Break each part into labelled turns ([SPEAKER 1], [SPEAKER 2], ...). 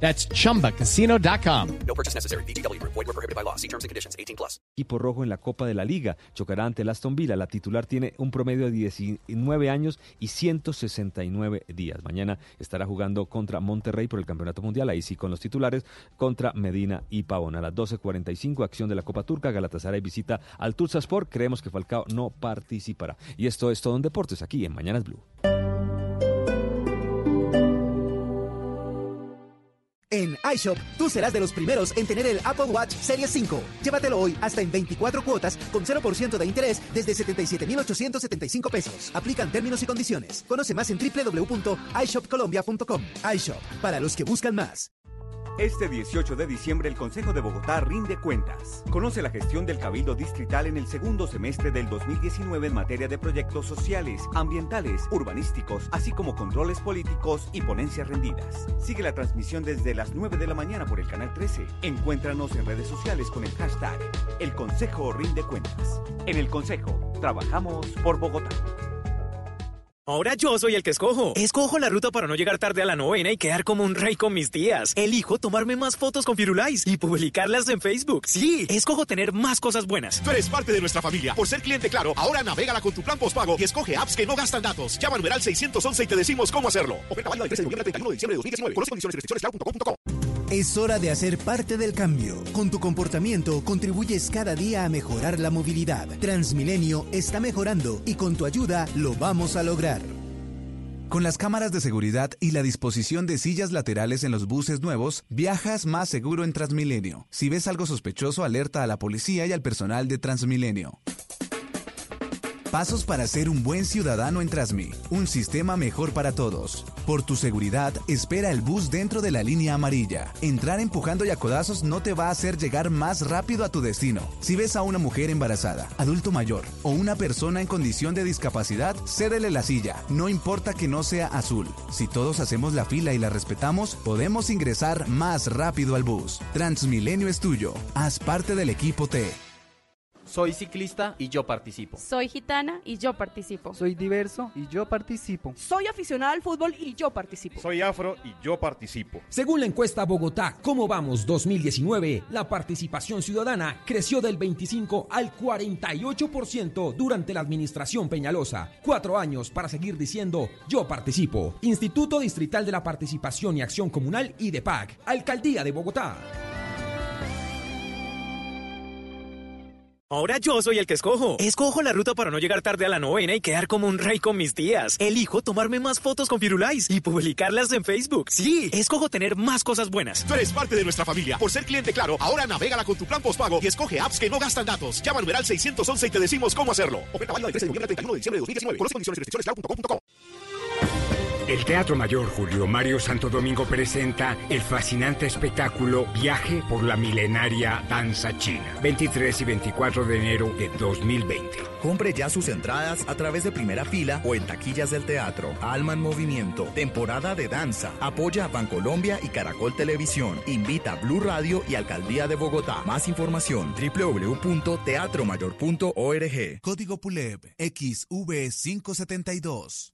[SPEAKER 1] That's chumbacasino.com.
[SPEAKER 2] No purchase necessary. BGW. Void were prohibited by law. See terms and conditions. 18 plus.
[SPEAKER 3] Equipo rojo en la Copa de la Liga. Chocará ante el Aston Villa. La titular tiene un promedio de 19 años y 169 días. Mañana estará jugando contra Monterrey por el Campeonato Mundial. Ahí sí con los titulares contra Medina y Pavón. A las 12.45, acción de la Copa Turca. Galatasaray visita al Sport. Creemos que Falcao no participará. Y esto es todo en deportes aquí en Mañanas Blue.
[SPEAKER 4] En iShop, tú serás de los primeros en tener el Apple Watch Series 5. Llévatelo hoy hasta en 24 cuotas con 0% de interés desde 77,875 pesos. Aplican términos y condiciones. Conoce más en www.ishopcolombia.com. iShop, para los que buscan más.
[SPEAKER 5] Este 18 de diciembre el Consejo de Bogotá rinde cuentas. Conoce la gestión del Cabildo Distrital en el segundo semestre del 2019 en materia de proyectos sociales, ambientales, urbanísticos, así como controles políticos y ponencias rendidas. Sigue la transmisión desde las 9 de la mañana por el canal 13. Encuéntranos en redes sociales con el hashtag El Consejo rinde cuentas. En el Consejo, trabajamos por Bogotá.
[SPEAKER 6] Ahora yo soy el que escojo. Escojo la ruta para no llegar tarde a la novena y quedar como un rey con mis días. Elijo tomarme más fotos con Firulais y publicarlas en Facebook. Sí, escojo tener más cosas buenas.
[SPEAKER 7] Tú eres parte de nuestra familia. Por ser cliente claro, ahora navegala con tu plan postpago y escoge apps que no gastan datos. Llama al numeral 611 y te decimos cómo hacerlo. Oferta válida del 13 de noviembre al 31 de diciembre de 2019. Conoce condiciones y restricciones claro.com.co.
[SPEAKER 4] Es hora de hacer parte del cambio. Con tu comportamiento contribuyes cada día a mejorar la movilidad. Transmilenio está mejorando y con tu ayuda lo vamos a lograr.
[SPEAKER 8] Con las cámaras de seguridad y la disposición de sillas laterales en los buses nuevos, viajas más seguro en Transmilenio. Si ves algo sospechoso, alerta a la policía y al personal de Transmilenio. Pasos para ser un buen ciudadano en Trasmi. Un sistema mejor para todos. Por tu seguridad, espera el bus dentro de la línea amarilla. Entrar empujando y a codazos no te va a hacer llegar más rápido a tu destino. Si ves a una mujer embarazada, adulto mayor o una persona en condición de discapacidad, cédele la silla. No importa que no sea azul. Si todos hacemos la fila y la respetamos, podemos ingresar más rápido al bus. Transmilenio es tuyo. Haz parte del equipo T.
[SPEAKER 9] Soy ciclista y yo participo.
[SPEAKER 10] Soy gitana y yo participo.
[SPEAKER 11] Soy diverso y yo participo.
[SPEAKER 12] Soy aficionada al fútbol y yo participo.
[SPEAKER 13] Soy afro y yo participo.
[SPEAKER 14] Según la encuesta Bogotá, ¿Cómo vamos 2019? La participación ciudadana creció del 25 al 48% durante la administración Peñalosa. Cuatro años para seguir diciendo yo participo. Instituto Distrital de la Participación y Acción Comunal y de PAC. Alcaldía de Bogotá.
[SPEAKER 6] Ahora yo soy el que escojo. Escojo la ruta para no llegar tarde a la novena y quedar como un rey con mis días. Elijo tomarme más fotos con Firulais y publicarlas en Facebook. Sí, escojo tener más cosas buenas.
[SPEAKER 7] Tú eres parte de nuestra familia. Por ser cliente claro, ahora navegala con tu plan postpago y escoge apps que no gastan datos. Llama al numeral 611 y te decimos cómo hacerlo. Oferta válida del 13 de noviembre al 31 de diciembre de 2019. Conoce condiciones y restricciones claro.com.co.
[SPEAKER 15] El Teatro Mayor Julio Mario Santo Domingo presenta el fascinante espectáculo Viaje por la milenaria danza china, 23 y 24 de enero de 2020.
[SPEAKER 16] Compre ya sus entradas a través de primera fila o en taquillas del teatro. Alma en Movimiento, temporada de danza. Apoya a Bancolombia y Caracol Televisión. Invita a Blue Radio y Alcaldía de Bogotá. Más información www.teatromayor.org.
[SPEAKER 8] Código PULEB XV572.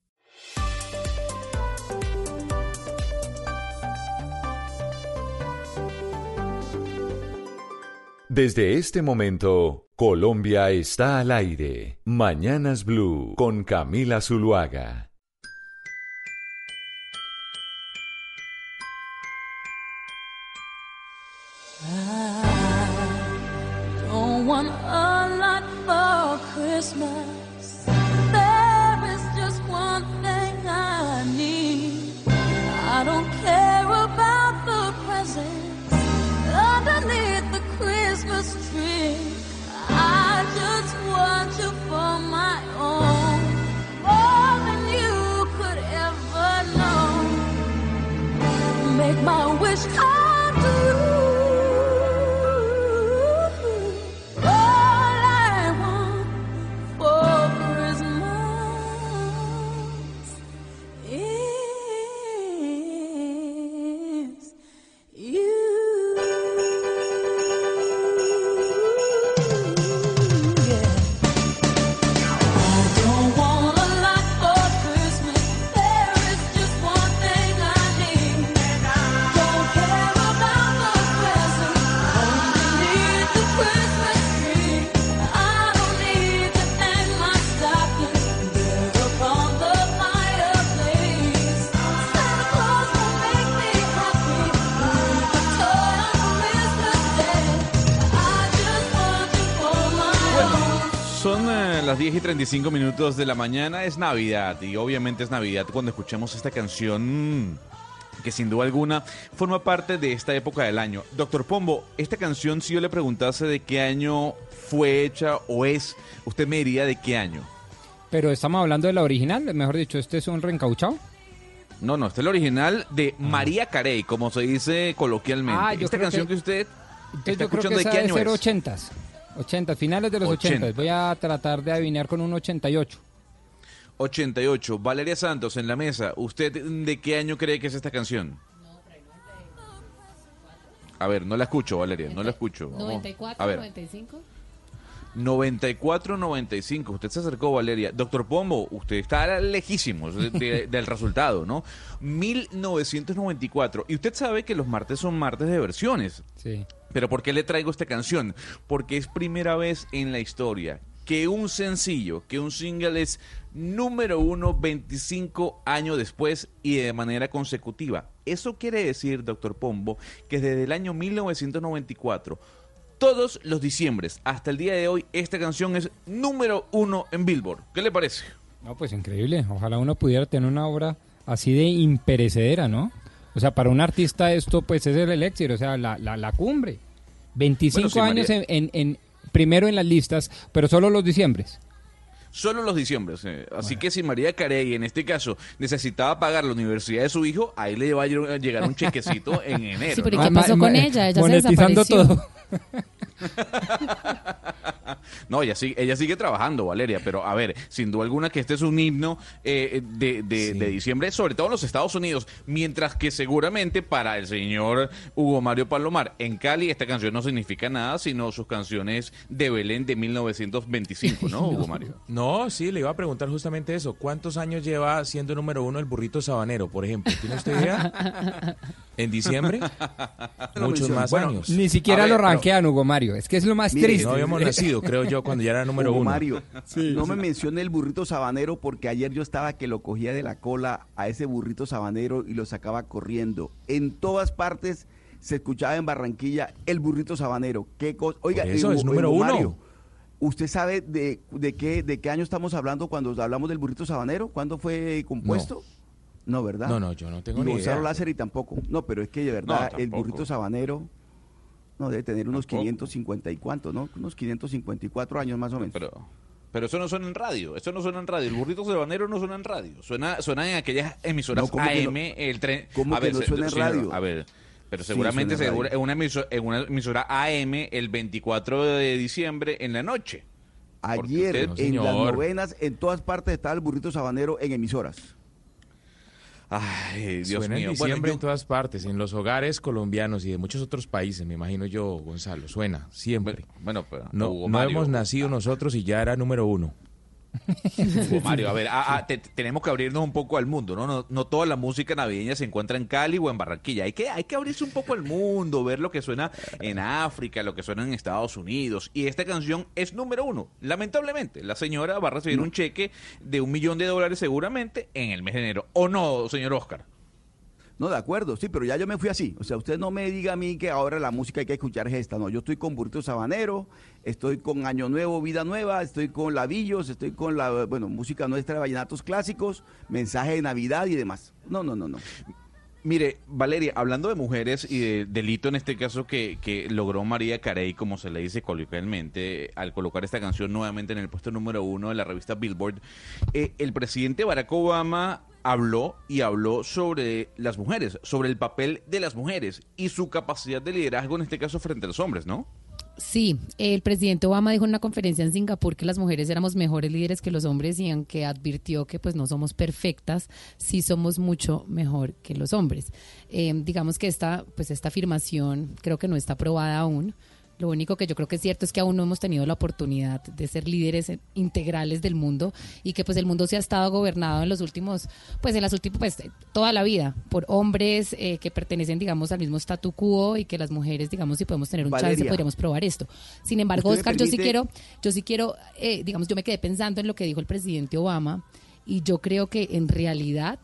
[SPEAKER 17] Desde este momento, Colombia está al aire. Mañanas Blue con Camila Zuluaga.
[SPEAKER 18] 35 minutos de la mañana, es Navidad y obviamente es Navidad cuando escuchemos esta canción que sin duda alguna forma parte de esta época del año. Doctor Pombo, esta canción si yo le preguntase de qué año fue hecha o es, usted me diría de qué año.
[SPEAKER 19] Pero estamos hablando de la original, mejor dicho, este es un reencauchado.
[SPEAKER 18] No, no, este es el original de María Carey, como se dice coloquialmente.
[SPEAKER 19] Ah, yo
[SPEAKER 18] esta
[SPEAKER 19] creo
[SPEAKER 18] canción
[SPEAKER 19] que-
[SPEAKER 18] que, usted está
[SPEAKER 19] yo creo
[SPEAKER 18] escuchando
[SPEAKER 19] que
[SPEAKER 18] de qué año
[SPEAKER 19] ser
[SPEAKER 18] es.
[SPEAKER 19] 80. 80, finales de los 80.
[SPEAKER 18] 80.
[SPEAKER 19] Voy a tratar de adivinar con un 88.
[SPEAKER 18] 88. Valeria Santos en la mesa. ¿Usted de qué año cree que es esta canción? A ver, no la escucho, Valeria, no la escucho. Vamos.
[SPEAKER 20] 94,
[SPEAKER 18] A ver,
[SPEAKER 20] 95.
[SPEAKER 18] 94-95. Usted se acercó, Valeria. Doctor Pombo, usted está lejísimo de- de- del resultado, ¿no? 1994. Y usted sabe que los martes son martes de versiones.
[SPEAKER 19] Sí.
[SPEAKER 18] Pero ¿por qué le traigo esta canción? Porque es primera vez en la historia que un sencillo, que un single es número uno 25 años después y de manera consecutiva. Eso quiere decir, doctor Pombo, que desde el año 1994, todos los diciembres hasta el día de hoy, esta canción es número uno en Billboard. ¿Qué le parece?
[SPEAKER 19] No, pues increíble. Ojalá uno pudiera tener una obra así de imperecedera, ¿no? O sea, para un artista esto pues es el elixir, o sea, la, la, la cumbre. 25
[SPEAKER 18] Bueno, sí,
[SPEAKER 19] años
[SPEAKER 18] María.
[SPEAKER 19] en, en- en- primero en las listas, pero solo los diciembres.
[SPEAKER 18] Solo los diciembres. eh. Así que si María Carey, en este caso, necesitaba pagar la universidad de su hijo, ahí le va a llegar un chequecito en enero.
[SPEAKER 20] Sí, pero ¿y
[SPEAKER 18] ¿no?
[SPEAKER 20] qué pasó con ella? Ella se desapareció.
[SPEAKER 19] todo.
[SPEAKER 18] No, ella sigue, ella sigue trabajando, Valeria, pero a ver, sin duda alguna que este es un himno eh, de, de- de diciembre, sobre todo en los Estados Unidos, mientras que seguramente para el señor Hugo Mario Palomar en Cali esta canción no significa nada, sino sus canciones de Belén de 1925, ¿no, Hugo Mario?
[SPEAKER 21] No, sí, le iba a preguntar justamente eso. ¿Cuántos años lleva siendo número uno el burrito sabanero, por ejemplo? ¿Tiene usted idea? ¿En diciembre? Muchos más
[SPEAKER 19] Bueno,
[SPEAKER 21] años.
[SPEAKER 19] Ni siquiera
[SPEAKER 21] ver,
[SPEAKER 19] lo
[SPEAKER 21] pero-
[SPEAKER 19] ranquean, Hugo Mario. Es que es lo más
[SPEAKER 21] Mire,
[SPEAKER 19] triste.
[SPEAKER 21] no habíamos nacido, creo yo, cuando ya era número
[SPEAKER 22] Hugo
[SPEAKER 21] uno.
[SPEAKER 22] Mario,
[SPEAKER 21] Sí,
[SPEAKER 22] no
[SPEAKER 21] sí.
[SPEAKER 22] me mencione el burrito sabanero porque ayer yo estaba que lo cogía de la cola a ese burrito sabanero y lo sacaba corriendo. En todas partes se escuchaba en Barranquilla el burrito sabanero. ¿Qué cosa? Oiga,
[SPEAKER 21] Por eso,
[SPEAKER 22] eh,
[SPEAKER 21] es número
[SPEAKER 22] Hugo
[SPEAKER 21] uno.
[SPEAKER 22] Mario, ¿Usted sabe de, de qué de qué año estamos hablando cuando hablamos del burrito sabanero? ¿Cuándo fue compuesto? No, ¿verdad?
[SPEAKER 21] No, no, yo no tengo
[SPEAKER 22] Y
[SPEAKER 21] ni
[SPEAKER 22] Gonzalo
[SPEAKER 21] idea.
[SPEAKER 22] Lázaro y tampoco. No, pero es que de verdad el burrito sabanero no debe tener unos
[SPEAKER 18] Tampoco.
[SPEAKER 22] 550 y cuánto, ¿no? Unos 554 años más o menos.
[SPEAKER 18] Pero, pero eso no suena en radio, eso no suena en radio. El burrito sabanero no suena en radio, suena, suena en aquellas emisoras
[SPEAKER 22] No.
[SPEAKER 18] AM, el tren.
[SPEAKER 22] ¿Cómo
[SPEAKER 18] a
[SPEAKER 22] que
[SPEAKER 18] ver,
[SPEAKER 22] no
[SPEAKER 18] se-
[SPEAKER 22] suena en
[SPEAKER 18] señor,
[SPEAKER 22] radio?
[SPEAKER 18] A ver, pero seguramente segura- en, una emisora, en una emisora AM el 24 de diciembre en la noche.
[SPEAKER 22] Ayer
[SPEAKER 18] usted-
[SPEAKER 22] en las novenas, en todas partes estaba el burrito sabanero en emisoras.
[SPEAKER 18] Ay, Dios
[SPEAKER 21] Suena
[SPEAKER 18] mío.
[SPEAKER 21] en
[SPEAKER 18] Bueno,
[SPEAKER 21] diciembre
[SPEAKER 18] yo-
[SPEAKER 21] en todas partes, en los hogares colombianos y de muchos otros países, me imagino yo, Gonzalo. Suena, siempre.
[SPEAKER 18] Bueno, pero
[SPEAKER 21] no, hemos nacido nosotros y ya era número uno.
[SPEAKER 18] Hugo Mario, a ver, te- tenemos que abrirnos un poco al mundo, ¿no? ¿no? No toda la música navideña se encuentra en Cali o en Barranquilla. Hay que, hay que abrirse un poco al mundo, ver lo que suena en África, lo que suena en Estados Unidos. Y esta canción es número uno. Lamentablemente, la señora va a recibir un cheque de un millón de dólares seguramente en el mes de enero. ¿O no, señor Oscar?
[SPEAKER 22] No, de acuerdo, sí, pero ya yo me fui así. O sea, usted no me diga a mí que ahora la música hay que escuchar es esta. No, yo estoy con Burrito Sabanero, estoy con Año Nuevo, Vida Nueva, estoy con Lavillos, estoy con la, bueno, música nuestra, vallenatos clásicos, mensaje de Navidad y demás. No, no, no, no.
[SPEAKER 18] Mire, Valeria, hablando de mujeres y de delito en este caso que, que logró María Carey, como se le dice coloquialmente, al colocar esta canción nuevamente en el puesto número uno de la revista Billboard, eh, el presidente Barack Obama habló y habló sobre las mujeres, sobre el papel de las mujeres y su capacidad de liderazgo en este caso frente a los hombres, ¿no?
[SPEAKER 20] Sí, el presidente Obama dijo en una conferencia en Singapur que las mujeres éramos mejores líderes que los hombres y aunque advirtió que pues no somos perfectas, sí somos mucho mejor que los hombres. Eh, digamos que esta pues esta afirmación creo que no está aprobada aún. Lo único que yo creo que es cierto es que aún no hemos tenido la oportunidad de ser líderes integrales del mundo y que pues el mundo se ha estado gobernado en los últimos, pues en las últimas, pues toda la vida por hombres eh, que pertenecen digamos al mismo statu quo y que las mujeres digamos si podemos tener un chance
[SPEAKER 22] Valeria.
[SPEAKER 20] podríamos probar esto. Sin embargo,
[SPEAKER 22] ¿Usted me
[SPEAKER 20] Oscar, yo sí quiero, yo sí quiero, eh, digamos, yo me quedé pensando en lo que dijo el presidente Obama y yo creo que en realidad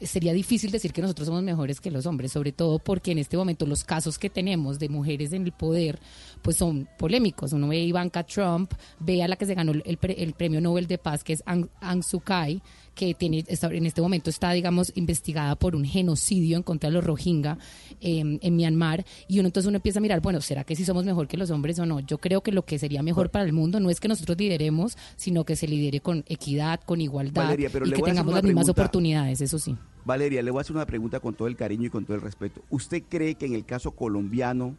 [SPEAKER 20] sería difícil decir que nosotros somos mejores que los hombres, sobre todo porque en este momento los casos que tenemos de mujeres en el poder pues son polémicos. Uno ve a Ivanka Trump, ve a la que se ganó el, pre- el premio Nobel de Paz, que es Aung, Aung Suu Kyi, que tiene, está- en este momento está, digamos, investigada por un genocidio en contra de los Rohingya eh, en Myanmar. Y uno entonces uno empieza a mirar, bueno, ¿será que sí somos mejor que los hombres o no? Yo creo que lo que sería mejor para el mundo no es que nosotros lideremos, sino que se lidere con equidad, con igualdad
[SPEAKER 22] Valeria, pero
[SPEAKER 20] y que tengamos las mismas
[SPEAKER 22] pregunta.
[SPEAKER 20] oportunidades, eso sí.
[SPEAKER 22] Valeria, le voy a hacer una pregunta con todo el cariño y con todo el respeto. ¿Usted cree que en el caso colombiano,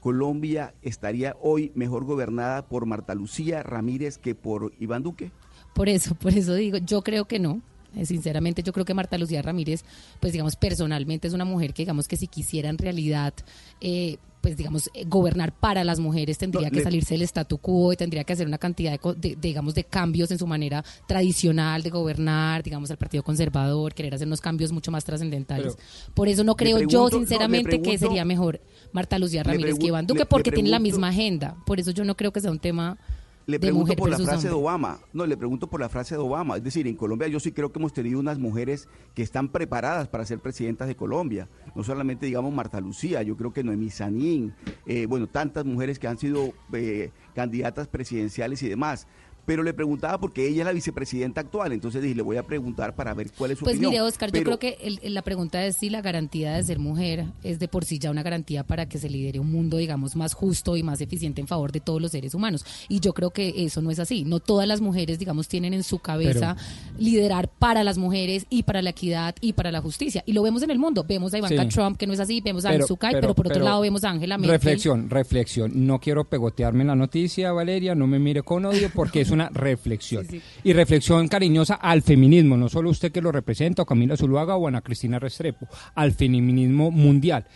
[SPEAKER 22] Colombia estaría hoy mejor gobernada por Marta Lucía Ramírez que por Iván Duque?
[SPEAKER 20] Por eso, por eso digo, yo creo que no. Eh, Sinceramente, yo creo que Marta Lucía Ramírez, pues digamos, personalmente es una mujer que, digamos, que si quisiera en realidad, eh, pues digamos, eh, gobernar para las mujeres, tendría
[SPEAKER 22] No,
[SPEAKER 20] que
[SPEAKER 22] le-
[SPEAKER 20] salirse del statu quo y tendría que hacer una cantidad de, co- de- digamos, de cambios en su manera tradicional de gobernar, digamos, al Partido Conservador, querer hacer unos cambios mucho más trascendentales. Por eso no creo
[SPEAKER 22] pregunto-
[SPEAKER 20] yo,
[SPEAKER 22] no,
[SPEAKER 20] sinceramente, que sería mejor Marta Lucía Ramírez que Iván Duque, porque tienen la misma agenda. Por eso yo no creo que sea un tema
[SPEAKER 22] Le
[SPEAKER 20] de
[SPEAKER 22] pregunto por la frase de. Obama. No, le pregunto por la frase de Obama. Es decir, en Colombia yo sí creo que hemos tenido unas mujeres que están preparadas para ser presidentas de Colombia. No solamente, digamos, Marta Lucía, yo creo que Noemí Sanín, eh, bueno, tantas mujeres que han sido eh, candidatas presidenciales y demás. Pero le preguntaba porque ella es la vicepresidenta actual, entonces dije, le voy a preguntar para ver cuál es su
[SPEAKER 20] Pues
[SPEAKER 22] opinión.
[SPEAKER 20] mire, Oscar,
[SPEAKER 22] Pero-
[SPEAKER 20] yo creo que el- la pregunta es si la garantía de ser mujer es de por sí ya una garantía para que se lidere un mundo, digamos, más justo y más eficiente en favor de todos los seres humanos. Y yo creo que eso no es así. No todas las mujeres, digamos, tienen en su cabeza liderar para las mujeres y para la equidad y para la justicia. Y lo vemos en el mundo. Vemos a Ivanka
[SPEAKER 19] Sí.
[SPEAKER 20] Trump, que no es así, vemos a
[SPEAKER 19] Pero-
[SPEAKER 20] pero,
[SPEAKER 19] pero-
[SPEAKER 20] por otro
[SPEAKER 19] pero-
[SPEAKER 20] lado vemos a Angela Merkel.
[SPEAKER 19] Reflexión, reflexión. No quiero pegotearme en la noticia, Valeria, no me mire con odio porque es una reflexión. Y reflexión cariñosa al feminismo, no solo usted que lo representa, o Camila Zuluaga o Ana Cristina Restrepo, al feminismo mundial.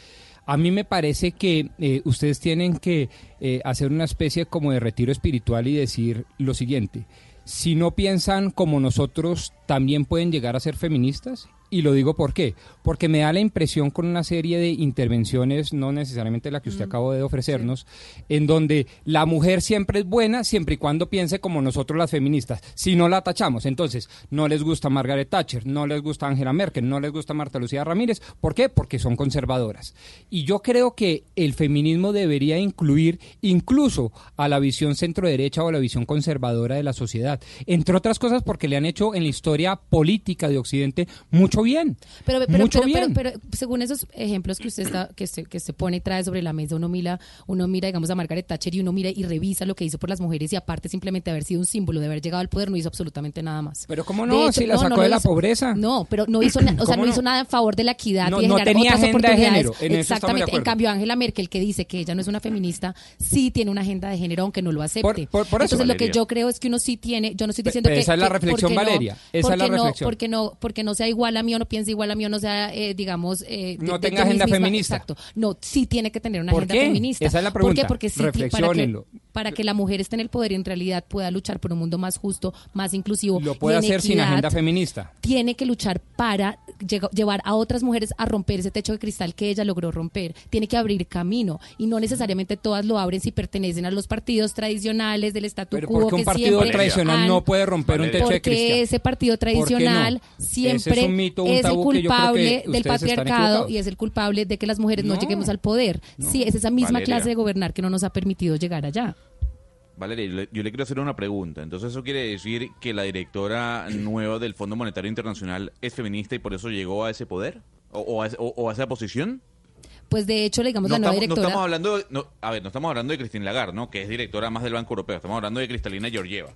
[SPEAKER 19] A mí me parece que eh, ustedes tienen que eh, hacer una especie como de retiro espiritual y decir lo siguiente. Si no piensan como nosotros, también pueden llegar a ser feministas. Y lo digo por qué. Porque me da la impresión con una serie de intervenciones, no necesariamente la que usted acabó de ofrecernos, en donde la mujer siempre es buena siempre y cuando piense como nosotros las feministas. Si no la tachamos, entonces no les gusta Margaret Thatcher, no les gusta Angela Merkel, no les gusta Marta Lucía Ramírez. ¿Por qué? Porque son conservadoras. Y yo creo que el feminismo debería incluir incluso a la visión centro derecha o a la visión conservadora de la sociedad. Entre otras cosas porque le han hecho en la historia política de Occidente mucho bien.
[SPEAKER 20] Pero, pero,
[SPEAKER 19] mucho
[SPEAKER 20] pero, pero-
[SPEAKER 19] bien.
[SPEAKER 20] pero según esos ejemplos que usted está, que se, que se pone y trae sobre la mesa, uno mira, uno mira, digamos, a Margaret Thatcher y uno mira y revisa lo que hizo por las mujeres y aparte simplemente haber sido un símbolo de haber llegado al poder no hizo absolutamente nada más.
[SPEAKER 19] Pero cómo no,
[SPEAKER 20] hecho,
[SPEAKER 19] si la sacó de la
[SPEAKER 20] hizo.
[SPEAKER 19] pobreza.
[SPEAKER 20] No, pero no hizo, o sea,
[SPEAKER 19] ¿Cómo
[SPEAKER 20] no, hizo nada en favor de la equidad
[SPEAKER 19] No-
[SPEAKER 20] y de
[SPEAKER 19] no
[SPEAKER 20] generar
[SPEAKER 19] tenía
[SPEAKER 20] otras
[SPEAKER 19] agenda de género, en
[SPEAKER 20] Exactamente. En cambio, Angela Merkel que dice que ella no es una feminista, sí tiene una agenda de género aunque no lo acepte.
[SPEAKER 19] Por- por- por eso,
[SPEAKER 20] Entonces lo que yo creo es que uno sí tiene, yo no estoy diciendo que
[SPEAKER 19] esa es la reflexión, Valeria, esa es la
[SPEAKER 20] porque no-
[SPEAKER 19] reflexión.
[SPEAKER 20] porque no, porque no sea igual a mí o no piense igual a mí o no sea, eh, digamos, eh,
[SPEAKER 19] No
[SPEAKER 20] de-
[SPEAKER 19] tenga
[SPEAKER 20] de
[SPEAKER 19] agenda feminista.
[SPEAKER 20] Exacto. No, sí tiene que tener una
[SPEAKER 19] ¿Por
[SPEAKER 20] agenda
[SPEAKER 19] qué?
[SPEAKER 20] feminista.
[SPEAKER 19] Esa es la
[SPEAKER 20] ¿Por qué?
[SPEAKER 19] pregunta.
[SPEAKER 20] Porque sí, para que,
[SPEAKER 19] Reflexiónenlo.
[SPEAKER 20] para que la mujer esté en el poder y en realidad pueda luchar por un mundo más justo, más inclusivo.
[SPEAKER 19] Lo puede hacer sin agenda feminista.
[SPEAKER 20] tiene que luchar para llevar a otras mujeres a romper ese techo de cristal que ella logró romper. Tiene que abrir camino y no necesariamente todas lo abren si pertenecen a los partidos tradicionales del statu quo
[SPEAKER 19] porque un partido tradicional
[SPEAKER 20] han-
[SPEAKER 19] no puede romper un techo de
[SPEAKER 20] porque
[SPEAKER 19] cristal.
[SPEAKER 20] ese partido tradicional siempre
[SPEAKER 19] es un mito, un
[SPEAKER 20] es el
[SPEAKER 19] tabú que yo creo que
[SPEAKER 20] culpable del patriarcado y es el culpable de que las mujeres no,
[SPEAKER 18] No,
[SPEAKER 20] lleguemos al poder.
[SPEAKER 18] no.
[SPEAKER 20] Sí, es esa misma
[SPEAKER 18] Valeria.
[SPEAKER 20] clase de gobernar que no nos ha permitido llegar allá.
[SPEAKER 18] Valeria, yo le, yo le quiero hacer una pregunta. Entonces, ¿eso quiere decir que la directora nueva del Fondo Monetario Internacional es feminista y por eso llegó a ese poder? ¿O, o a, ese- o- o a esa posición?
[SPEAKER 20] Pues de hecho, le digamos
[SPEAKER 18] No
[SPEAKER 20] la nueva
[SPEAKER 18] estamos, no
[SPEAKER 20] directora.
[SPEAKER 18] estamos hablando, de- no, a ver, no estamos hablando de Christine Lagarde, ¿no? Que es directora más del Banco Europeo. Estamos hablando de Cristalina Georgieva.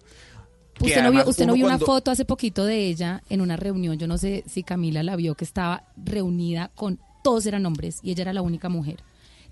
[SPEAKER 20] Usted no vio, usted no vio una foto hace poquito de ella en una reunión. Yo no sé si Camila la vio, que estaba reunida con todos eran hombres y ella era la única mujer.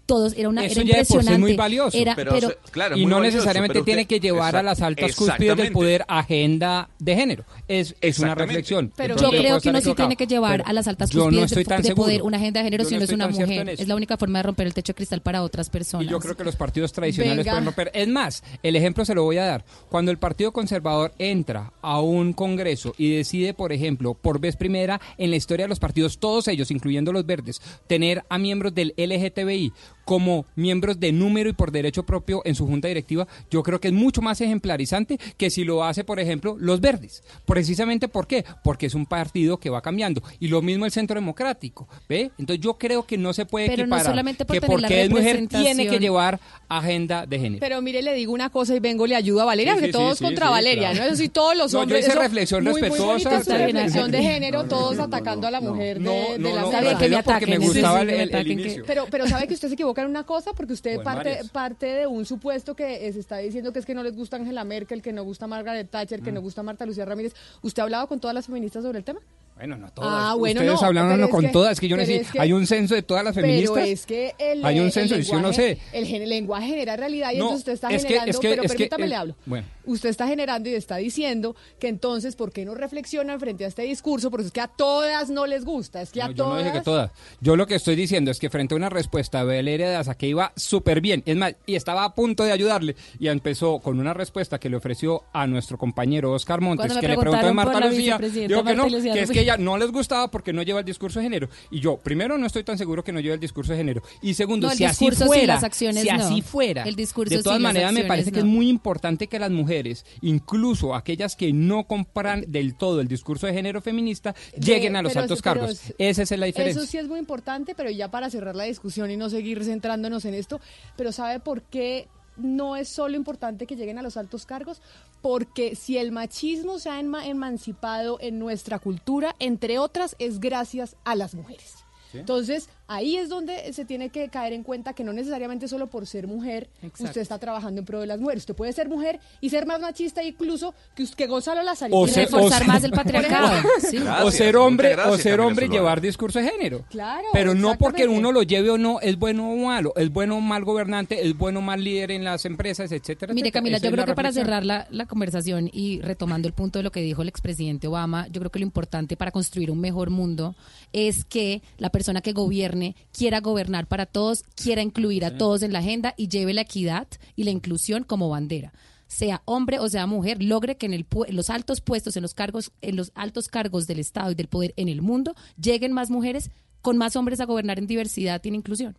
[SPEAKER 20] Todos era una
[SPEAKER 19] Eso
[SPEAKER 20] era
[SPEAKER 19] ya de por sí es
[SPEAKER 20] impresionante.
[SPEAKER 19] muy valioso.
[SPEAKER 20] Era-
[SPEAKER 18] Pero, claro,
[SPEAKER 19] y
[SPEAKER 18] muy
[SPEAKER 19] no
[SPEAKER 18] valioso,
[SPEAKER 19] necesariamente
[SPEAKER 18] usted-
[SPEAKER 19] tiene que llevar a las altas cúspides del poder agenda de género. Es, es una reflexión.
[SPEAKER 20] pero
[SPEAKER 19] De
[SPEAKER 20] yo creo que uno sí tiene que llevar
[SPEAKER 19] Pero
[SPEAKER 20] a las altas
[SPEAKER 19] yo no
[SPEAKER 20] cúspides
[SPEAKER 19] estoy
[SPEAKER 20] de,
[SPEAKER 19] tan
[SPEAKER 20] de poder una agenda de género
[SPEAKER 19] Yo
[SPEAKER 20] si
[SPEAKER 19] no
[SPEAKER 20] no es una mujer. Es la única forma de romper el techo de cristal para otras personas.
[SPEAKER 19] Y yo creo que los partidos tradicionales
[SPEAKER 20] Venga.
[SPEAKER 19] pueden romper. Es más, el ejemplo se lo voy a dar. Cuando el Partido Conservador entra a un congreso y decide, por ejemplo, por vez primera en la historia de los partidos, todos ellos, incluyendo los verdes, tener a miembros del LGTBI como miembros de número y por derecho propio en su junta directiva, yo creo que es mucho más ejemplarizante que si lo hace, por ejemplo, los verdes. Precisamente ¿por qué? Porque es un partido que va cambiando. Y lo mismo el Centro Democrático, ¿ve? Entonces yo creo que no se puede
[SPEAKER 20] Pero no
[SPEAKER 19] equiparar
[SPEAKER 20] solamente por
[SPEAKER 19] que
[SPEAKER 20] tener la
[SPEAKER 19] porque es mujer tiene que llevar agenda de género.
[SPEAKER 12] Pero mire, le digo una cosa y vengo, le ayudo a Valeria,
[SPEAKER 19] Sí,
[SPEAKER 12] porque
[SPEAKER 19] sí,
[SPEAKER 12] todos
[SPEAKER 19] sí,
[SPEAKER 12] contra Valeria,
[SPEAKER 19] claro.
[SPEAKER 12] ¿no? Eso sí, todos los
[SPEAKER 19] No, yo
[SPEAKER 12] hombres.
[SPEAKER 19] hice
[SPEAKER 12] eso
[SPEAKER 19] reflexión
[SPEAKER 12] muy, muy
[SPEAKER 19] respetuosa.
[SPEAKER 12] bonita
[SPEAKER 19] bien,
[SPEAKER 12] reflexión de género, todos atacando a la mujer de,
[SPEAKER 19] no,
[SPEAKER 12] de la
[SPEAKER 19] porque me gustaba el-
[SPEAKER 12] que
[SPEAKER 19] el- el inicio.
[SPEAKER 12] Pero, pero sabe que usted se equivoca una cosa, porque usted parte,
[SPEAKER 19] varias.
[SPEAKER 12] parte de un supuesto que se está diciendo que es que no les gusta Angela Merkel, que no gusta Margaret Thatcher,
[SPEAKER 19] Mm.
[SPEAKER 12] que no gusta Marta Lucía Ramírez. ¿Usted ha hablado con todas las feministas sobre el tema?
[SPEAKER 19] Bueno, no todas.
[SPEAKER 12] Ah, bueno,
[SPEAKER 19] Ustedes
[SPEAKER 12] no,
[SPEAKER 19] hablaron no con
[SPEAKER 12] que-
[SPEAKER 19] todas, es que yo no sé,
[SPEAKER 12] es que-
[SPEAKER 19] hay un censo de todas las feministas.
[SPEAKER 12] Pero es que el,
[SPEAKER 19] hay un censo, y si uno
[SPEAKER 12] lenguaje-
[SPEAKER 19] sé.
[SPEAKER 12] El, el lenguaje genera realidad y
[SPEAKER 19] No,
[SPEAKER 12] entonces usted está
[SPEAKER 19] es
[SPEAKER 12] generando,
[SPEAKER 19] que-
[SPEAKER 12] pero
[SPEAKER 19] es
[SPEAKER 12] permítame
[SPEAKER 19] el-
[SPEAKER 12] le hablo.
[SPEAKER 19] bueno.
[SPEAKER 12] Usted está generando y está diciendo que entonces, ¿por qué no reflexionan frente a este discurso? Porque es que a todas no les gusta, es que a
[SPEAKER 19] yo
[SPEAKER 12] todas...
[SPEAKER 19] no dije que todas. Yo lo que estoy diciendo es que frente a una respuesta de Valeria de Asa que iba súper bien, es más, y estaba a punto de ayudarle, y empezó con una respuesta que le ofreció a nuestro compañero Oscar Montes, que le preguntó
[SPEAKER 20] por
[SPEAKER 19] Marta Lucía, dijo que no, que es que ella no les gustaba porque no lleva el discurso de género. Y yo, primero, no estoy tan seguro que no lleve el discurso de género. Y segundo,
[SPEAKER 20] No,
[SPEAKER 19] si así fuera,
[SPEAKER 20] las acciones
[SPEAKER 19] si
[SPEAKER 20] no.
[SPEAKER 19] así fuera,
[SPEAKER 20] El discurso
[SPEAKER 19] de todas maneras me
[SPEAKER 20] acciones
[SPEAKER 19] parece que es muy importante que las mujeres, incluso aquellas que no compran del todo el discurso de género feminista,
[SPEAKER 12] De-
[SPEAKER 19] lleguen a los
[SPEAKER 12] pero-
[SPEAKER 19] altos
[SPEAKER 12] pero
[SPEAKER 19] cargos.
[SPEAKER 12] es-
[SPEAKER 19] Esa es la diferencia.
[SPEAKER 12] Eso sí es muy importante, pero ya para cerrar la discusión y no seguir centrándonos en esto, pero ¿sabe por qué no es solo importante que lleguen a los altos cargos? Porque si el machismo se ha enma- emancipado en nuestra cultura, entre otras, es gracias a las mujeres.
[SPEAKER 20] Sí.
[SPEAKER 12] Entonces, ahí es donde se tiene que caer en cuenta que no necesariamente solo por ser mujer
[SPEAKER 20] Exacto.
[SPEAKER 12] usted está trabajando en pro de las mujeres. Usted puede ser mujer y ser más machista incluso que, que Gonzalo Lazarillo.
[SPEAKER 19] O
[SPEAKER 12] Y
[SPEAKER 19] ser-
[SPEAKER 12] reforzar
[SPEAKER 19] o ser-
[SPEAKER 12] más el patriarcado. Sí.
[SPEAKER 19] o ser hombre,
[SPEAKER 18] gracias,
[SPEAKER 19] o ser hombre y llevar discurso de género.
[SPEAKER 12] Claro,
[SPEAKER 19] Pero no porque uno lo lleve o no, es bueno o malo, es bueno o mal gobernante, es bueno o mal líder en las empresas, etcétera.
[SPEAKER 20] Mire,
[SPEAKER 19] etcétera.
[SPEAKER 20] Camila,
[SPEAKER 19] Esa
[SPEAKER 20] yo creo que para cerrar la, la conversación y retomando el punto de lo que dijo el expresidente Obama, yo creo que lo importante para construir un mejor mundo es que la persona que gobierne quiera gobernar para todos, quiera incluir a todos en la agenda y lleve la equidad y la inclusión como bandera. Sea hombre o sea mujer, logre que en, el, en los altos puestos, en los cargos, en los altos cargos del Estado y del poder en el mundo, lleguen más mujeres con más hombres a gobernar en diversidad y en inclusión.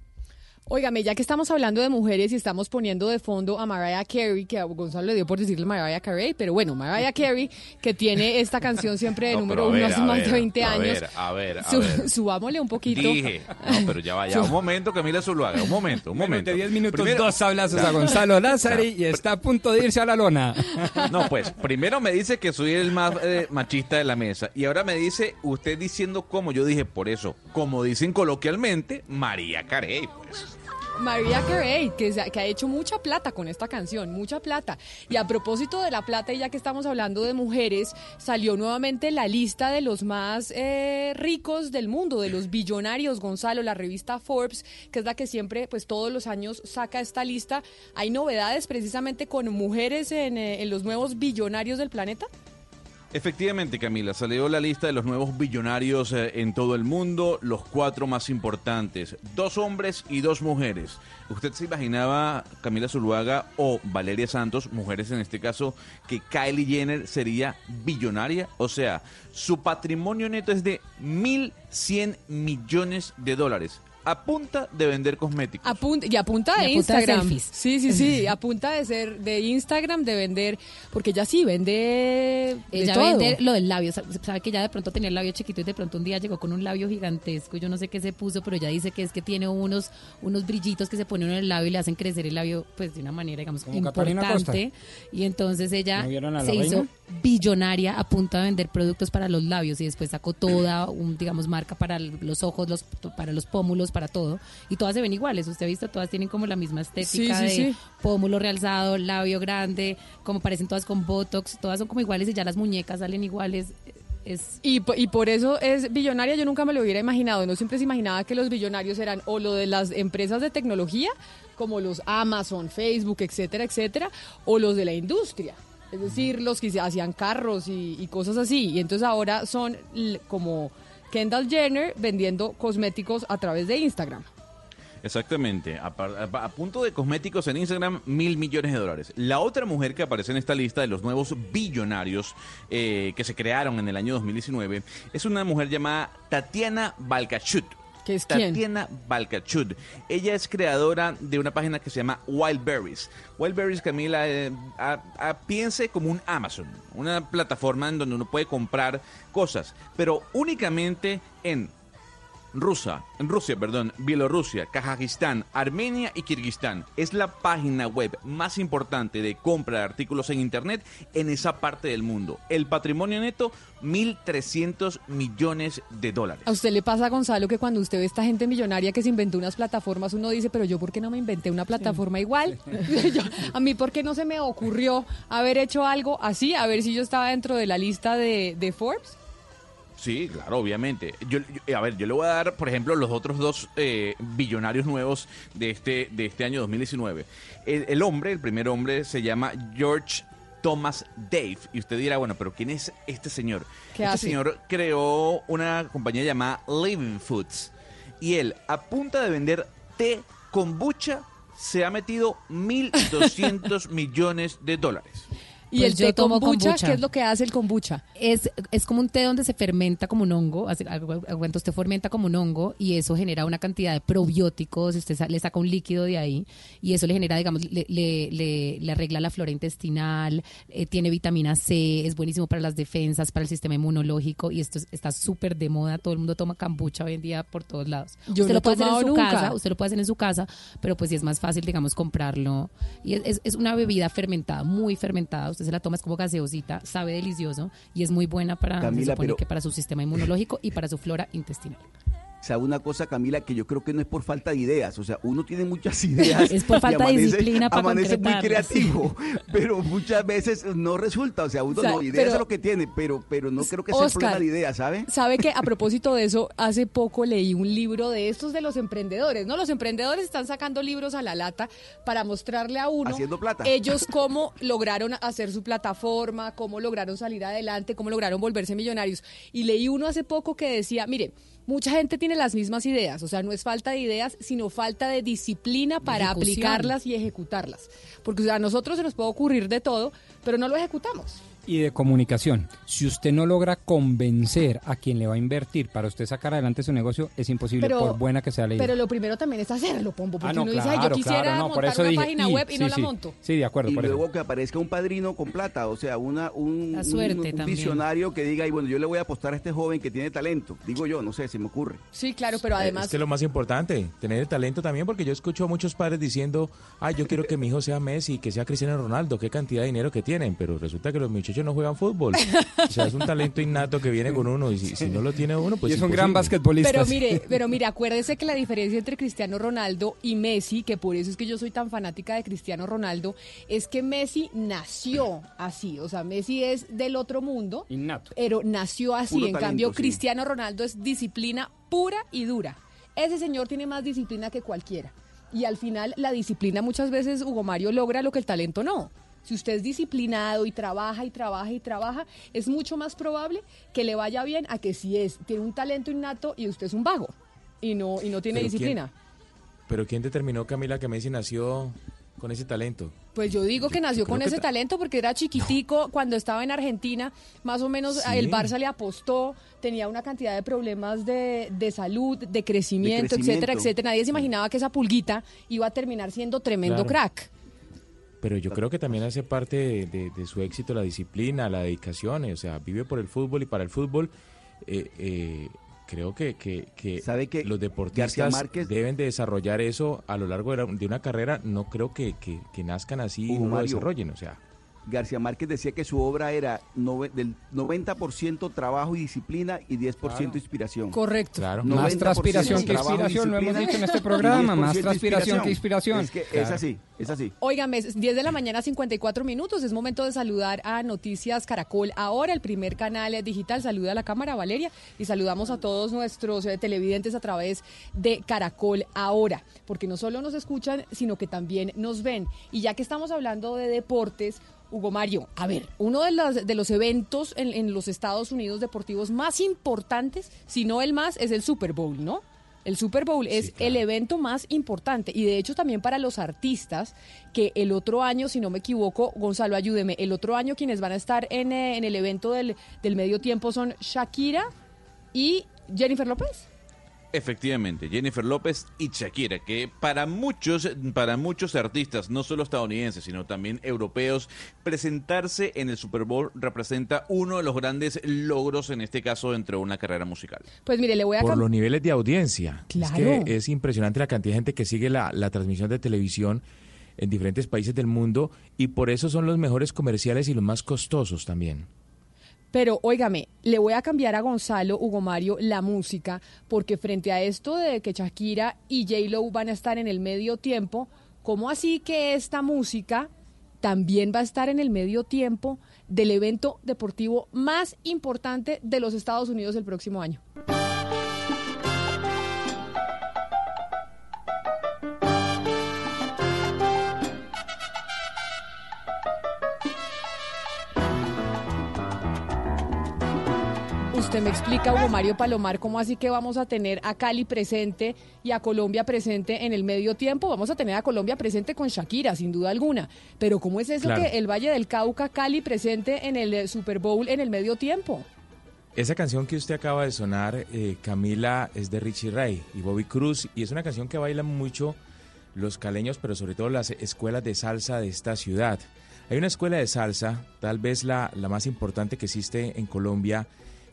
[SPEAKER 12] Óigame, ya que estamos hablando de mujeres y estamos poniendo de fondo a Mariah Carey, que a Gonzalo le dio por decirle Mariah Carey, pero bueno, Mariah Carey, que tiene esta canción siempre de
[SPEAKER 18] No,
[SPEAKER 12] número uno hace más de
[SPEAKER 18] ver,
[SPEAKER 12] 20
[SPEAKER 18] a
[SPEAKER 12] años.
[SPEAKER 18] ver, a ver, a
[SPEAKER 12] Su-
[SPEAKER 18] ver.
[SPEAKER 12] subámosle un poquito.
[SPEAKER 18] Dije, no, pero ya vaya, un momento, Camila Zuluaga, un momento, un momento.
[SPEAKER 19] de 10 minutos,
[SPEAKER 18] Primero-
[SPEAKER 19] dos sablazos a. Gonzalo Lázari y está a punto de irse a la lona.
[SPEAKER 18] No, pues, primero me dice que soy el más eh, machista de la mesa. Y ahora me dice, usted diciendo cómo. Yo dije, por eso, como dicen coloquialmente, María Carey, pues.
[SPEAKER 12] Mariah Carey, que, se ha- ha hecho mucha plata con esta canción, mucha plata. Y a propósito de la plata, y ya que estamos hablando de mujeres, salió nuevamente la lista de los más eh, ricos del mundo, de los billonarios, Gonzalo, la revista Forbes, que es la que siempre, pues todos los años saca esta lista. ¿Hay novedades precisamente con mujeres en, eh, en los nuevos billonarios del planeta?
[SPEAKER 18] Efectivamente, Camila, salió la lista de los nuevos billonarios eh, en todo el mundo, los cuatro más importantes, dos hombres y dos mujeres. ¿Usted se imaginaba, Camila Zuluaga o Valeria Santos, mujeres en este caso, que Kylie Jenner sería billonaria? O sea, su patrimonio neto es de 1.100 millones de dólares. A punta de vender cosméticos.
[SPEAKER 12] A punta- y a punta de
[SPEAKER 20] Y a punta de
[SPEAKER 12] Instagram.
[SPEAKER 20] selfies.
[SPEAKER 12] sí, sí, sí. A punta de ser de Instagram, de vender. Porque ella sí vende. de
[SPEAKER 20] Ella
[SPEAKER 12] todo.
[SPEAKER 20] vende lo del labio. Sa- Sabe que ya de pronto tenía el labio chiquito y de pronto un día llegó con un labio gigantesco. Yo no sé qué se puso, pero ella dice que es que tiene unos, unos brillitos que se ponen en el labio y le hacen crecer el labio, pues de una manera, digamos,
[SPEAKER 19] Como
[SPEAKER 20] importante. Y entonces ella
[SPEAKER 19] ¿No vieron a la
[SPEAKER 20] se hizo? Billonaria a punta de vender productos para los labios y después sacó toda, un, digamos, marca para los ojos, los, para los pómulos, para todo. Y todas se ven iguales. Usted ha visto, todas tienen como la misma estética
[SPEAKER 12] Sí, sí,
[SPEAKER 20] de
[SPEAKER 12] sí.
[SPEAKER 20] pómulo realzado, labio grande, como parecen todas con botox, todas son como iguales y ya las muñecas salen iguales. Es
[SPEAKER 12] Y, y por eso es billonaria, yo nunca me lo hubiera imaginado. No siempre se imaginaba que los billonarios eran o lo de las empresas de tecnología, como los Amazon, Facebook, etcétera, etcétera, o los de la industria. Es decir, los que hacían carros y, cosas así. Y entonces ahora son como Kendall Jenner vendiendo cosméticos a través de Instagram.
[SPEAKER 18] Exactamente, a, punto de cosméticos en Instagram, mil millones de dólares. La otra mujer que aparece en esta lista de los nuevos billonarios eh, que se crearon en el año 2019 es una mujer llamada Tatiana Balkachut.
[SPEAKER 12] ¿Que es quién?
[SPEAKER 18] Tatiana Balcachud. Ella es creadora de una página que se llama Wildberries. Wildberries, Camila, eh, piense como un Amazon, una plataforma en donde uno puede comprar cosas, pero únicamente en Rusia, en Rusia, perdón, Bielorrusia, Kazajistán, Armenia y Kirguistán. Es la página web más importante de compra de artículos en Internet en esa parte del mundo. El patrimonio neto, 1.300 millones de dólares.
[SPEAKER 12] A usted le pasa, Gonzalo, que cuando usted ve esta gente millonaria que se inventó unas plataformas, uno dice, pero yo, ¿por qué no me inventé una plataforma igual? Yo, a mí, ¿por qué no se me ocurrió haber hecho algo así? A ver si yo estaba dentro de la lista de, de Forbes.
[SPEAKER 18] Sí, claro, obviamente. Yo, yo- a ver, yo le voy a dar, por ejemplo, los otros dos eh, billonarios nuevos de este, de este año 2019. El, el hombre, el primer hombre, se llama George Thomas Dave. Y usted dirá, bueno, pero ¿quién es este señor?
[SPEAKER 12] ¿Qué
[SPEAKER 18] este
[SPEAKER 12] hace?
[SPEAKER 18] señor creó una compañía llamada Living Foods. Y él, a punta de vender té kombucha, se ha metido 1.200 millones de dólares.
[SPEAKER 12] Y
[SPEAKER 20] Pues
[SPEAKER 12] el
[SPEAKER 20] yo
[SPEAKER 12] té
[SPEAKER 20] tomo
[SPEAKER 12] kombucha,
[SPEAKER 20] kombucha.
[SPEAKER 12] ¿qué es lo que hace el kombucha?
[SPEAKER 20] Es, es como un té donde se fermenta como un hongo, aguanta usted fermenta como un hongo y eso genera una cantidad de probióticos, usted sa- le saca un líquido de ahí y eso le genera, digamos, le, le- le- le arregla la flora intestinal, eh, tiene vitamina C, es buenísimo para las defensas, para el sistema inmunológico y esto es- está súper de moda, todo el mundo toma kombucha hoy en día por todos lados.
[SPEAKER 12] Yo
[SPEAKER 20] usted
[SPEAKER 12] no
[SPEAKER 20] lo puede hacer en su
[SPEAKER 12] nunca.
[SPEAKER 20] casa, usted lo puede hacer en su casa, pero pues sí es más fácil, digamos, comprarlo. Y es, es- es una bebida fermentada, muy fermentada. Usted se la toma, es como gaseosita, sabe delicioso y es muy buena para, se supone
[SPEAKER 22] pero-
[SPEAKER 20] que para su sistema inmunológico y para su flora intestinal.
[SPEAKER 22] ¿Sabe una cosa, Camila, que yo creo que no es por falta de ideas? O sea, uno tiene muchas ideas.
[SPEAKER 20] Es por falta de disciplina para
[SPEAKER 22] Amanece muy creativo, pero muchas veces no resulta. O sea, uno
[SPEAKER 12] O sea,
[SPEAKER 22] no, ideas
[SPEAKER 12] pero-
[SPEAKER 22] es lo que tiene, pero, pero no creo que sea el
[SPEAKER 12] Oscar,
[SPEAKER 22] problema de ideas, ¿sabe?
[SPEAKER 12] Sabe que a propósito de eso, hace poco leí un libro de estos de los emprendedores, ¿no? Los emprendedores están sacando libros a la lata para mostrarle a uno
[SPEAKER 22] Haciendo plata.
[SPEAKER 12] ellos cómo lograron hacer su plataforma, cómo lograron salir adelante, cómo lograron volverse millonarios. Y leí uno hace poco que decía, mire, mucha gente tiene las mismas ideas, o sea, no es falta de ideas, sino falta de disciplina para
[SPEAKER 20] Ejecución.
[SPEAKER 12] aplicarlas y ejecutarlas. Porque o sea, a nosotros se nos puede ocurrir de todo, pero no lo ejecutamos.
[SPEAKER 19] Y de comunicación. Si usted no logra convencer a quien le va a invertir para usted sacar adelante su negocio, es imposible,
[SPEAKER 12] Pero-
[SPEAKER 19] por buena que sea la idea.
[SPEAKER 12] Pero lo primero también es hacerlo, Pombo, porque
[SPEAKER 19] Ah, no,
[SPEAKER 12] uno dice,
[SPEAKER 19] claro,
[SPEAKER 12] ay, yo quisiera
[SPEAKER 19] claro, no, por
[SPEAKER 12] montar
[SPEAKER 19] eso
[SPEAKER 12] una
[SPEAKER 19] dije,
[SPEAKER 12] página
[SPEAKER 19] y,
[SPEAKER 12] web y
[SPEAKER 19] sí,
[SPEAKER 12] no
[SPEAKER 19] sí.
[SPEAKER 12] la monto.
[SPEAKER 19] Sí, de acuerdo,
[SPEAKER 22] y
[SPEAKER 19] por eso.
[SPEAKER 22] luego que aparezca un padrino con plata, o sea, una, un, un- visionario que diga, y bueno, yo le voy a apostar a este joven que tiene talento. Digo yo, no sé, se me ocurre.
[SPEAKER 12] Sí, claro, pero además...
[SPEAKER 21] Es que es lo más importante, tener el talento también, porque yo escucho a muchos padres diciendo, ay, yo quiero que mi hijo sea Messi, que sea Cristiano Ronaldo, qué cantidad de dinero que tienen, pero resulta que los muchachos no juegan fútbol. O sea, es un talento innato que viene con uno y si, si no lo tiene uno, pues
[SPEAKER 19] y es un gran basquetbolista.
[SPEAKER 12] Pero mire, pero mire, acuérdese que la diferencia entre Cristiano Ronaldo y Messi, que por eso es que yo soy tan fanática de Cristiano Ronaldo, es que Messi nació así, o sea, Messi es del otro mundo,
[SPEAKER 19] Innato.
[SPEAKER 12] pero nació así.
[SPEAKER 22] Puro
[SPEAKER 12] en
[SPEAKER 22] talento,
[SPEAKER 12] cambio,
[SPEAKER 22] sí.
[SPEAKER 12] Cristiano Ronaldo es disciplina pura y dura. Ese señor tiene más disciplina que cualquiera. Y al final, la disciplina muchas veces, Hugo Mario, logra lo que el talento no. Si usted es disciplinado y trabaja y trabaja y trabaja, es mucho más probable que le vaya bien a que si es, tiene un talento innato y usted es un vago y no, y no tiene
[SPEAKER 21] Pero
[SPEAKER 12] disciplina.
[SPEAKER 21] Pero ¿quién determinó, Camila, que Messi nació con ese talento?
[SPEAKER 12] Pues yo digo que nació con
[SPEAKER 21] que
[SPEAKER 12] ese
[SPEAKER 21] ta-
[SPEAKER 12] talento porque era chiquitico cuando estaba en Argentina, más o menos
[SPEAKER 21] Sí.
[SPEAKER 12] el Barça le apostó, tenía una cantidad de problemas de, de salud, de crecimiento, etcétera,
[SPEAKER 22] crecimiento.
[SPEAKER 12] etcétera. Nadie se imaginaba que esa pulguita iba a terminar siendo tremendo
[SPEAKER 21] Claro.
[SPEAKER 12] crack.
[SPEAKER 21] Pero yo creo que también hace parte de, de- de su éxito la disciplina, la dedicación, eh, o sea, vive por el fútbol y para el fútbol. eh, eh, creo que, que, que
[SPEAKER 22] ¿Sabe que
[SPEAKER 21] los deportistas
[SPEAKER 22] Márquez-
[SPEAKER 21] deben de desarrollar eso a lo largo de, la- de una carrera. No creo que, que- que nazcan así y no lo desarrollen, o sea.
[SPEAKER 22] García Márquez decía que su obra era nove- del 90% trabajo y disciplina y 10% inspiración.
[SPEAKER 12] Correcto.
[SPEAKER 21] Claro.
[SPEAKER 19] Más
[SPEAKER 22] 90%
[SPEAKER 19] transpiración que inspiración, lo hemos dicho en este programa,
[SPEAKER 22] 10%
[SPEAKER 19] más transpiración que inspiración.
[SPEAKER 22] Es que es
[SPEAKER 19] Claro.
[SPEAKER 22] así, es así.
[SPEAKER 12] Óigame, es 10 de la mañana, 54 minutos. Es momento de saludar a Noticias Caracol. Ahora, el primer canal digital. Saluda a la cámara, Valeria. Y saludamos a todos nuestros eh, televidentes a través de Caracol Ahora. Porque no solo nos escuchan, sino que también nos ven. Y ya que estamos hablando de deportes. Hugo Mario, a ver, uno de los, de los eventos en, en los Estados Unidos deportivos más importantes, si no el más, es el Super Bowl, ¿no? El Super Bowl es el evento más importante y de hecho también para los artistas que el otro año, si no me equivoco, Gonzalo, ayúdeme, el otro año quienes van a estar en, eh, en el evento del, del medio tiempo son Shakira y Jennifer López.
[SPEAKER 18] Efectivamente, Jennifer López y Shakira, que para muchos, para muchos artistas, no solo estadounidenses, sino también europeos, presentarse en el Super Bowl representa uno de los grandes logros, en este caso, dentro de una carrera musical.
[SPEAKER 12] Pues mire, le voy a
[SPEAKER 21] Por los niveles de audiencia.
[SPEAKER 12] Claro.
[SPEAKER 21] Es que es impresionante la cantidad de gente que sigue la, la transmisión de televisión en diferentes países del mundo y por eso son los mejores comerciales y los más costosos también.
[SPEAKER 12] Pero óigame, le voy a cambiar a Gonzalo, Hugo Mario, la música, porque frente a esto de que Shakira y J-Lo van a estar en el medio tiempo, ¿cómo así que esta música también va a estar en el medio tiempo del evento deportivo más importante de los Estados Unidos el próximo año? Usted me explica, Hugo Mario Palomar, cómo así que vamos a tener a Cali presente y a Colombia presente en el medio tiempo. Vamos a tener a Colombia presente con Shakira, sin duda alguna. Pero ¿cómo es eso
[SPEAKER 21] Claro.
[SPEAKER 12] que el Valle del Cauca, Cali presente en el eh, Super Bowl en el medio tiempo?
[SPEAKER 21] Esa canción que usted acaba de sonar, eh, Camila, es de Richie Ray y Bobby Cruz y es una canción que bailan mucho los caleños, pero sobre todo las escuelas de salsa de esta ciudad. Hay una escuela de salsa, tal vez la, la más importante que existe en Colombia,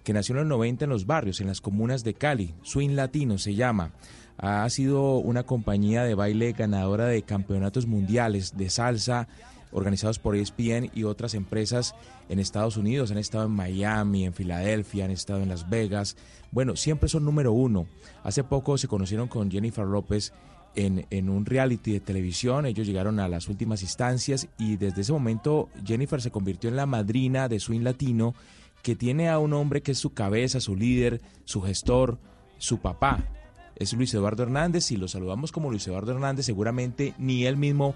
[SPEAKER 21] que nació en los 90 en los barrios, en las comunas de Cali. Swing Latino se llama. Ha sido una compañía de baile ganadora de campeonatos mundiales de salsa organizados por ESPN y otras empresas en Estados Unidos. Han estado en Miami, en Filadelfia, han estado en Las Vegas. Bueno, siempre son número uno. Hace poco se conocieron con Jennifer López en, en un reality de televisión. Ellos llegaron a las últimas instancias y desde ese momento Jennifer se convirtió en la madrina de Swing Latino que tiene a un hombre que es su cabeza, su líder, su gestor, su papá. Es Luis Eduardo Hernández y lo saludamos como Luis Eduardo Hernández. Seguramente ni él mismo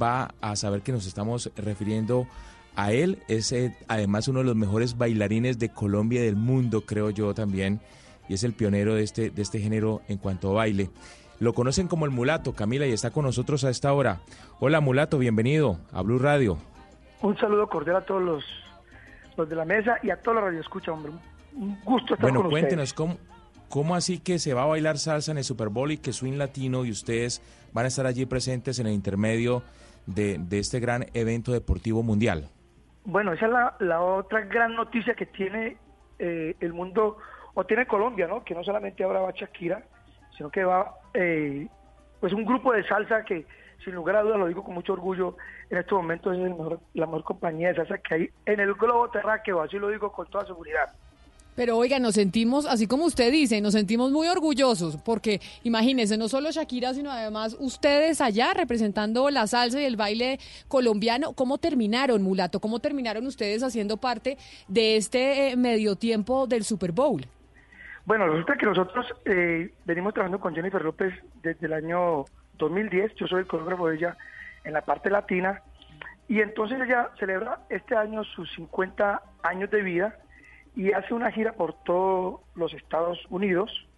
[SPEAKER 21] va a saber que nos estamos refiriendo a él. Es eh, además uno de los mejores bailarines de Colombia y del mundo, creo yo también. Y es el pionero de este, de este género en cuanto a baile. Lo conocen como el mulato, Camila, y está con nosotros a esta hora. Hola mulato, bienvenido a Blue Radio.
[SPEAKER 23] Un saludo cordial a todos los, los de la mesa y a todos los radioescuchas, hombre. Un gusto estar
[SPEAKER 21] Bueno,
[SPEAKER 23] con
[SPEAKER 21] cuéntenos,
[SPEAKER 23] ustedes.
[SPEAKER 21] ¿cómo, ¿cómo así que se va a bailar salsa en el Super Bowl y que Swing Latino y ustedes van a estar allí presentes en el intermedio de, de este gran evento deportivo mundial?
[SPEAKER 23] Bueno, esa es la, la otra gran noticia que tiene eh, el mundo, o tiene Colombia, ¿no? Que no solamente ahora va Shakira, sino que va eh, pues un grupo de salsa que, sin lugar a dudas, lo digo con mucho orgullo, en estos momentos es el mejor- la mejor compañía de salsa que hay en el globo terráqueo, así lo digo con toda seguridad.
[SPEAKER 12] Pero oiga, nos sentimos, así como usted dice, nos sentimos muy orgullosos, porque imagínense, no solo Shakira, sino además ustedes allá representando la salsa y el baile colombiano. ¿Cómo terminaron, Mulato? ¿Cómo terminaron ustedes haciendo parte de este eh, medio tiempo del Super Bowl?
[SPEAKER 23] Bueno, resulta que nosotros eh, venimos trabajando con Jennifer López desde el año 2010. Yo soy el coreógrafo de ella en la parte latina. Y entonces ella celebra este año sus 50 años de vida y hace una gira por todos los Estados Unidos,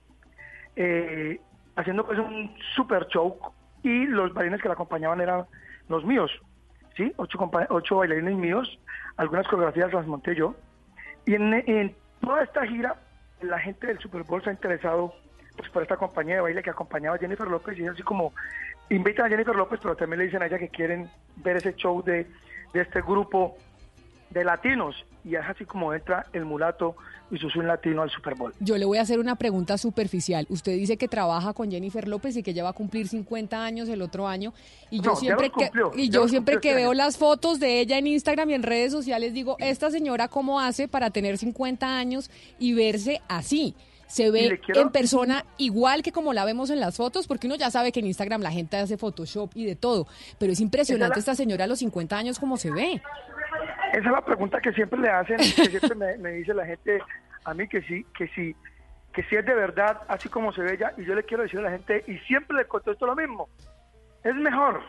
[SPEAKER 23] eh, haciendo pues un super show. Y los bailarines que la acompañaban eran los míos, ¿sí? Ocho, ocho bailarines míos, algunas coreografías las monté yo. Y en, en toda esta gira, la gente del Super Bowl se ha interesado pues, por esta compañía de baile que acompañaba a Jennifer López y es así como invitan a Jennifer López, pero también le dicen a ella que quieren ver ese show de, de este grupo de latinos y es así como entra el mulato y su swing latino al Super Bowl.
[SPEAKER 12] Yo le voy a hacer una pregunta superficial. Usted dice que trabaja con Jennifer López y que ya va a cumplir 50 años el otro año. Y yo
[SPEAKER 23] No,
[SPEAKER 12] siempre que, y yo siempre que
[SPEAKER 23] este
[SPEAKER 12] veo las fotos de ella en Instagram y en redes sociales digo, esta señora cómo hace para tener 50 años y verse así. Se ve
[SPEAKER 23] quiero-
[SPEAKER 12] en persona igual que como la vemos en las fotos, porque uno ya sabe que en Instagram la gente hace Photoshop y de todo, pero es impresionante esta señora a los 50 años como se ve.
[SPEAKER 23] Esa es la pregunta que siempre le hacen, que siempre me, me dice la gente a mí que sí, que sí, que sí es de verdad, así como se ve ella, y yo le quiero decir a la gente, y siempre le contesto lo mismo, es mejor,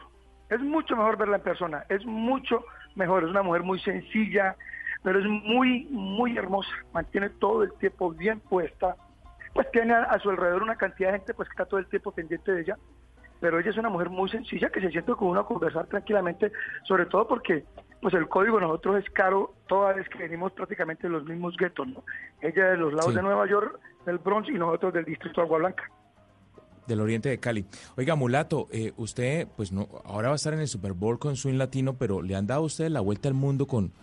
[SPEAKER 23] es mucho mejor verla en persona, es mucho mejor, es una mujer muy sencilla, pero es muy, muy hermosa, mantiene todo el tiempo bien puesta, pues tiene a, a su alrededor una cantidad de gente pues que está todo el tiempo pendiente de ella, pero ella es una mujer muy sencilla que se siente con uno a conversar tranquilamente, sobre todo porque pues el código de nosotros es caro toda vez que venimos prácticamente de los mismos guetos, ¿no? Ella de los lados
[SPEAKER 21] Sí.
[SPEAKER 23] de Nueva York, del Bronx y nosotros del distrito de Agua Blanca.
[SPEAKER 21] del oriente de Cali. Oiga, Mulato, eh, usted pues no, ahora va a estar en el Super Bowl con Swing Latino, pero le han dado a usted la vuelta al mundo con,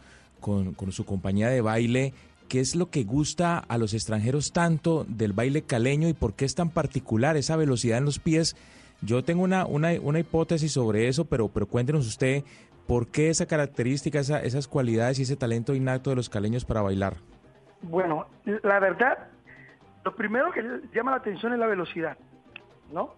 [SPEAKER 21] con, con su compañía de baile. ¿Qué es lo que gusta a los extranjeros tanto del baile caleño y por qué es tan particular esa velocidad en los pies? Yo tengo una, una, una hipótesis sobre eso, pero, pero cuéntenos usted por qué esa característica, esa- esas cualidades y ese talento innato de los caleños para bailar.
[SPEAKER 23] Bueno, la verdad, lo primero que llama la atención es la velocidad, ¿no?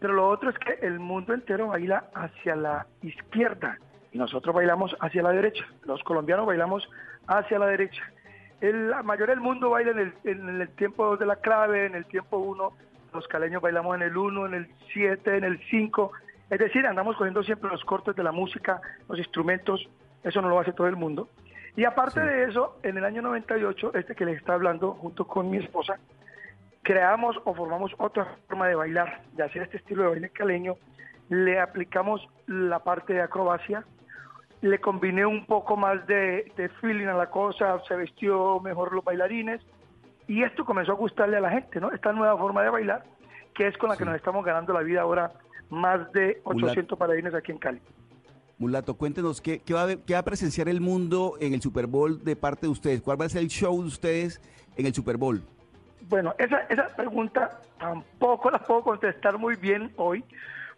[SPEAKER 23] Pero lo otro es que el mundo entero baila hacia la izquierda y nosotros bailamos hacia la derecha. Los colombianos bailamos hacia la derecha. El- la mayoría del mundo baila en el, en el tiempo de la clave, en el tiempo 1. Los caleños bailamos en el 1, en el 7, en el 5. Es decir, andamos cogiendo siempre los cortes de la música, los instrumentos. Eso no lo hace todo el mundo. Y aparte de eso, en el año 98, este que les está hablando, junto con mi esposa, creamos o formamos otra forma de bailar, de hacer este estilo de baile caleño. Le aplicamos la parte de acrobacia, le combiné un poco más de, de feeling a la cosa, se vestió mejor los bailarines y esto comenzó a gustarle a la gente, ¿no? Esta nueva forma de bailar, que es con la que nos estamos ganando la vida ahora, más de 800 bailarines aquí en Cali.
[SPEAKER 22] Mulato, cuéntenos, ¿qué, qué va a, qué va a presenciar el mundo en el Super Bowl de parte de ustedes? ¿Cuál va a ser el show de ustedes en el Super Bowl?
[SPEAKER 23] Bueno, esa, esa pregunta tampoco la puedo contestar muy bien hoy,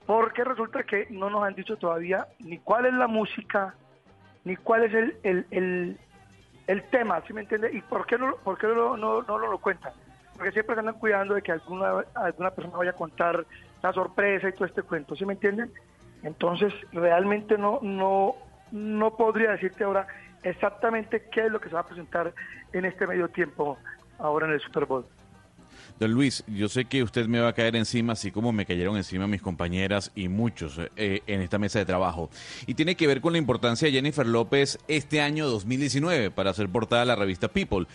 [SPEAKER 23] porque resulta que no nos han dicho todavía ni cuál es la música, ni cuál es el, el, el, tema, ¿sí me entiende? ¿Y por qué no, lo- por qué no, no, no lo cuentan? Porque siempre se andan cuidando de que alguna, alguna persona vaya a contar la sorpresa y todo este cuento, ¿sí me entienden? Entonces, realmente no, no, no podría decirte ahora exactamente qué es lo que se va a presentar en este medio tiempo ahora en el Super Bowl.
[SPEAKER 18] Don Luis, yo sé que usted me va a caer encima, así como me cayeron encima mis compañeras y muchos eh, en esta mesa de trabajo. Y tiene que ver con la importancia de Jennifer López este año 2019 para ser portada de la revista People.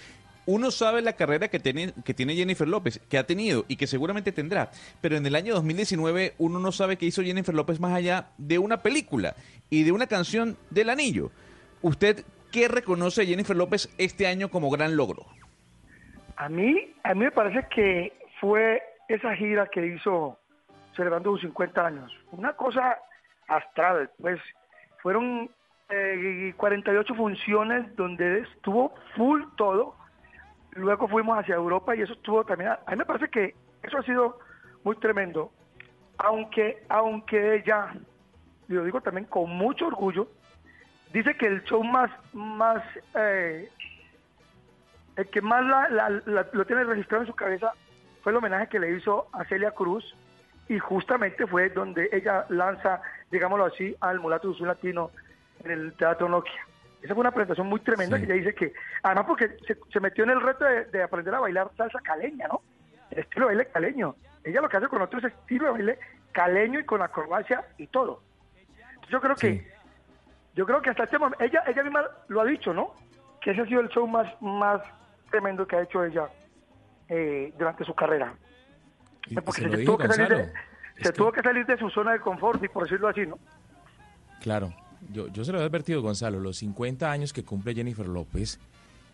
[SPEAKER 18] Uno sabe la carrera que tiene, que tiene Jennifer López, que ha tenido y que seguramente tendrá, pero en el año 2019 uno no sabe qué hizo Jennifer López más allá de una película y de una canción del anillo. ¿Usted qué reconoce a Jennifer López este año como gran logro?
[SPEAKER 23] A mí, a mí me parece que fue esa gira que hizo celebrando sus 50 años. Una cosa astral, pues fueron eh, 48 funciones donde estuvo full todo. Luego fuimos hacia Europa y eso estuvo también. A mí me parece que eso ha sido muy tremendo. Aunque, aunque ella, y lo digo también con mucho orgullo, dice que el show más, más eh, el que más la- la- la- lo tiene registrado en su cabeza fue el homenaje que le hizo a Celia Cruz y justamente fue donde ella lanza, digámoslo así, al mulato azul latino en el Teatro Nokia. Esa fue una presentación muy tremenda que ella dice que, además porque se, se metió en el reto de, de aprender a bailar salsa caleña, ¿no? El estilo de baile caleño. Ella lo que hace con otro es estilo de baile caleño y con acrobacia y todo. Entonces, yo creo que, yo creo que hasta este momento, ella, ella misma lo ha dicho, ¿no? Que ese ha sido el show más, más tremendo que ha hecho ella eh, durante su carrera.
[SPEAKER 21] Y
[SPEAKER 23] Porque
[SPEAKER 21] se
[SPEAKER 23] tuvo que salir de, se tuvo que salir de su zona de confort, y por decirlo así, ¿no?
[SPEAKER 21] Claro, yo, yo se lo he advertido, Gonzalo, los 50 años que cumple Jennifer López,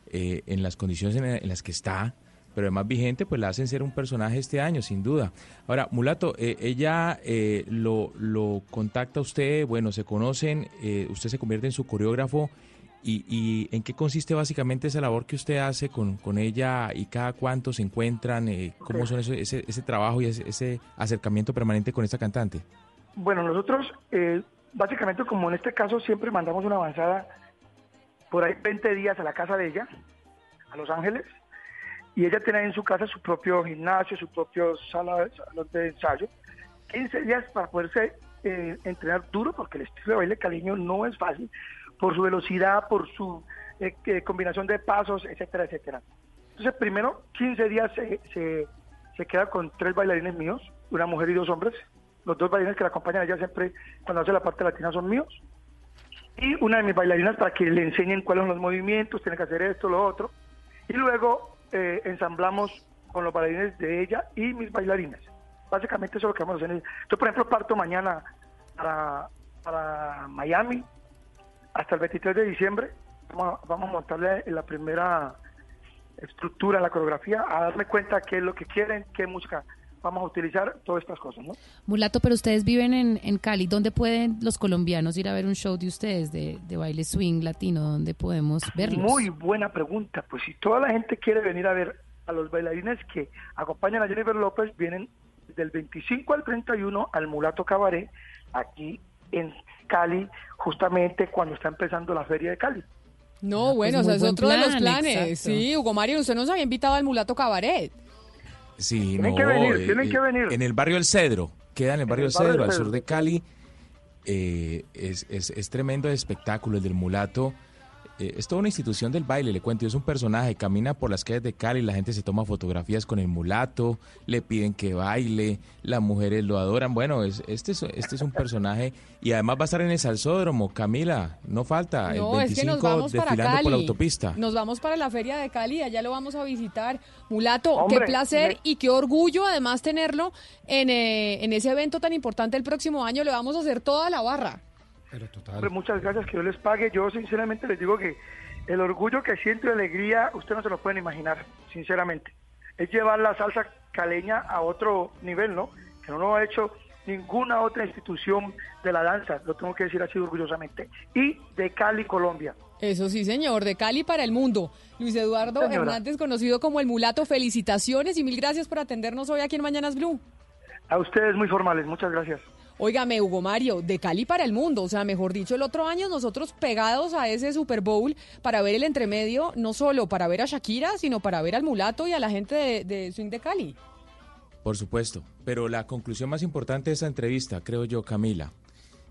[SPEAKER 21] eh, en las condiciones en, en las que está, pero además vigente, pues la hacen ser un personaje este año, sin duda. Ahora, Mulato, eh, ella eh, lo, lo contacta a usted, bueno, se conocen, eh, usted se convierte en su coreógrafo, y, y ¿en qué consiste básicamente esa labor que usted hace con, con ella y cada cuánto se encuentran? eh, ¿Cómo son eso- ese, ese trabajo y ese, ese acercamiento permanente con esta cantante?
[SPEAKER 23] Bueno, nosotros, eh, básicamente, como en este caso, siempre mandamos una avanzada por ahí 20 días a la casa de ella, a Los Ángeles, y ella tiene en su casa su propio gimnasio, su propio sala salón de ensayo, 15 días para poderse eh, entrenar duro, porque el estilo de baile caleño no es fácil, por su velocidad, por su eh, eh, combinación de pasos, etcétera, etcétera. Entonces, primero, 15 días se, se, se queda con tres bailarines míos, una mujer y dos hombres. Los dos bailarines que la acompañan ella siempre, cuando hace la parte latina, son míos. Y una de mis bailarinas para que le enseñen cuáles son los movimientos, tiene que hacer esto, lo otro. Y luego eh, ensamblamos con los bailarines de ella y mis bailarines. Básicamente eso es lo que vamos a hacer. Yo, por ejemplo, parto mañana para, para Miami hasta el 23 de diciembre. Vamos a, vamos a montarle la primera estructura, la coreografía, a darme cuenta qué es lo que quieren, qué música vamos a utilizar todas estas cosas, ¿no?
[SPEAKER 20] Mulato, pero ustedes viven en, en Cali. ¿Dónde pueden los colombianos ir a ver un show de ustedes de, de baile swing latino? ¿Dónde podemos verlos?
[SPEAKER 23] Muy buena pregunta. Pues si toda la gente quiere venir a ver a los bailarines que acompañan a Jennifer López, vienen del 25 al 31 al Mulato Cabaret, aquí en Cali, justamente cuando está empezando la feria de Cali.
[SPEAKER 12] No, bueno,
[SPEAKER 20] pues
[SPEAKER 12] o sea,
[SPEAKER 20] muy
[SPEAKER 12] es
[SPEAKER 20] buen
[SPEAKER 12] otro de los
[SPEAKER 20] plan,
[SPEAKER 12] planes.
[SPEAKER 20] exacto.
[SPEAKER 12] Sí, Hugo Mario, usted nos había invitado al Mulato Cabaret.
[SPEAKER 21] Sí,
[SPEAKER 23] Tienen
[SPEAKER 21] no,
[SPEAKER 23] que venir,
[SPEAKER 21] eh,
[SPEAKER 23] tienen
[SPEAKER 21] eh,
[SPEAKER 23] que venir.
[SPEAKER 21] En el barrio El Cedro, queda en el barrio
[SPEAKER 23] el
[SPEAKER 21] El
[SPEAKER 23] barrio
[SPEAKER 21] Cedro, al
[SPEAKER 23] Cedro.
[SPEAKER 21] sur de Cali. Eh, es, es, es tremendo el espectáculo, el del mulato. Eh, es toda una institución del baile, le cuento, es un personaje, camina por las calles de Cali, la gente se toma fotografías con el mulato, le piden que baile, las mujeres lo adoran. Bueno, es, este, es, este es un personaje y además va a estar en el Salsódromo, Camila, no falta,
[SPEAKER 12] No,
[SPEAKER 21] el
[SPEAKER 12] es que
[SPEAKER 21] 25
[SPEAKER 12] nos vamos para
[SPEAKER 21] desfilando
[SPEAKER 12] Cali.
[SPEAKER 21] por la autopista.
[SPEAKER 12] Nos vamos para la feria de Cali, allá lo vamos a visitar. Mulato,
[SPEAKER 23] Hombre,
[SPEAKER 12] qué placer
[SPEAKER 23] me-
[SPEAKER 12] y qué orgullo además tenerlo en, eh, en ese evento tan importante el próximo año. Le vamos a hacer toda la barra.
[SPEAKER 23] Hombre, muchas gracias, que yo les pague. Yo sinceramente les digo que el orgullo que siento y alegría, ustedes no se lo pueden imaginar, sinceramente. Es llevar la salsa caleña a otro nivel, ¿no? Que no lo ha hecho ninguna otra institución de la danza, lo tengo que decir así orgullosamente. Y de Cali, Colombia.
[SPEAKER 12] Eso sí, señor, de Cali para el mundo. Luis Eduardo
[SPEAKER 23] Señora.
[SPEAKER 12] Hernández, conocido como el Mulato, felicitaciones y mil gracias por atendernos hoy aquí en Mañanas Blue.
[SPEAKER 23] A ustedes muy formales, muchas gracias.
[SPEAKER 12] Óigame, Hugo Mario, de Cali para el mundo. O sea, mejor dicho, el otro año nosotros pegados a ese Super Bowl para ver el entremedio, no solo para ver a Shakira, sino para ver al mulato y a la gente de, Swing de Cali.
[SPEAKER 21] Por supuesto, pero la conclusión más importante de esta entrevista, creo yo, Camila,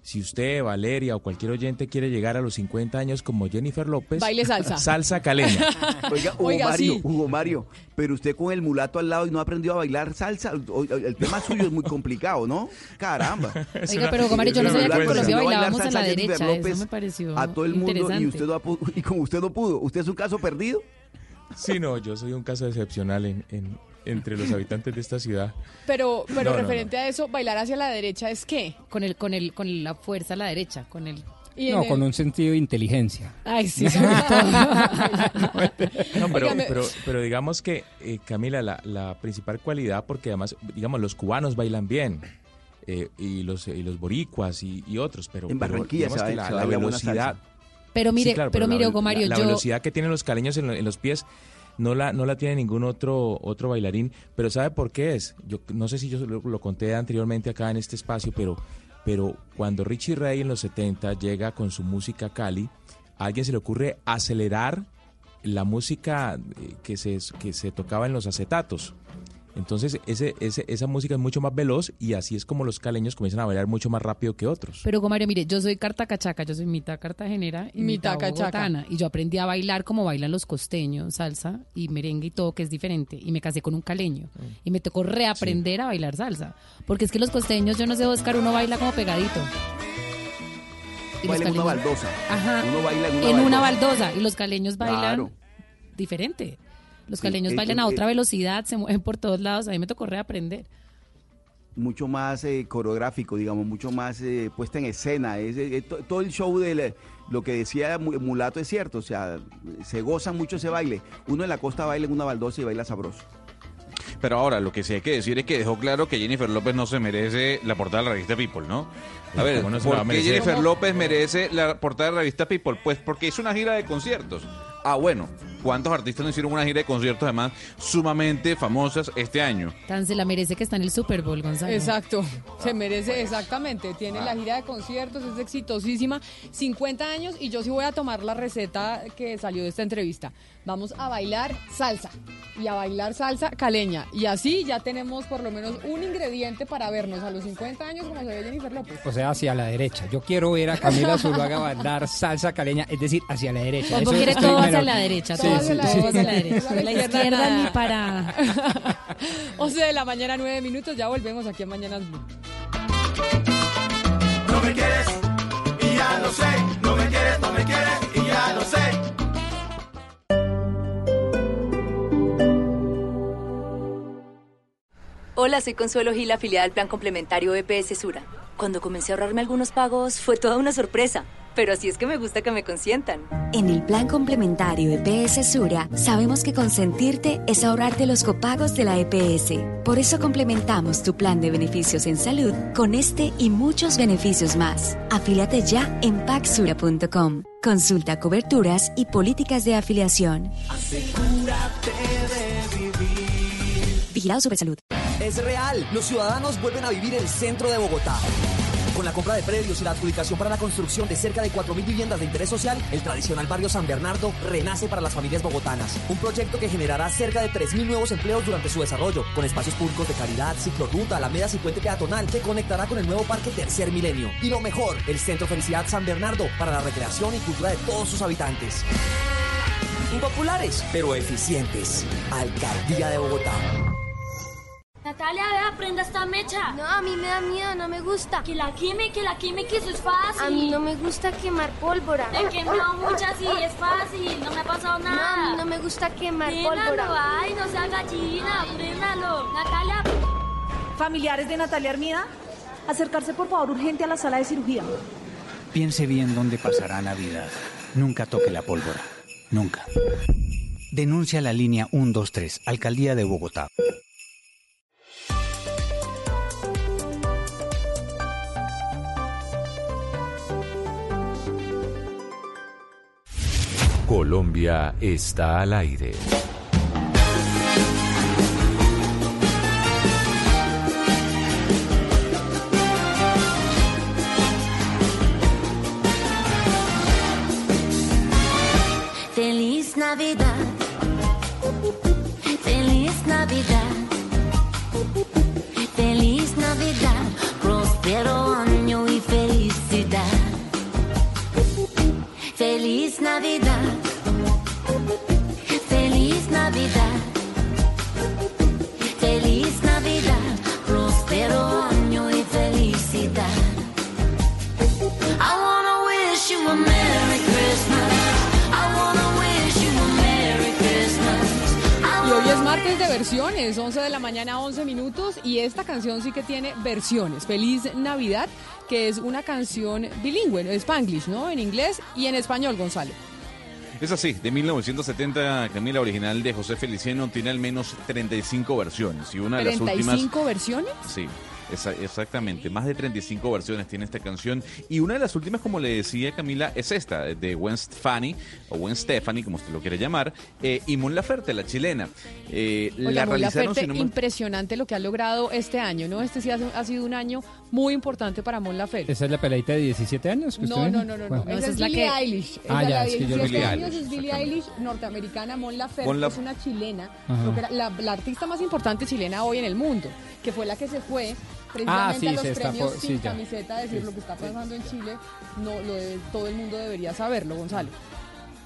[SPEAKER 21] si usted, Valeria o cualquier oyente quiere llegar a los 50 años como Jennifer López,
[SPEAKER 12] Baile salsa.
[SPEAKER 21] salsa caleña.
[SPEAKER 22] Oiga, Hugo
[SPEAKER 12] Oiga,
[SPEAKER 22] Mario,
[SPEAKER 12] sí.
[SPEAKER 22] Hugo Mario, pero usted con el mulato al lado y no aprendió a bailar salsa, el tema suyo es muy complicado, ¿no? Caramba.
[SPEAKER 20] Oiga, pero Hugo Mario, yo no sabía que en. Colombia bailábamos a la derecha.
[SPEAKER 22] López
[SPEAKER 20] Eso me pareció
[SPEAKER 22] a todo el mundo y usted no y como usted no pudo, ¿usted es un caso perdido?
[SPEAKER 21] Sí, no, yo soy un caso excepcional en, en- entre los habitantes de esta ciudad.
[SPEAKER 12] Pero, pero
[SPEAKER 21] No, no,
[SPEAKER 12] referente a eso, bailar hacia la derecha es qué?
[SPEAKER 20] Con el, con el, con la fuerza a la derecha, con el.
[SPEAKER 19] No,
[SPEAKER 12] el-
[SPEAKER 19] con un sentido de inteligencia.
[SPEAKER 12] Ay, sí, sobre todo.
[SPEAKER 21] No, pero, pero, pero digamos que, eh, Camila, la, la principal cualidad, porque además, digamos, los cubanos bailan bien. eh, y los y los boricuas y, y otros, pero,
[SPEAKER 22] En
[SPEAKER 21] pero
[SPEAKER 22] Barranquilla
[SPEAKER 21] digamos
[SPEAKER 22] se
[SPEAKER 21] que la,
[SPEAKER 22] se
[SPEAKER 21] la velocidad.
[SPEAKER 20] Pero mire,
[SPEAKER 21] Sí, claro,
[SPEAKER 20] pero
[SPEAKER 21] la-
[SPEAKER 20] mire, Hugo Mario,
[SPEAKER 21] la, velocidad que tienen los caleños en, lo- en los pies no la, no la tiene ningún otro, otro bailarín. Pero ¿sabe por qué es? Yo no sé si yo lo, conté anteriormente acá en este espacio, pero, pero cuando Richie Ray en los 70 llega con su música Cali, a alguien se le ocurre acelerar la música eh, que se, que se tocaba en los acetatos. Entonces ese, ese, esa música es mucho más veloz y así es como los caleños comienzan a bailar mucho más rápido que otros.
[SPEAKER 20] Pero Hugo Mario, mire, yo soy cartacachaca, yo soy mitad cartagenera y
[SPEAKER 12] Mitad
[SPEAKER 20] mitad,
[SPEAKER 12] cachaca.
[SPEAKER 20] bogotana. Y yo aprendí a bailar como bailan los costeños, salsa y merengue y todo, que es diferente. Y me casé con un caleño. Y me tocó reaprender a bailar salsa. Porque es que los costeños, yo no sé, Oscar, uno baila como pegadito. Y
[SPEAKER 22] Baila en una baldosa.
[SPEAKER 20] Ajá.
[SPEAKER 22] Uno baila en una
[SPEAKER 20] en una
[SPEAKER 22] baldosa.
[SPEAKER 20] baldosa. Y los caleños bailan
[SPEAKER 22] Claro.
[SPEAKER 20] diferente. Los
[SPEAKER 22] Sí,
[SPEAKER 20] caleños
[SPEAKER 22] eh,
[SPEAKER 20] bailan
[SPEAKER 22] eh,
[SPEAKER 20] a otra
[SPEAKER 22] eh.
[SPEAKER 20] velocidad, se mueven por todos lados. A mí me tocó reaprender.
[SPEAKER 22] mucho más eh, coreográfico, digamos, mucho más eh, puesta en escena. Es, eh, to- todo el show de la- lo que decía Mu- Mulato es cierto, o sea, se goza mucho ese baile. Uno en la costa baila en una baldosa y baila sabroso.
[SPEAKER 18] Pero ahora, lo que sí hay que decir es que dejó claro que Jennifer López no se merece la portada de la revista People, ¿no? A ver,
[SPEAKER 21] ¿Cómo no se la va a
[SPEAKER 18] ¿por qué? Jennifer López merece la portada de la revista People? Pues porque hizo una gira de conciertos. Ah, bueno, ¿cuántos artistas no hicieron una gira de conciertos además sumamente famosas este año?
[SPEAKER 20] Tan se la merece que está en el Super Bowl, Gonzalo.
[SPEAKER 12] Exacto, se merece exactamente. Tiene
[SPEAKER 18] Ah.
[SPEAKER 12] la gira de conciertos, es exitosísima. 50 años y yo sí voy a tomar la receta que salió de esta entrevista. Vamos a bailar salsa y a bailar salsa caleña. Y así ya tenemos por lo menos un ingrediente para vernos a los 50 años como se ve Jennifer López.
[SPEAKER 19] O sea, hacia la derecha. Yo quiero ver a Camila Zuluaga bailar salsa caleña, es decir, hacia la derecha. Eso
[SPEAKER 20] quiere todo hacia la derecha,
[SPEAKER 19] Sí, sí,
[SPEAKER 20] la,
[SPEAKER 19] sí.
[SPEAKER 20] la derecha.
[SPEAKER 12] Para
[SPEAKER 20] De
[SPEAKER 12] la
[SPEAKER 20] la izquierda
[SPEAKER 12] nada.
[SPEAKER 20] ni para...
[SPEAKER 12] 11 de la mañana, 9 minutos, ya volvemos aquí en Mañanas Blue.
[SPEAKER 24] No me quieres y ya lo sé. No me quieres, no me quieres y ya lo sé.
[SPEAKER 25] Hola, soy Consuelo Gil, afiliada al Plan Complementario EPS Sura. Cuando comencé a ahorrarme algunos pagos fue toda una sorpresa. Pero así es que me gusta que me consientan.
[SPEAKER 26] En el plan complementario EPS Sura, sabemos que consentirte es ahorrarte los copagos de la EPS. Por eso complementamos tu plan de beneficios en salud con este y muchos beneficios más. Afíliate ya en paxura.com. Consulta coberturas y políticas de afiliación.
[SPEAKER 24] Asegúrate de vivir.
[SPEAKER 26] Vigilado Supersalud.
[SPEAKER 27] Es real, los ciudadanos vuelven a vivir el centro de Bogotá. Con la compra de predios y la adjudicación para la construcción de cerca de 4.000 viviendas de interés social, el tradicional barrio San Bernardo renace para las familias bogotanas. Un proyecto que generará cerca de 3.000 nuevos empleos durante su desarrollo, con espacios públicos de caridad, ciclorruta, alamedas y puente peatonal que conectará con el nuevo parque Tercer Milenio. Y lo mejor, el Centro Felicidad San Bernardo para la recreación y cultura de todos sus habitantes. Impopulares, pero eficientes. Alcaldía de Bogotá.
[SPEAKER 28] Natalia, ve, prenda esta mecha.
[SPEAKER 29] No, a mí me da miedo, no me gusta.
[SPEAKER 28] Que la queme, que la queme, que eso es fácil.
[SPEAKER 29] A mí no me gusta quemar pólvora.
[SPEAKER 28] He quemado muchas y es fácil, no me ha pasado nada.
[SPEAKER 29] No, a mí no me gusta quemar
[SPEAKER 28] Préndalo,
[SPEAKER 29] pólvora.
[SPEAKER 28] ay, no sea gallina, préndalo. Natalia.
[SPEAKER 30] Familiares de Natalia Armida, acercarse por favor urgente a la sala de cirugía.
[SPEAKER 31] Piense bien dónde pasará Navidad. Nunca toque la pólvora. Nunca. Denuncia la línea 123, Alcaldía de Bogotá.
[SPEAKER 17] Colombia está al aire.
[SPEAKER 32] Feliz Navidad. Feliz Navidad.
[SPEAKER 12] Versiones, 11 de la mañana, 11 minutos, y esta canción sí que tiene versiones. Feliz Navidad, que es una canción bilingüe, ¿no? Spanglish, ¿no? En inglés y en español, Gonzalo.
[SPEAKER 18] Es así, de 1970, Camila, original de José Feliciano, tiene al menos 35 versiones. Y una de las últimas.
[SPEAKER 12] ¿35 versiones?
[SPEAKER 18] Sí, esa- exactamente. Más de 35 versiones tiene esta canción. Y una de las últimas, como le decía Camila, es esta, de Gwen Stefani, o Gwen Stefani, como usted lo quiere llamar, eh, y Mon Laferte, la chilena. Eh, la
[SPEAKER 12] Mon
[SPEAKER 18] realizaron,
[SPEAKER 12] Laferte,
[SPEAKER 18] si no me-
[SPEAKER 12] impresionante lo que ha logrado este año, ¿no? Este sí ha, ha sido un año muy importante para Mon Laferte.
[SPEAKER 19] ¿Esa es la peladita de 17 años? que usted
[SPEAKER 12] No,
[SPEAKER 19] ve?
[SPEAKER 12] no, no, no, no.
[SPEAKER 19] Bueno.
[SPEAKER 12] Esa es, Billie Eilish.
[SPEAKER 19] Ah,
[SPEAKER 12] Esa
[SPEAKER 19] ya,
[SPEAKER 12] la
[SPEAKER 19] es
[SPEAKER 12] de
[SPEAKER 19] que yo
[SPEAKER 12] 17
[SPEAKER 19] Billie
[SPEAKER 12] años
[SPEAKER 19] Eilish,
[SPEAKER 12] es Billie Eilish, norteamericana, Mon Laferte,
[SPEAKER 18] Mon
[SPEAKER 12] que es una chilena, que era la, la artista más importante chilena hoy en el mundo, que fue la que se fue precisamente
[SPEAKER 19] Ah, sí,
[SPEAKER 12] a los
[SPEAKER 19] se
[SPEAKER 12] premios sin
[SPEAKER 19] sí,
[SPEAKER 12] camiseta a decir lo que está pasando en Chile, no, lo de- todo el mundo debería saberlo, Gonzalo.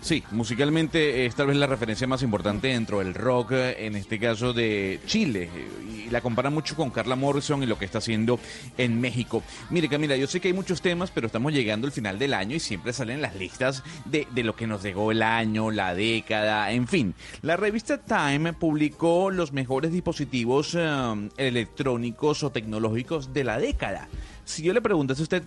[SPEAKER 18] Sí, musicalmente es tal vez la referencia más importante dentro del rock, en este caso de Chile. Y la compara mucho con Carla Morrison y lo que está haciendo en México. Mire, Camila, yo sé que hay muchos temas, pero estamos llegando al final del año y siempre salen las listas de, lo que nos dejó el año, la década, en fin. La revista Time publicó los mejores dispositivos eh, electrónicos o tecnológicos de la década. Si yo le preguntase a usted,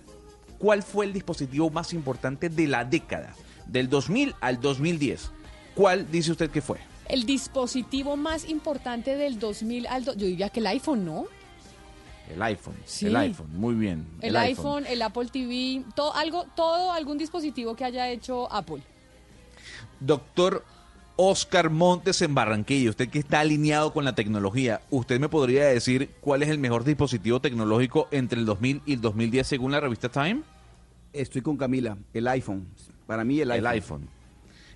[SPEAKER 18] ¿cuál fue el dispositivo más importante de la década? Del 2000 al 2010. ¿Cuál dice usted que fue?
[SPEAKER 12] El dispositivo más importante del 2000 al... do- yo diría que el iPhone, ¿no?
[SPEAKER 18] El iPhone.
[SPEAKER 12] Sí.
[SPEAKER 18] El iPhone, muy bien.
[SPEAKER 12] El, iPhone, el Apple TV, todo, algo, todo, algún dispositivo que haya hecho Apple.
[SPEAKER 18] Doctor Oscar Montes en Barranquilla, usted que está alineado con la tecnología, ¿usted me podría decir cuál es el mejor dispositivo tecnológico entre el 2000 y el 2010 según la revista Time?
[SPEAKER 22] Estoy con Camila, el iPhone. Para mí el iPhone.
[SPEAKER 18] El iPhone.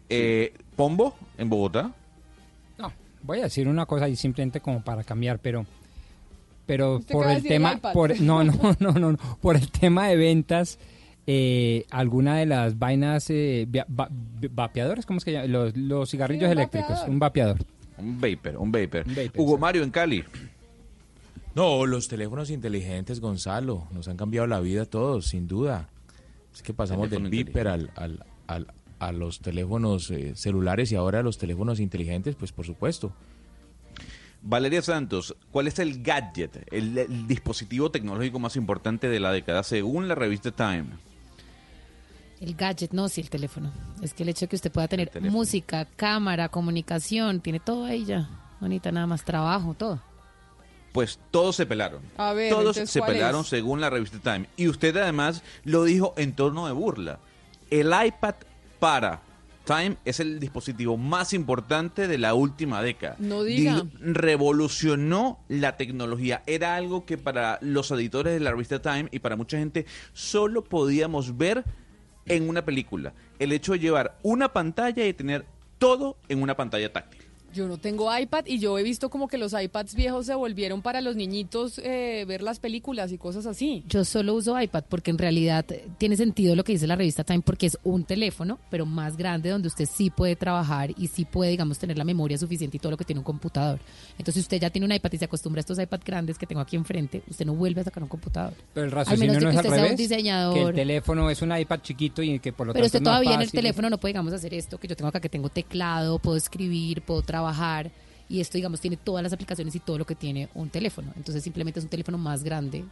[SPEAKER 18] Eh, ¿Pombo en Bogotá?
[SPEAKER 19] No, voy a decir una cosa y simplemente como para cambiar, pero pero por el tema por no, no, no, no, no, por el tema de ventas eh, alguna de las vainas eh, va- vapeadores, ¿cómo es que llama? Los, los cigarrillos
[SPEAKER 18] un
[SPEAKER 19] eléctricos,
[SPEAKER 18] vapeador.
[SPEAKER 19] un vapeador.
[SPEAKER 18] Un vapor, un vapor.
[SPEAKER 19] Un vapor,
[SPEAKER 18] Hugo
[SPEAKER 19] sí.
[SPEAKER 18] Mario en Cali.
[SPEAKER 21] No, los teléfonos inteligentes, Gonzalo, nos han cambiado la vida a todos, sin duda. Es que pasamos del beeper al, al- al- a los teléfonos eh, celulares y ahora a los teléfonos inteligentes, pues por supuesto.
[SPEAKER 18] Valeria Santos, ¿cuál es el gadget, el, el dispositivo tecnológico más importante de la década según la revista Time?
[SPEAKER 20] El gadget, no, sí, el teléfono. Es que el hecho de que usted pueda tener música, cámara, comunicación, tiene todo ahí ya. No necesita nada más trabajo, todo.
[SPEAKER 18] Pues todos se pelaron.
[SPEAKER 12] A ver,
[SPEAKER 18] todos
[SPEAKER 12] entonces,
[SPEAKER 18] se
[SPEAKER 12] ¿cuál
[SPEAKER 18] pelaron
[SPEAKER 12] es?
[SPEAKER 18] según la revista Time. Y usted además lo dijo en torno de burla. El iPad para Time es el dispositivo más importante de la última década.
[SPEAKER 12] No diga.
[SPEAKER 18] Di- Revolucionó la tecnología. Era algo que para los editores de la revista Time y para mucha gente solo podíamos ver en una película. El hecho de llevar una pantalla y tener todo en una pantalla táctil.
[SPEAKER 12] Yo no tengo iPad y yo he visto como que los iPads viejos se volvieron para los niñitos eh, ver las películas y cosas así.
[SPEAKER 20] Yo solo uso iPad porque en realidad eh, tiene sentido lo que dice la revista Time porque es un teléfono, pero más grande donde usted sí puede trabajar y sí puede, digamos, tener la memoria suficiente y todo lo que tiene un computador. Entonces, si usted ya tiene un iPad y se acostumbra a estos iPad grandes que tengo aquí enfrente, usted no vuelve a sacar un computador.
[SPEAKER 19] Pero el
[SPEAKER 20] Al
[SPEAKER 19] raciocinio
[SPEAKER 20] menos de
[SPEAKER 19] no
[SPEAKER 20] que
[SPEAKER 19] es al
[SPEAKER 20] usted sea un diseñador.
[SPEAKER 19] Que el teléfono es un iPad chiquito y que por lo
[SPEAKER 20] Pero
[SPEAKER 19] tanto
[SPEAKER 20] usted
[SPEAKER 19] es más
[SPEAKER 20] todavía en el teléfono no puede, digamos, hacer esto que yo tengo acá, que tengo teclado, puedo escribir, puedo trabajar. Y esto, digamos, tiene todas las aplicaciones y todo lo que tiene un teléfono. Entonces, simplemente es un teléfono más grande.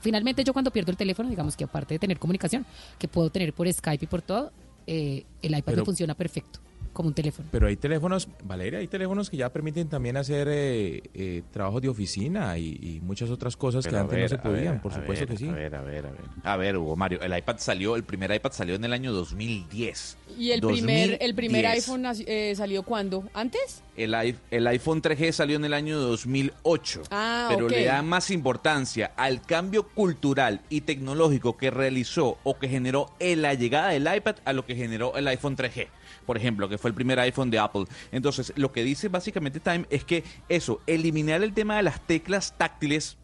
[SPEAKER 20] Finalmente, yo cuando pierdo el teléfono, digamos que aparte de tener comunicación, que puedo tener por Skype y por todo, eh, el iPad
[SPEAKER 21] Pero-
[SPEAKER 20] me funciona perfecto, como un teléfono.
[SPEAKER 21] Pero hay teléfonos, Valeria, hay teléfonos que ya permiten también hacer eh, eh, trabajos de oficina y, y muchas otras cosas que
[SPEAKER 18] Pero
[SPEAKER 21] antes
[SPEAKER 18] ver,
[SPEAKER 21] no se podían,
[SPEAKER 18] ver,
[SPEAKER 21] por supuesto
[SPEAKER 18] ver,
[SPEAKER 21] que sí.
[SPEAKER 18] A ver, a ver, a ver. A ver, Hugo Mario, el iPad salió, el primer iPad salió en el año 2010.
[SPEAKER 12] ¿Y el primer, el primer
[SPEAKER 18] 2010.
[SPEAKER 12] iPhone eh, salió cuándo? ¿Antes?
[SPEAKER 18] El, i- el iPhone 3G salió en el año 2008.
[SPEAKER 12] Ah,
[SPEAKER 18] pero le da más importancia al cambio cultural y tecnológico que realizó o que generó en la llegada del iPad a lo que generó el iPhone 3G. Por ejemplo, que fue el primer iPhone de Apple. Entonces, lo que dice básicamente Time es que eso, eliminar el tema de las teclas táctiles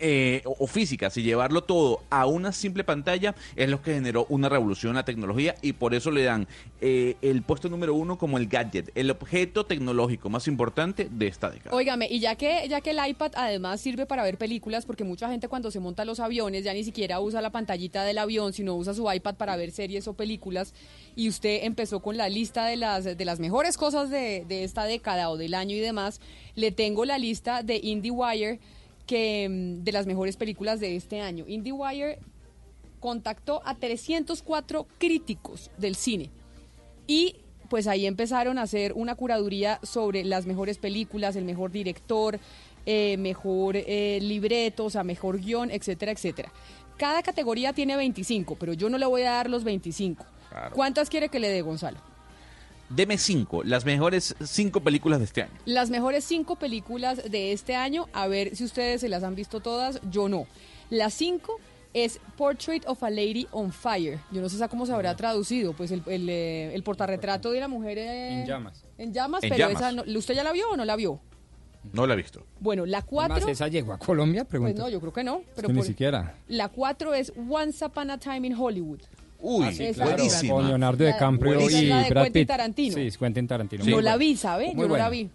[SPEAKER 18] eh, o, físicas y llevarlo todo a una simple pantalla es lo que generó una revolución en la tecnología y por eso le dan eh, el puesto número uno como el gadget, el objeto tecnológico más importante de esta década.
[SPEAKER 12] Óigame, y ya que, ya que el iPad además sirve para ver películas, porque mucha gente cuando se monta los aviones ya ni siquiera usa la pantallita del avión, sino usa su iPad para ver series o películas, y usted empezó con la lista de las, de las mejores cosas de, de esta década o del año y demás, le tengo la lista de IndieWire que, mm, de las mejores películas de este año. IndieWire contactó a 304 críticos del cine. Y pues ahí empezaron a hacer una curaduría sobre las mejores películas, el mejor director, eh, mejor eh, libreto, o sea, mejor guion, etcétera, etcétera. Cada categoría tiene 25, pero yo no le voy a dar los 25.
[SPEAKER 18] Claro.
[SPEAKER 12] ¿Cuántas quiere que le dé, Gonzalo?
[SPEAKER 18] Deme cinco, las mejores cinco películas de este año.
[SPEAKER 12] Las mejores cinco películas de este año, a ver si ustedes se las han visto todas, yo no. Las cinco es Portrait of a Lady on Fire. Yo no sé cómo se habrá traducido, pues el, el, eh, el portarretrato de la mujer eh,
[SPEAKER 19] En llamas.
[SPEAKER 12] En llamas,
[SPEAKER 18] En
[SPEAKER 12] pero
[SPEAKER 18] llamas.
[SPEAKER 12] esa no- ¿usted ya la vio o no la vio?
[SPEAKER 18] No la he visto.
[SPEAKER 12] Bueno, la cuatro,
[SPEAKER 19] ¿Esa llegó a Colombia?
[SPEAKER 12] pues no, yo creo que no.
[SPEAKER 19] Es
[SPEAKER 12] Pero
[SPEAKER 19] que ni
[SPEAKER 12] por-
[SPEAKER 19] siquiera.
[SPEAKER 12] la cuatro es Once Upon a Time in Hollywood.
[SPEAKER 18] Uy,
[SPEAKER 19] Ah, sí, claro, Con Leonardo
[SPEAKER 12] La-
[SPEAKER 19] DiCaprio y
[SPEAKER 12] la de
[SPEAKER 19] Brad
[SPEAKER 12] Quentin
[SPEAKER 19] Pitt.
[SPEAKER 12] Tarantino.
[SPEAKER 19] Sí, Quentin Tarantino.
[SPEAKER 12] no
[SPEAKER 19] Muy
[SPEAKER 12] la vi, ¿sabe?
[SPEAKER 19] Muy
[SPEAKER 12] Yo no la vi.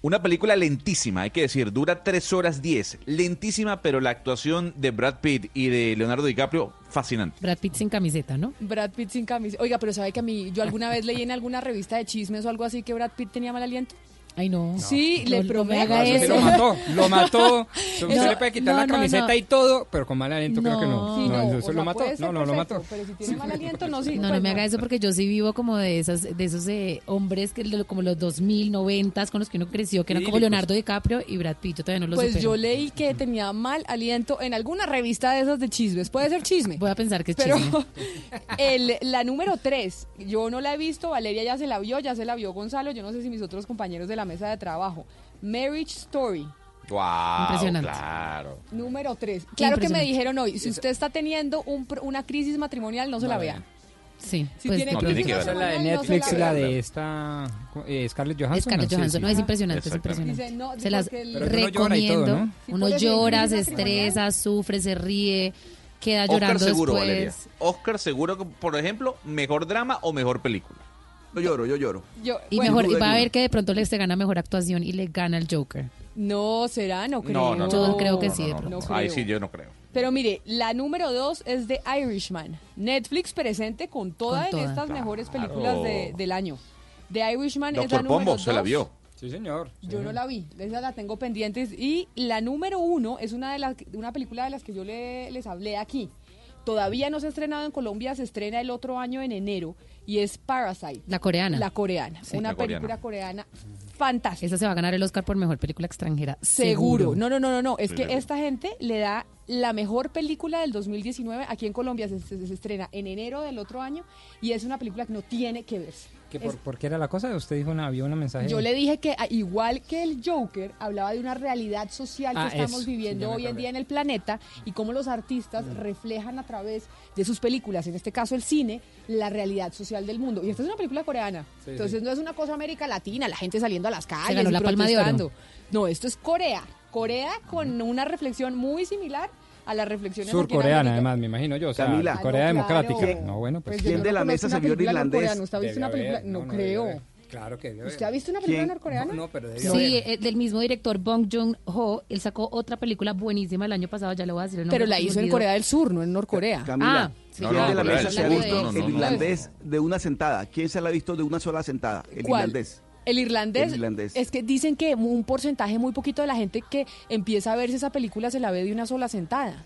[SPEAKER 18] Una película lentísima, hay que decir, dura 3 horas 10. Lentísima, pero la actuación de Brad Pitt y de Leonardo DiCaprio, fascinante.
[SPEAKER 20] Brad Pitt sin camiseta, ¿no?
[SPEAKER 12] Brad Pitt sin camisa. Oiga, pero ¿sabe que a mí, yo alguna vez leí en alguna revista de chismes o algo así que Brad Pitt tenía mal aliento?
[SPEAKER 20] Ay, no.
[SPEAKER 12] Sí,
[SPEAKER 20] No,
[SPEAKER 12] le prometo.
[SPEAKER 19] No, eso lo mató, lo mató. Se le puede quitar
[SPEAKER 20] no,
[SPEAKER 19] la camiseta
[SPEAKER 20] no.
[SPEAKER 19] y todo, pero con mal aliento creo que no.
[SPEAKER 12] Sí,
[SPEAKER 19] No,
[SPEAKER 12] no,
[SPEAKER 19] eso
[SPEAKER 12] o
[SPEAKER 19] eso
[SPEAKER 12] sea,
[SPEAKER 19] lo mató. No, no, lo mató.
[SPEAKER 12] Pero si tiene mal aliento, no, sí.
[SPEAKER 20] No,
[SPEAKER 12] pues
[SPEAKER 20] no me haga eso porque yo sí vivo como de esas, de esos eh, hombres que como los 2000, 90 con los que uno creció, que eran como. Leonardo DiCaprio y Brad Pitt. Yo todavía no lo
[SPEAKER 12] Pues
[SPEAKER 20] supero.
[SPEAKER 12] yo leí que tenía mal aliento en alguna revista de esas de chismes. Puede ser chisme.
[SPEAKER 20] Voy a pensar que es
[SPEAKER 12] Pero
[SPEAKER 20] chisme.
[SPEAKER 12] el, la número 3, yo no la he visto, Valeria ya se la vio, ya se la vio Gonzalo, yo no sé si mis otros compañeros de la mesa de trabajo. Marriage Story,
[SPEAKER 18] Wow,
[SPEAKER 20] Impresionante.
[SPEAKER 18] claro.
[SPEAKER 12] número 3. Claro que me dijeron hoy, si usted está teniendo un pro- una crisis matrimonial, no se la vea.
[SPEAKER 20] Sí,
[SPEAKER 12] Si
[SPEAKER 20] pues
[SPEAKER 12] tiene
[SPEAKER 18] No, tiene que
[SPEAKER 19] la de
[SPEAKER 12] No se la
[SPEAKER 19] Netflix la de esta eh, Scarlett Johansson.
[SPEAKER 20] Scarlett Johansson,
[SPEAKER 19] sí.
[SPEAKER 20] no, es impresionante, es
[SPEAKER 18] Exactamente.
[SPEAKER 20] impresionante.
[SPEAKER 12] Dice, no,
[SPEAKER 20] se las
[SPEAKER 19] uno llora todo,
[SPEAKER 20] recomiendo. Uno llora, se estresa, sufre, se ríe, queda
[SPEAKER 18] Oscar
[SPEAKER 20] llorando
[SPEAKER 18] seguro,
[SPEAKER 20] después.
[SPEAKER 18] Valeria. Oscar seguro, que, por ejemplo, mejor drama o mejor película.
[SPEAKER 22] Yo lloro, yo lloro.
[SPEAKER 12] Yo-
[SPEAKER 20] Y
[SPEAKER 12] bueno,
[SPEAKER 20] mejor, y va a ver que de pronto le se gana mejor actuación y le gana el Joker.
[SPEAKER 12] No, será, no creo.
[SPEAKER 18] No, no, no.
[SPEAKER 20] Yo creo que sí, de
[SPEAKER 18] no,
[SPEAKER 20] pronto.
[SPEAKER 18] no,
[SPEAKER 12] No
[SPEAKER 18] Ahí sí, yo no creo.
[SPEAKER 12] Pero mire, la número 2 es de Irishman. Netflix presente con toda
[SPEAKER 20] Con
[SPEAKER 12] en
[SPEAKER 20] toda.
[SPEAKER 12] estas mejores
[SPEAKER 18] Claro.
[SPEAKER 12] películas de- del año. The Irishman es la
[SPEAKER 18] Doctor
[SPEAKER 12] número
[SPEAKER 18] Pombo, se la
[SPEAKER 12] dos.
[SPEAKER 18] vio.
[SPEAKER 19] Sí, señor.
[SPEAKER 12] Yo no la vi, esa la tengo pendiente. Y la número uno es una de las una película de las que yo le- les hablé aquí. Todavía no se ha estrenado en Colombia, se estrena el otro año en enero y es Parasite.
[SPEAKER 20] La coreana.
[SPEAKER 12] La coreana,
[SPEAKER 20] Sí.
[SPEAKER 12] una
[SPEAKER 20] La
[SPEAKER 12] película coreana fantástica.
[SPEAKER 20] Esa se va a ganar el Oscar por mejor película extranjera.
[SPEAKER 12] Seguro. No, no, no, no, no. Es
[SPEAKER 20] Sí,
[SPEAKER 12] que
[SPEAKER 20] seguro.
[SPEAKER 12] esta gente le da la mejor película del 2019. Aquí en Colombia se, se- se estrena en enero del otro año y es una película que no tiene que verse.
[SPEAKER 19] ¿Qué,
[SPEAKER 12] Es-
[SPEAKER 19] por, qué era la cosa? Usted dijo una, había un mensaje.
[SPEAKER 12] yo le dije que igual que el Joker hablaba de una realidad social que
[SPEAKER 19] Ah,
[SPEAKER 12] estamos
[SPEAKER 19] eso,
[SPEAKER 12] viviendo hoy en día en el planeta y cómo los artistas reflejan a través de sus películas, en este caso el cine, la realidad social del mundo. Y esta es una película coreana.
[SPEAKER 20] Sí,
[SPEAKER 12] Entonces
[SPEAKER 20] sí.
[SPEAKER 12] no es una cosa América Latina, la gente saliendo a las calles
[SPEAKER 20] ganó
[SPEAKER 12] y
[SPEAKER 20] la Palma de Oro.
[SPEAKER 12] No, esto es Corea. Corea con una reflexión muy similar a las reflexiones
[SPEAKER 19] Surcoreana, además, me imagino yo. O sea,
[SPEAKER 22] Camila.
[SPEAKER 19] Corea
[SPEAKER 12] no, claro.
[SPEAKER 19] Democrática. No, bueno, pues.
[SPEAKER 12] Pues
[SPEAKER 22] ¿Quién
[SPEAKER 12] no
[SPEAKER 22] de la mesa se vio el irlandés?
[SPEAKER 12] ¿Usted ha visto
[SPEAKER 19] Debe
[SPEAKER 12] una película?
[SPEAKER 19] haber,
[SPEAKER 12] No,
[SPEAKER 19] no, no,
[SPEAKER 12] creo.
[SPEAKER 19] Claro que
[SPEAKER 12] ¿Usted ha visto una película
[SPEAKER 22] ¿Quién?
[SPEAKER 12] norcoreana?
[SPEAKER 19] No, pero debe
[SPEAKER 20] Sí, eh, del mismo director Bong Joon-ho, él sacó otra película buenísima el año pasado, ya le voy a decir.
[SPEAKER 12] Pero la hizo en. Corea del Sur, no en Norcorea.
[SPEAKER 22] Camila,
[SPEAKER 20] Ah, sí,
[SPEAKER 22] ¿quién de la mesa se ha visto el irlandés de una sentada? ¿Quién se la ha visto de una sola sentada? El
[SPEAKER 12] ¿Cuál?
[SPEAKER 22] irlandés.
[SPEAKER 12] El irlandés,
[SPEAKER 22] El irlandés.
[SPEAKER 12] es que dicen que un porcentaje muy poquito de la gente que empieza a verse esa película se la ve de una sola sentada.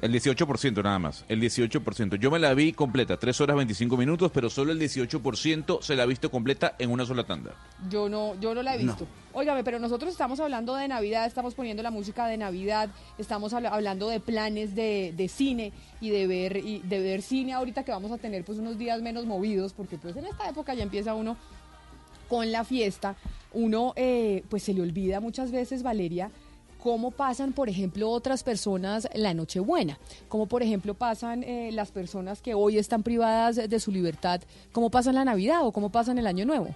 [SPEAKER 18] El 18% nada más, el 18%. Yo me la vi completa, 3 horas 25 minutos, pero solo el 18% se la ha visto completa en una sola tanda.
[SPEAKER 12] Yo no, yo no la he visto. Óigame, pero nosotros estamos hablando de Navidad, estamos poniendo la música de Navidad, estamos habla- hablando de planes de, de cine y de ver y de ver cine ahorita que vamos a tener pues unos días menos movidos, porque pues en esta época ya empieza uno con la fiesta, uno eh, pues se le olvida muchas veces, Valeria, cómo pasan, por ejemplo, otras personas la Nochebuena, cómo por ejemplo pasan eh, las personas que hoy están privadas de su libertad, cómo pasan la Navidad o cómo pasan el Año Nuevo.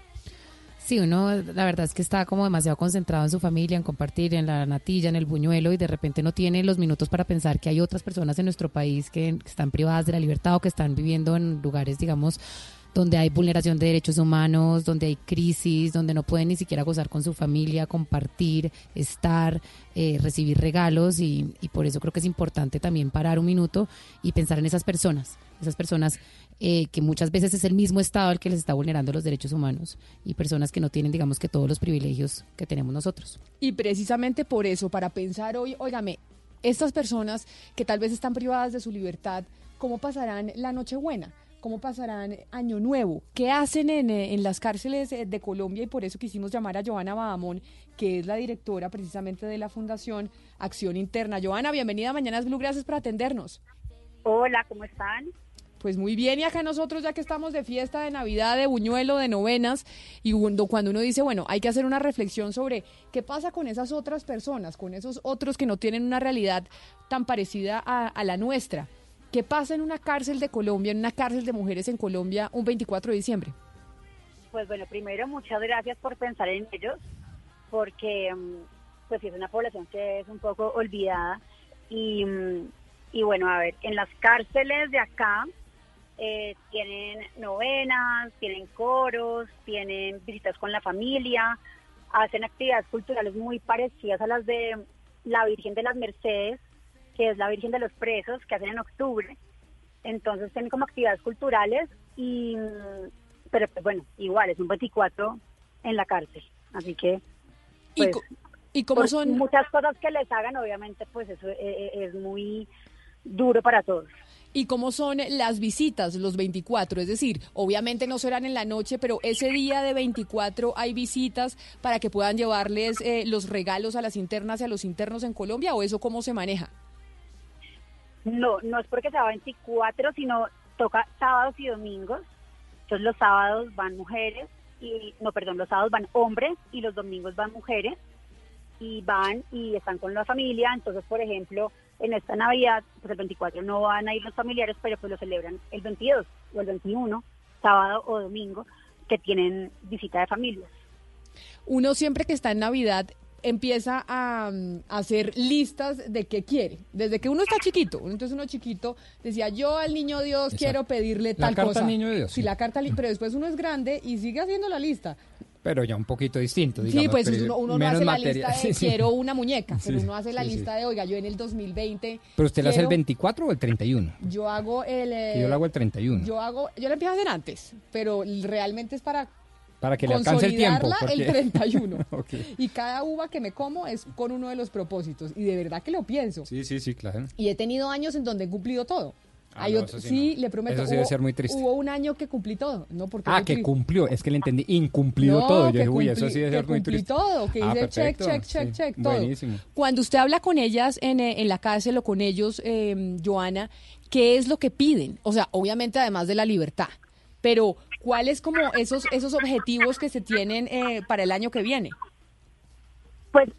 [SPEAKER 20] Sí, uno la verdad es que está como demasiado concentrado en su familia, en compartir, en la natilla, en el buñuelo y de repente no tiene los minutos para pensar que hay otras personas en nuestro país que están privadas de la libertad o que están viviendo en lugares, digamos, donde hay vulneración de derechos humanos, donde hay crisis, donde no pueden ni siquiera gozar con su familia, compartir, estar, eh, recibir regalos y, por eso creo que es importante también parar un minuto y pensar en esas personas, esas personas eh, que muchas veces es el mismo Estado el que les está vulnerando los derechos humanos y personas que no tienen, digamos, que todos los privilegios que tenemos nosotros.
[SPEAKER 12] Y precisamente por eso, para pensar hoy, óigame, estas personas que tal vez están privadas de su libertad, ¿cómo pasarán la Nochebuena? ¿Cómo pasarán Año Nuevo? ¿Qué hacen en, eh, en las cárceles eh, de Colombia? Y por eso quisimos llamar a Joana Bahamón, que es la directora precisamente de la Fundación Acción Interna. Joana, bienvenida a Mañanas Blue, gracias por atendernos.
[SPEAKER 33] Hola, ¿cómo están?
[SPEAKER 12] Pues muy bien, y acá nosotros ya que estamos de fiesta, de Navidad, de buñuelo, de novenas, y cuando cuando uno dice, bueno, hay que hacer una reflexión sobre qué pasa con esas otras personas, con esos otros que no tienen una realidad tan parecida a, a la nuestra. ¿Qué pasa en una cárcel de Colombia, en una cárcel de mujeres en Colombia, un 24 de diciembre?
[SPEAKER 33] Pues bueno, primero muchas gracias por pensar en ellos, porque mm, pues es una población que es un poco olvidada y, mm, y bueno, a ver, en las cárceles de acá eh, tienen novenas, tienen coros, tienen visitas con la familia, hacen actividades culturales muy parecidas a las de la Virgen de las Mercedes, que es la Virgen de los Presos, que hacen en octubre. Entonces tienen como actividades culturales y mm, pero pues bueno, igual es un 24 en la cárcel. Así que
[SPEAKER 12] ¿Y,
[SPEAKER 33] pues,
[SPEAKER 12] y cómo son?
[SPEAKER 33] muchas cosas que les hagan, obviamente pues eso eh, eh, es muy duro para todos.
[SPEAKER 12] ¿Y cómo son las visitas los 24? Es decir, obviamente no serán en la noche, pero ese día de 24 hay visitas para que puedan llevarles eh, los regalos a las internas y a los internos en Colombia, ¿o eso cómo se maneja?
[SPEAKER 33] No, no es porque sea 24, sino toca sábados y domingos. Entonces los sábados van mujeres y no, perdón, los sábados van hombres y los domingos van mujeres y van y están con la familia. Entonces, por ejemplo, en esta Navidad, pues el 24 no van a ir los familiares, pero pues lo celebran el 22 o el 21, sábado o domingo, que tienen visita de familias.
[SPEAKER 12] Uno siempre que está en Navidad empieza a, mm, a hacer listas de qué quiere. Desde que uno está chiquito, entonces uno chiquito decía, yo al niño Dios quiero pedirle
[SPEAKER 19] La
[SPEAKER 12] tal
[SPEAKER 19] carta
[SPEAKER 12] cosa.
[SPEAKER 19] al niño Dios,
[SPEAKER 12] Sí,
[SPEAKER 19] sí.
[SPEAKER 12] la carta, al- pero después uno es grande y sigue haciendo la lista.
[SPEAKER 19] Pero ya un poquito distinto,
[SPEAKER 12] Sí,
[SPEAKER 19] digamos.
[SPEAKER 12] pues
[SPEAKER 19] pero
[SPEAKER 12] uno, uno no hace la lista de
[SPEAKER 19] Sí, sí.
[SPEAKER 12] quiero una muñeca, pero
[SPEAKER 19] Sí,
[SPEAKER 12] uno hace la
[SPEAKER 19] sí, sí.
[SPEAKER 12] lista de, oiga, yo en el 2020
[SPEAKER 19] Pero usted la hace el
[SPEAKER 12] quiero-
[SPEAKER 19] 24 o el 31.
[SPEAKER 12] Yo hago el... eh,
[SPEAKER 19] yo la hago el 31.
[SPEAKER 12] Yo hago, yo la empiezo a hacer antes, pero realmente es para
[SPEAKER 19] Para que le alcance el tiempo.
[SPEAKER 12] consolidarla el
[SPEAKER 19] porque-
[SPEAKER 12] 31.
[SPEAKER 19] Ok.
[SPEAKER 12] Y cada uva que me como es con uno de los propósitos. Y de verdad que lo pienso.
[SPEAKER 19] Sí, sí, sí, claro.
[SPEAKER 12] Y he tenido años en donde he cumplido todo. Hay
[SPEAKER 19] no,
[SPEAKER 12] otro- sí,
[SPEAKER 19] sí no.
[SPEAKER 12] le prometo.
[SPEAKER 19] Eso sí debe
[SPEAKER 12] hubo-
[SPEAKER 19] ser muy triste.
[SPEAKER 12] Hubo un año que cumplí todo, ¿no? Porque
[SPEAKER 19] Ah, que cumplió. Es que le entendí. Incumplido
[SPEAKER 12] No,
[SPEAKER 19] todo. Yo dije, uy, eso sí debe ser muy triste.
[SPEAKER 12] todo, que
[SPEAKER 19] Ah,
[SPEAKER 12] dice check,
[SPEAKER 19] perfecto,
[SPEAKER 12] check, check,
[SPEAKER 19] sí.
[SPEAKER 12] check, todo.
[SPEAKER 19] Buenísimo.
[SPEAKER 12] Cuando usted habla con ellas en, eh, en la cárcel o con ellos, eh, Joana, ¿qué es lo que piden? O sea, obviamente además de la libertad, pero ¿cuáles como esos, esos objetivos que se tienen eh, para el año que viene?
[SPEAKER 33] Pues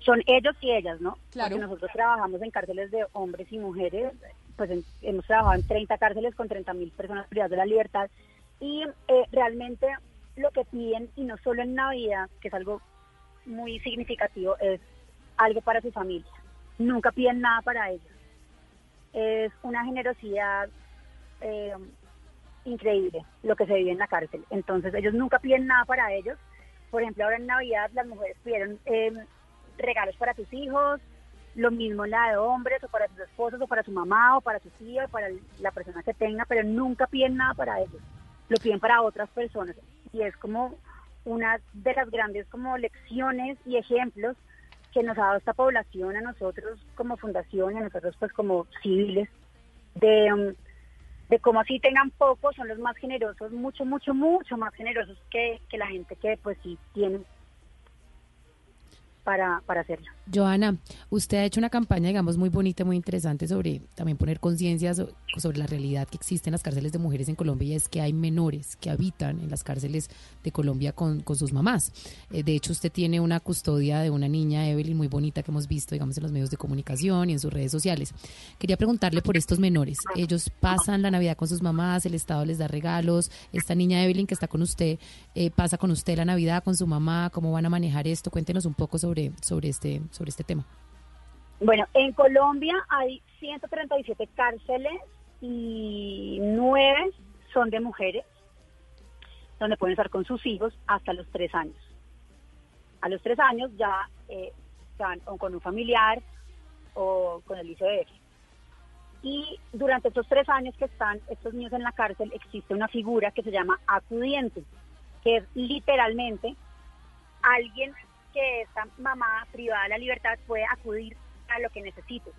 [SPEAKER 33] son ellos y ellas, ¿no?
[SPEAKER 12] Claro.
[SPEAKER 33] Porque nosotros trabajamos en cárceles de hombres y mujeres, pues en- hemos trabajado en 30 cárceles con 30 mil personas privadas de la libertad y eh, realmente lo que piden, y no solo en Navidad, que es algo muy significativo, es algo para su familia. Nunca piden nada para ellos. Es una generosidad eh, increíble lo que se vive en la cárcel. Entonces ellos nunca piden nada para ellos. Por ejemplo, ahora en Navidad las mujeres pidieron eh, regalos para sus hijos, lo mismo la de hombres o para sus esposos o para su mamá o para su tía o para la persona que tenga, pero nunca piden nada para ellos. Lo piden para otras personas. Y es como una de las grandes como lecciones y ejemplos que nos ha dado esta población a nosotros como fundación a nosotros pues como civiles de, um, de cómo así tengan poco son los más generosos, mucho, mucho, mucho más generosos que, que la gente que pues sí tiene para, para hacerlo.
[SPEAKER 20] Joana, usted ha hecho una campaña, digamos, muy bonita, muy interesante sobre también poner conciencia so- sobre la realidad que existe en las cárceles de mujeres en Colombia y es que hay menores que habitan en las cárceles de Colombia con, con sus mamás. Eh, de hecho, usted tiene una custodia de una niña, Evelyn, muy bonita que hemos visto, digamos, en los medios de comunicación y en sus redes sociales. Quería preguntarle por estos menores. Ellos pasan la Navidad con sus mamás, el Estado les da regalos. Esta niña Evelyn que está con usted, eh, pasa con usted la Navidad con su mamá. ¿Cómo van a manejar esto? Cuéntenos un poco sobre, sobre, este, sobre este tema.
[SPEAKER 33] Bueno, en Colombia hay 137 cárceles y 9 son de mujeres, donde pueden estar con sus hijos hasta los 3 años. A los 3 años ya eh, van o con un familiar o con el ICBF. Y durante estos tres años que están estos niños en la cárcel existe una figura que se llama acudiente, que es literalmente alguien que esta mamá privada de la libertad puede acudir a lo que necesite,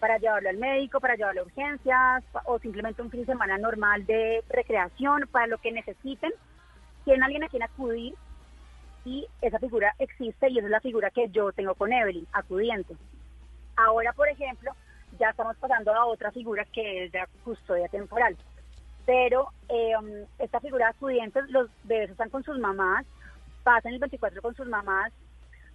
[SPEAKER 33] para llevarlo al médico, para llevarlo a urgencias o simplemente un fin de semana normal de recreación, para lo que necesiten. Tienen alguien a quien acudir y esa figura existe y esa es la figura que yo tengo con Evelyn, acudiente. Ahora, por ejemplo, ya estamos pasando a otra figura que es de custodia temporal. Pero eh, esta figura de acudientes, los bebés están con sus mamás, pasan el 24 con sus mamás,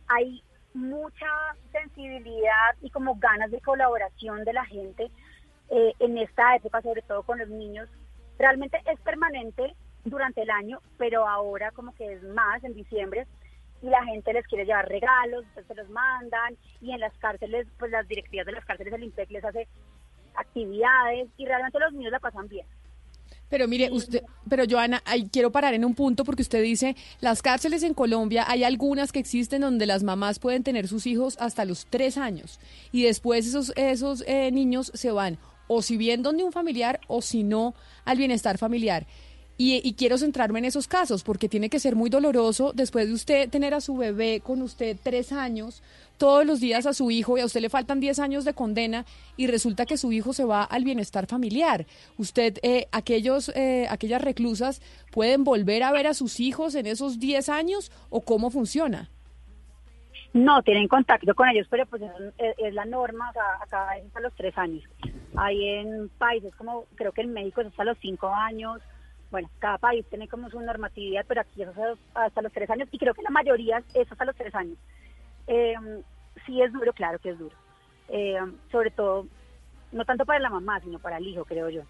[SPEAKER 33] hay mucha sensibilidad y como ganas de colaboración de la gente eh, en esta época, sobre todo con los niños. Realmente es permanente durante el año, pero ahora como que es más en diciembre y la gente les quiere llevar regalos, entonces se los mandan y en las cárceles, pues las directivas de las cárceles del IMPEC les hace actividades y realmente los niños la pasan bien.
[SPEAKER 12] Pero mire, usted, pero Joana, ahí quiero parar en un punto porque usted dice, las cárceles en Colombia hay algunas que existen donde las mamás pueden tener sus hijos hasta los tres años y después esos, esos eh, niños se van o si bien donde un familiar o si no al bienestar familiar. Y, y quiero centrarme en esos casos porque tiene que ser muy doloroso después de usted tener a su bebé con usted tres años, todos los días a su hijo y a usted le faltan 10 años de condena y resulta que su hijo se va al bienestar familiar. Usted, eh, aquellos, eh, aquellas reclusas, ¿pueden volver a ver a sus hijos en esos 10 años o cómo funciona?
[SPEAKER 33] No, tienen contacto con ellos, pero pues es, es- la norma, acá es hasta los tres años. Hay en países como, creo que en México es hasta los cinco años, bueno, cada país tiene como su normatividad, pero aquí es hasta los, tres años y creo que la mayoría es hasta los tres años. Eh, sí es duro, claro que es duro. Eh, sobre todo, no tanto para la mamá, sino para el hijo, creo yo.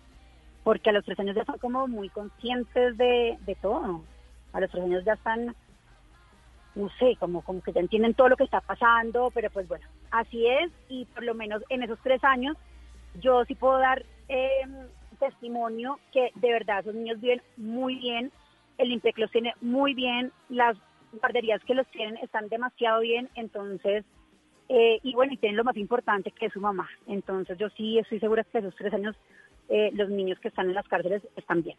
[SPEAKER 33] Porque a los tres años ya son como muy conscientes de, de todo. A los tres años ya están no sé, como, como que ya entienden todo lo que está pasando, pero pues bueno, así es y por lo menos en esos tres años yo sí puedo dar eh, testimonio que de verdad esos niños viven muy bien, el IMPEC los tiene muy bien, las guarderías que los tienen están demasiado bien, entonces, eh, y bueno, y tienen lo más importante que es su mamá, entonces yo sí estoy segura que esos tres años eh, los niños que están en las cárceles están bien.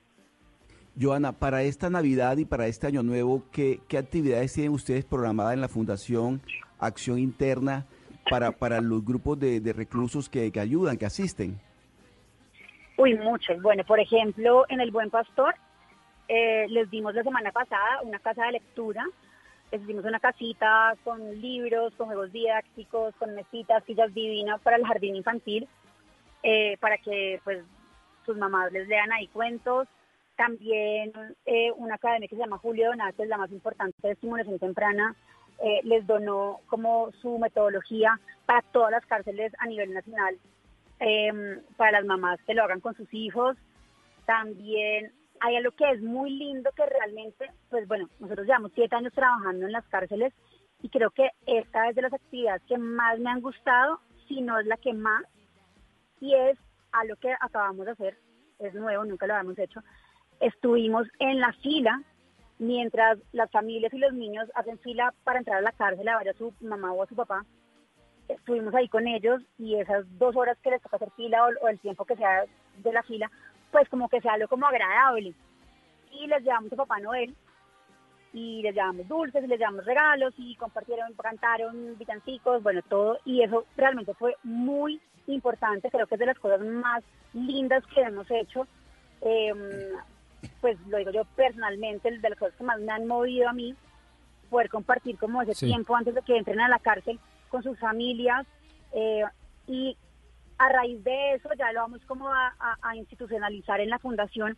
[SPEAKER 22] Joana, para esta Navidad y para este Año Nuevo, ¿qué, qué actividades tienen ustedes programadas en la Fundación Acción Interna para, para los grupos de, de reclusos que, que ayudan, que asisten?
[SPEAKER 33] Uy, muchos. Bueno, por ejemplo, en El Buen Pastor eh, les dimos la semana pasada una casa de lectura. Les dimos una casita con libros, con juegos didácticos, con mesitas, sillas divinas para el jardín infantil, eh, para que pues sus mamás les lean ahí cuentos. También eh, una academia que se llama Julio Donato, la más importante de estimulación temprana, les donó como su metodología para todas las cárceles a nivel nacional, eh, para las mamás que lo hagan con sus hijos. También hay algo que es muy lindo que realmente, pues bueno, nosotros llevamos siete años trabajando en las cárceles y creo que esta es de las actividades que más me han gustado, si no es la que más, y es algo que acabamos de hacer, es nuevo, nunca lo habíamos hecho. Estuvimos en la fila mientras las familias y los niños hacen fila para entrar a la cárcel a ver a su mamá o a su papá. Estuvimos ahí con ellos y esas dos horas que les toca hacer fila o, o el tiempo que sea de la fila, pues como que sea algo como agradable. Y les llevamos a Papá Noel y les llevamos dulces, y les llevamos regalos y compartieron, cantaron villancicos, bueno, todo. Y eso realmente fue muy importante, creo que es de las cosas más lindas que hemos hecho. Eh, pues lo digo yo personalmente, de las cosas que más me han movido a mí, poder compartir como ese
[SPEAKER 34] Sí.
[SPEAKER 33] tiempo antes de que entren a la cárcel con sus familias eh, y a raíz de eso ya lo vamos como a, a- a institucionalizar en la fundación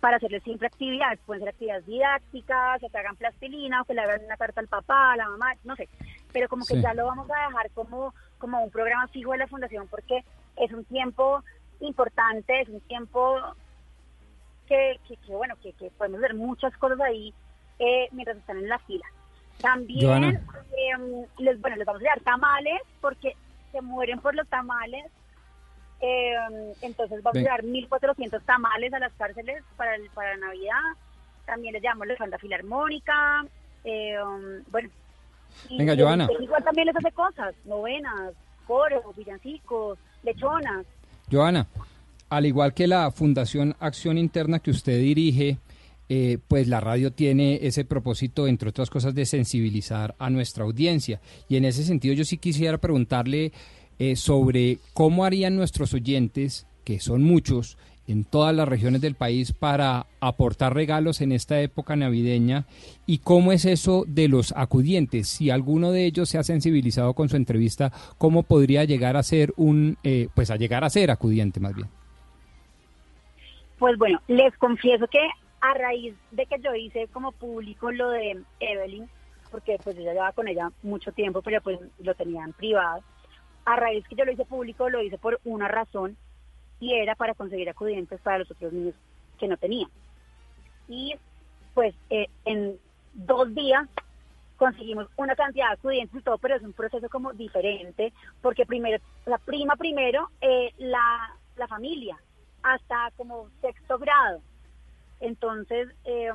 [SPEAKER 33] para hacerles siempre actividades, pueden ser actividades didácticas, que hagan plastilina, o que le hagan una carta al papá, a la mamá, no sé, pero como que
[SPEAKER 34] Sí.
[SPEAKER 33] ya lo vamos a dejar como, como un programa fijo de la fundación porque es un tiempo importante, es un tiempo que, que, que, bueno, que, que podemos ver muchas cosas ahí eh, mientras están en la fila. También eh, les, bueno, les vamos a dar tamales porque se mueren por los tamales. Eh, entonces vamos
[SPEAKER 19] Ven.
[SPEAKER 33] a dar 1.400 tamales a las cárceles para, el, para Navidad. También les llamamos la banda filarmónica. Eh, um, bueno. y-
[SPEAKER 19] Venga, Joana.
[SPEAKER 33] Igual también les hace cosas, novenas, coros, villancicos, lechonas.
[SPEAKER 19] Joana, al igual que la Fundación Acción Interna que usted dirige, eh, pues la radio tiene ese propósito, entre otras cosas, de sensibilizar a nuestra audiencia. Y en ese sentido yo sí quisiera preguntarle eh, sobre cómo harían nuestros oyentes, que son muchos, en todas las regiones del país para aportar regalos en esta época navideña y cómo es eso de los acudientes. Si alguno de ellos se ha sensibilizado con su entrevista, ¿cómo podría llegar a ser un, eh, pues a llegar a ser acudiente más bien?
[SPEAKER 33] Pues bueno, les confieso que a raíz de que yo hice como público lo de Evelyn, porque pues yo ya llevaba con ella mucho tiempo, pero pues lo tenía en privado, a raíz que yo lo hice público, lo hice por una razón y era para conseguir acudientes para los otros niños que no tenía. Y pues eh, en dos días conseguimos una cantidad de acudientes y todo, pero es un proceso como diferente, porque primero, la prima primero, eh, la, la familia, hasta como sexto grado. Entonces, eh,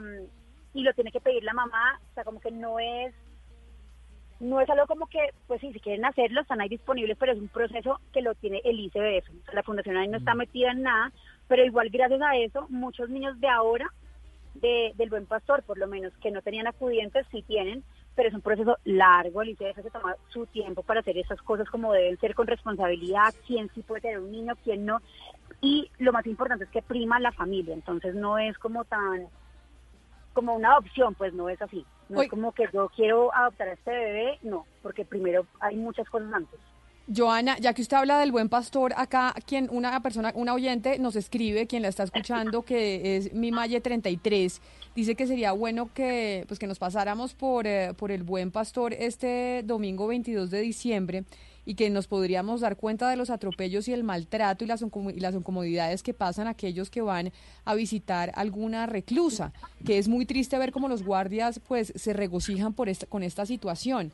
[SPEAKER 33] y lo tiene que pedir la mamá, o sea, como que no es, no es algo como que, pues sí, si quieren hacerlo, están ahí disponibles, pero es un proceso que lo tiene el ICBF. O sea, la fundación ahí no está metida en nada, pero igual gracias a eso, muchos niños de ahora, de, del Buen Pastor, por lo menos, que no tenían acudientes, sí tienen, pero es un proceso largo, el ICBF se toma su tiempo para hacer esas cosas como deben ser con responsabilidad, quién sí puede tener un niño, quién no, y lo más importante es que prima la familia, entonces no es como tan, como una adopción, pues no es así, no es como que yo quiero adoptar a este bebé, no, porque primero hay muchas cosas antes.
[SPEAKER 12] Joana, ya que usted habla del buen pastor, acá quien una persona, una oyente nos escribe, quien la está escuchando, que es mi Maye 33, dice que sería bueno que pues que nos pasáramos por, eh, por el buen pastor este domingo 22 de diciembre y que nos podríamos dar cuenta de los atropellos y el maltrato y las, las incomodidades que pasan aquellos que van a visitar alguna reclusa, que es muy triste ver cómo los guardias pues se regocijan por esta, con esta situación.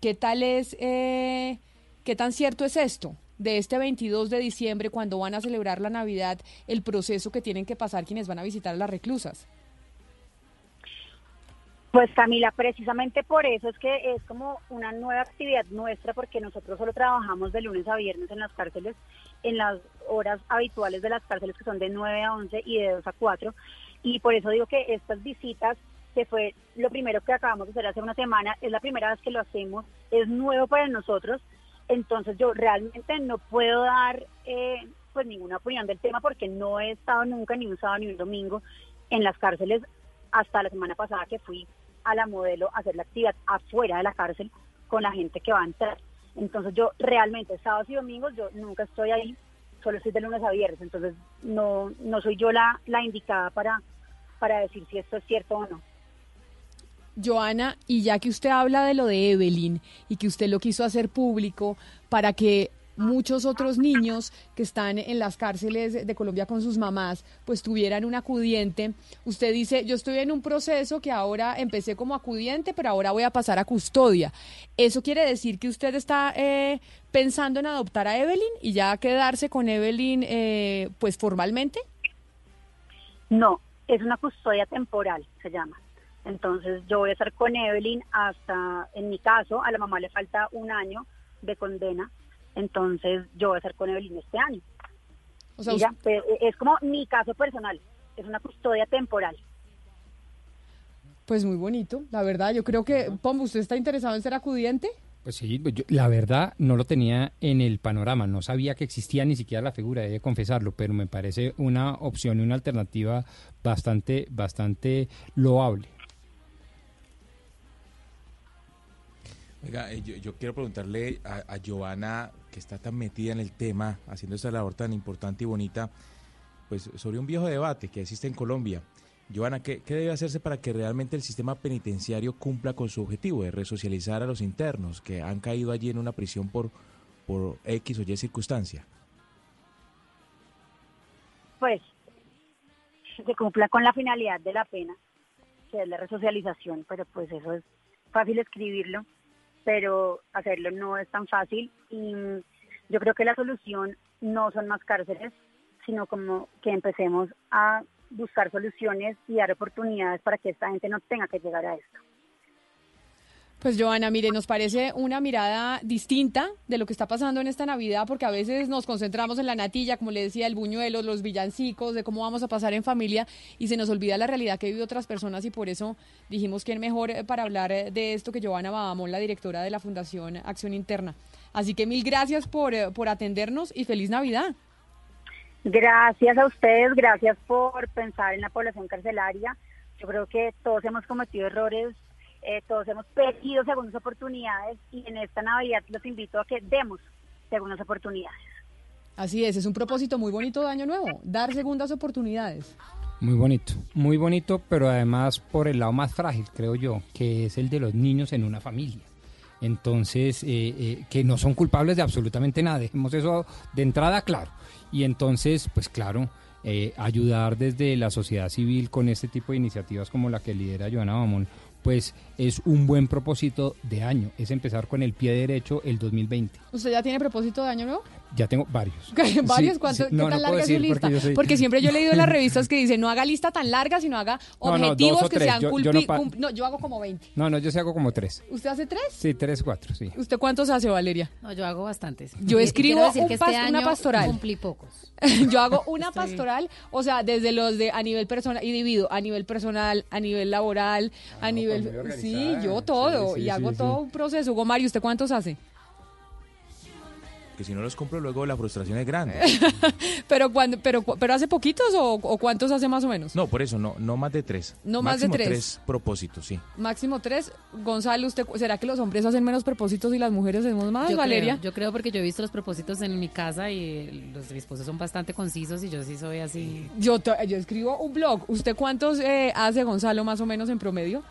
[SPEAKER 12] ¿Qué tal es, eh, qué tan cierto es esto? De este 22 de diciembre, cuando van a celebrar la Navidad, el proceso que tienen que pasar quienes van a visitar a las reclusas.
[SPEAKER 33] Pues Camila, precisamente por eso es que es como una nueva actividad nuestra, porque nosotros solo trabajamos de lunes a viernes en las cárceles, en las horas habituales de las cárceles que son de 9 a 11 y de 2 a 4. Y por eso digo que estas visitas, que fue lo primero que acabamos de hacer hace una semana, es la primera vez que lo hacemos, es nuevo para nosotros. Entonces yo realmente no puedo dar eh, pues ninguna opinión del tema porque no he estado nunca ni un sábado ni un domingo en las cárceles hasta la semana pasada que fui a la modelo hacer la actividad afuera de la cárcel con la gente que va a entrar. Entonces yo realmente sábados y domingos yo nunca estoy ahí, solo estoy de lunes a viernes, entonces no no soy yo la, la indicada para para decir si esto es cierto o no.
[SPEAKER 12] Joana, y ya que usted habla de lo de Evelyn y que usted lo quiso hacer público para que muchos otros niños que están en las cárceles de Colombia con sus mamás, pues tuvieran un acudiente. Usted dice, yo estoy en un proceso que ahora empecé como acudiente, pero ahora voy a pasar a custodia. ¿Eso quiere decir que usted está eh, pensando en adoptar a Evelyn y ya quedarse con Evelyn eh, pues formalmente?
[SPEAKER 33] No, es una custodia temporal, se llama. Entonces yo voy a estar con Evelyn hasta, en mi caso, a la mamá le falta un año de condena, entonces yo voy a estar con Evelyn este año.
[SPEAKER 12] O sea,
[SPEAKER 33] ya, pero es como mi caso personal, es una custodia temporal.
[SPEAKER 12] Pues muy bonito, la verdad. Yo creo que, Pombo, ¿usted está interesado en ser acudiente?
[SPEAKER 19] Pues sí, pues yo- la verdad no lo tenía en el panorama, no sabía que existía ni siquiera la figura, he de confesarlo, pero me parece una opción y una alternativa bastante, bastante loable.
[SPEAKER 21] Oiga, eh, yo, yo quiero preguntarle a, a Giovanna, que está tan metida en el tema, haciendo esta labor tan importante y bonita, pues sobre un viejo debate que existe en Colombia. Giovanna, ¿qué, qué debe hacerse para que realmente el sistema penitenciario cumpla con su objetivo de resocializar a los internos que han caído allí en una prisión por, por X o Y circunstancia?
[SPEAKER 33] Pues se cumpla con la finalidad de la pena, que es la resocialización, pero pues eso es fácil escribirlo, pero hacerlo no es tan fácil y yo creo que la solución no son más cárceles, sino como que empecemos a buscar soluciones y dar oportunidades para que esta gente no tenga que llegar a esto.
[SPEAKER 12] Pues Joana, mire, nos parece una mirada distinta de lo que está pasando en esta Navidad, porque a veces nos concentramos en la natilla, como le decía, el buñuelo, los villancicos, de cómo vamos a pasar en familia, y se nos olvida la realidad que viven otras personas, y por eso dijimos que es mejor eh, para hablar eh, de esto que Joana Babamón, la directora de la Fundación Acción Interna. Así que mil gracias por, eh, por atendernos y feliz Navidad.
[SPEAKER 33] Gracias a ustedes, gracias por pensar en la población carcelaria. Yo creo que todos hemos cometido errores, eh, todos hemos pedido segundas oportunidades y en esta Navidad los invito a que demos segundas oportunidades.
[SPEAKER 12] Así es, es un propósito muy bonito de Año Nuevo, dar segundas oportunidades.
[SPEAKER 19] Muy bonito, muy bonito, pero además por el lado más frágil, creo yo, que es el de los niños en una familia. Entonces, eh, eh, que no son culpables de absolutamente nada, dejemos eso de entrada claro. Y entonces, pues claro, eh, ayudar desde la sociedad civil con este tipo de iniciativas como la que lidera Joana Bamón, pues es un buen propósito de año, es empezar con el pie derecho el 2020.
[SPEAKER 12] ¿Usted ya tiene propósito de Año Nuevo?
[SPEAKER 19] Ya tengo varios.
[SPEAKER 12] ¿Varios?
[SPEAKER 19] Sí,
[SPEAKER 12] ¿Cuánto,
[SPEAKER 19] sí.
[SPEAKER 12] ¿Qué
[SPEAKER 19] No,
[SPEAKER 12] tan
[SPEAKER 19] no
[SPEAKER 12] larga es su lista?
[SPEAKER 19] porque yo soy-
[SPEAKER 12] Porque siempre yo he leído en las revistas que dicen no haga lista tan larga, sino haga
[SPEAKER 19] No, no,
[SPEAKER 12] objetivos que sean
[SPEAKER 19] Yo- yo
[SPEAKER 12] culpi-
[SPEAKER 19] no pa-
[SPEAKER 12] cum- no, yo hago como 20.
[SPEAKER 19] No, no, yo sí hago como tres.
[SPEAKER 12] ¿Usted hace tres?
[SPEAKER 19] Sí, tres, cuatro, sí.
[SPEAKER 12] ¿Usted cuántos hace, Valeria?
[SPEAKER 20] No, yo hago bastantes.
[SPEAKER 12] Yo escribo
[SPEAKER 20] quiero decir
[SPEAKER 12] un
[SPEAKER 20] que
[SPEAKER 12] pas-
[SPEAKER 20] este
[SPEAKER 12] una pastoral.
[SPEAKER 20] Cumplí pocos.
[SPEAKER 12] yo hago una pastoral, o sea, desde los de a nivel personal, y divido a nivel personal, a nivel laboral, a nivel...
[SPEAKER 19] muy organizada.
[SPEAKER 12] Sí, yo todo,
[SPEAKER 19] Sí, sí,
[SPEAKER 12] y hago
[SPEAKER 19] sí,
[SPEAKER 12] todo
[SPEAKER 19] sí.
[SPEAKER 12] un proceso. Hugo Mario, ¿usted cuántos hace?
[SPEAKER 21] Que si no los compro, luego la frustración es grande.
[SPEAKER 12] pero, cuando, pero, pero hace poquitos o, o cuántos hace más o menos?
[SPEAKER 21] No, por eso, no, no más de tres.
[SPEAKER 12] No más de tres.
[SPEAKER 21] tres propósitos, sí.
[SPEAKER 12] Máximo tres. Gonzalo, ¿usted, ¿será que los hombres hacen menos propósitos y las mujeres hacemos más,
[SPEAKER 20] Yo
[SPEAKER 12] Valeria?
[SPEAKER 20] Creo, yo creo porque yo he visto los propósitos en mi casa y los de mi esposo son bastante concisos y yo sí soy así.
[SPEAKER 12] Yo, yo escribo un blog. ¿Usted cuántos eh, hace, Gonzalo, más o menos en promedio?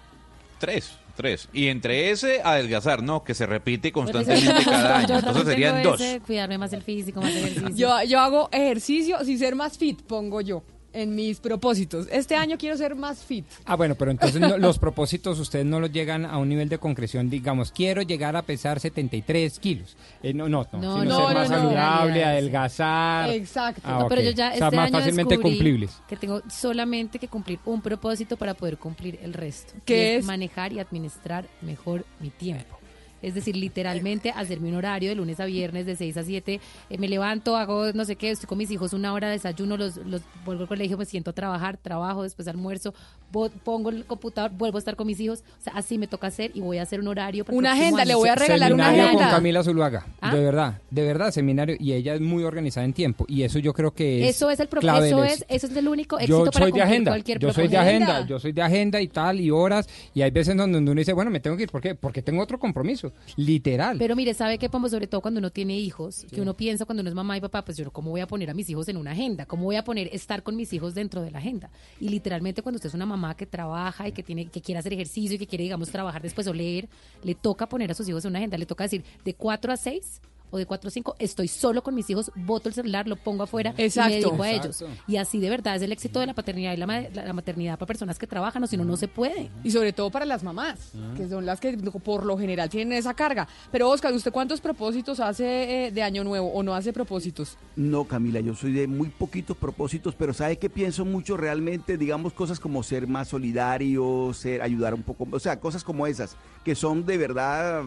[SPEAKER 18] Tres, tres. Y entre ese, adelgazar, ¿no? Que se repite
[SPEAKER 20] Pues
[SPEAKER 18] constantemente cada año. Entonces serían dos.
[SPEAKER 20] ese, cuidarme más el físico, más ejercicio.
[SPEAKER 12] Yo, yo hago ejercicio, si ser más fit, pongo yo en mis propósitos. Este año quiero ser más fit.
[SPEAKER 19] Ah, bueno, pero entonces no- los propósitos ustedes no los llegan a un nivel de concreción, digamos, quiero llegar a pesar 73 kilos. Eh, no, no, no,
[SPEAKER 20] No,
[SPEAKER 19] sino
[SPEAKER 20] no,
[SPEAKER 19] ser
[SPEAKER 20] no,
[SPEAKER 19] más
[SPEAKER 20] no.
[SPEAKER 19] saludable, adelgazar.
[SPEAKER 12] Exacto.
[SPEAKER 19] Ah,
[SPEAKER 20] No, pero yo ya
[SPEAKER 19] O
[SPEAKER 20] este
[SPEAKER 19] sea, más
[SPEAKER 20] año
[SPEAKER 19] fácilmente cumplibles.
[SPEAKER 20] que tengo solamente que cumplir un propósito para poder cumplir el resto.
[SPEAKER 12] ¿Qué
[SPEAKER 20] y
[SPEAKER 12] es?
[SPEAKER 20] Manejar y administrar mejor mi tiempo. Es decir, literalmente hacerme un horario de lunes a viernes de 6 a 7. eh, me levanto, hago no sé qué, estoy con mis hijos una hora de desayuno, los, los vuelvo al colegio, me siento a trabajar, trabajo, después almuerzo, vo- pongo el computador, vuelvo a estar con mis hijos. O sea, así me toca hacer y voy a hacer un horario. para el
[SPEAKER 12] Una agenda,
[SPEAKER 20] año.
[SPEAKER 12] le voy a regalar una
[SPEAKER 19] Seminario con
[SPEAKER 12] agenda.
[SPEAKER 19] Camila Zuluaga,
[SPEAKER 20] ¿Ah?
[SPEAKER 19] de verdad, de verdad, seminario, y ella es muy organizada en tiempo, y eso yo creo que es
[SPEAKER 20] Eso es el
[SPEAKER 19] clave
[SPEAKER 20] eso es, eso es el único
[SPEAKER 19] yo
[SPEAKER 20] éxito para
[SPEAKER 19] soy de agenda,
[SPEAKER 20] cualquier
[SPEAKER 19] yo soy de agenda, yo soy de agenda y tal, y horas, y hay veces donde uno dice, bueno, me tengo que ir, ¿por qué? Porque tengo otro compromiso, literal.
[SPEAKER 20] Pero mire, ¿sabe qué, Pombo? Sobre todo cuando uno tiene hijos, que uno piensa cuando uno es mamá y papá, pues yo, ¿cómo voy a poner a mis hijos en una agenda? ¿Cómo voy a poner estar con mis hijos dentro de la agenda? Y literalmente cuando usted es una mamá que trabaja y que tiene que quiere hacer ejercicio y que quiere, digamos, trabajar después o leer, le toca poner a sus hijos en una agenda, le toca decir de 4 a 6 o de 4 a 5, estoy solo con mis hijos, boto el celular, lo pongo afuera y me dedico a
[SPEAKER 12] Exacto.
[SPEAKER 20] ellos. Y así de verdad es el éxito de la paternidad y la, ma- la- la maternidad para personas que trabajan, o si no, no se puede.
[SPEAKER 12] Y sobre todo para las mamás, que son las que por lo general tienen esa carga. Pero Oscar, ¿usted cuántos propósitos hace eh, de año nuevo o no hace propósitos?
[SPEAKER 22] No, Camila, yo soy de muy poquitos propósitos, pero ¿sabe qué pienso mucho realmente? Digamos cosas como ser más solidario, ser, ayudar un poco, o sea, cosas como esas, que son de verdad,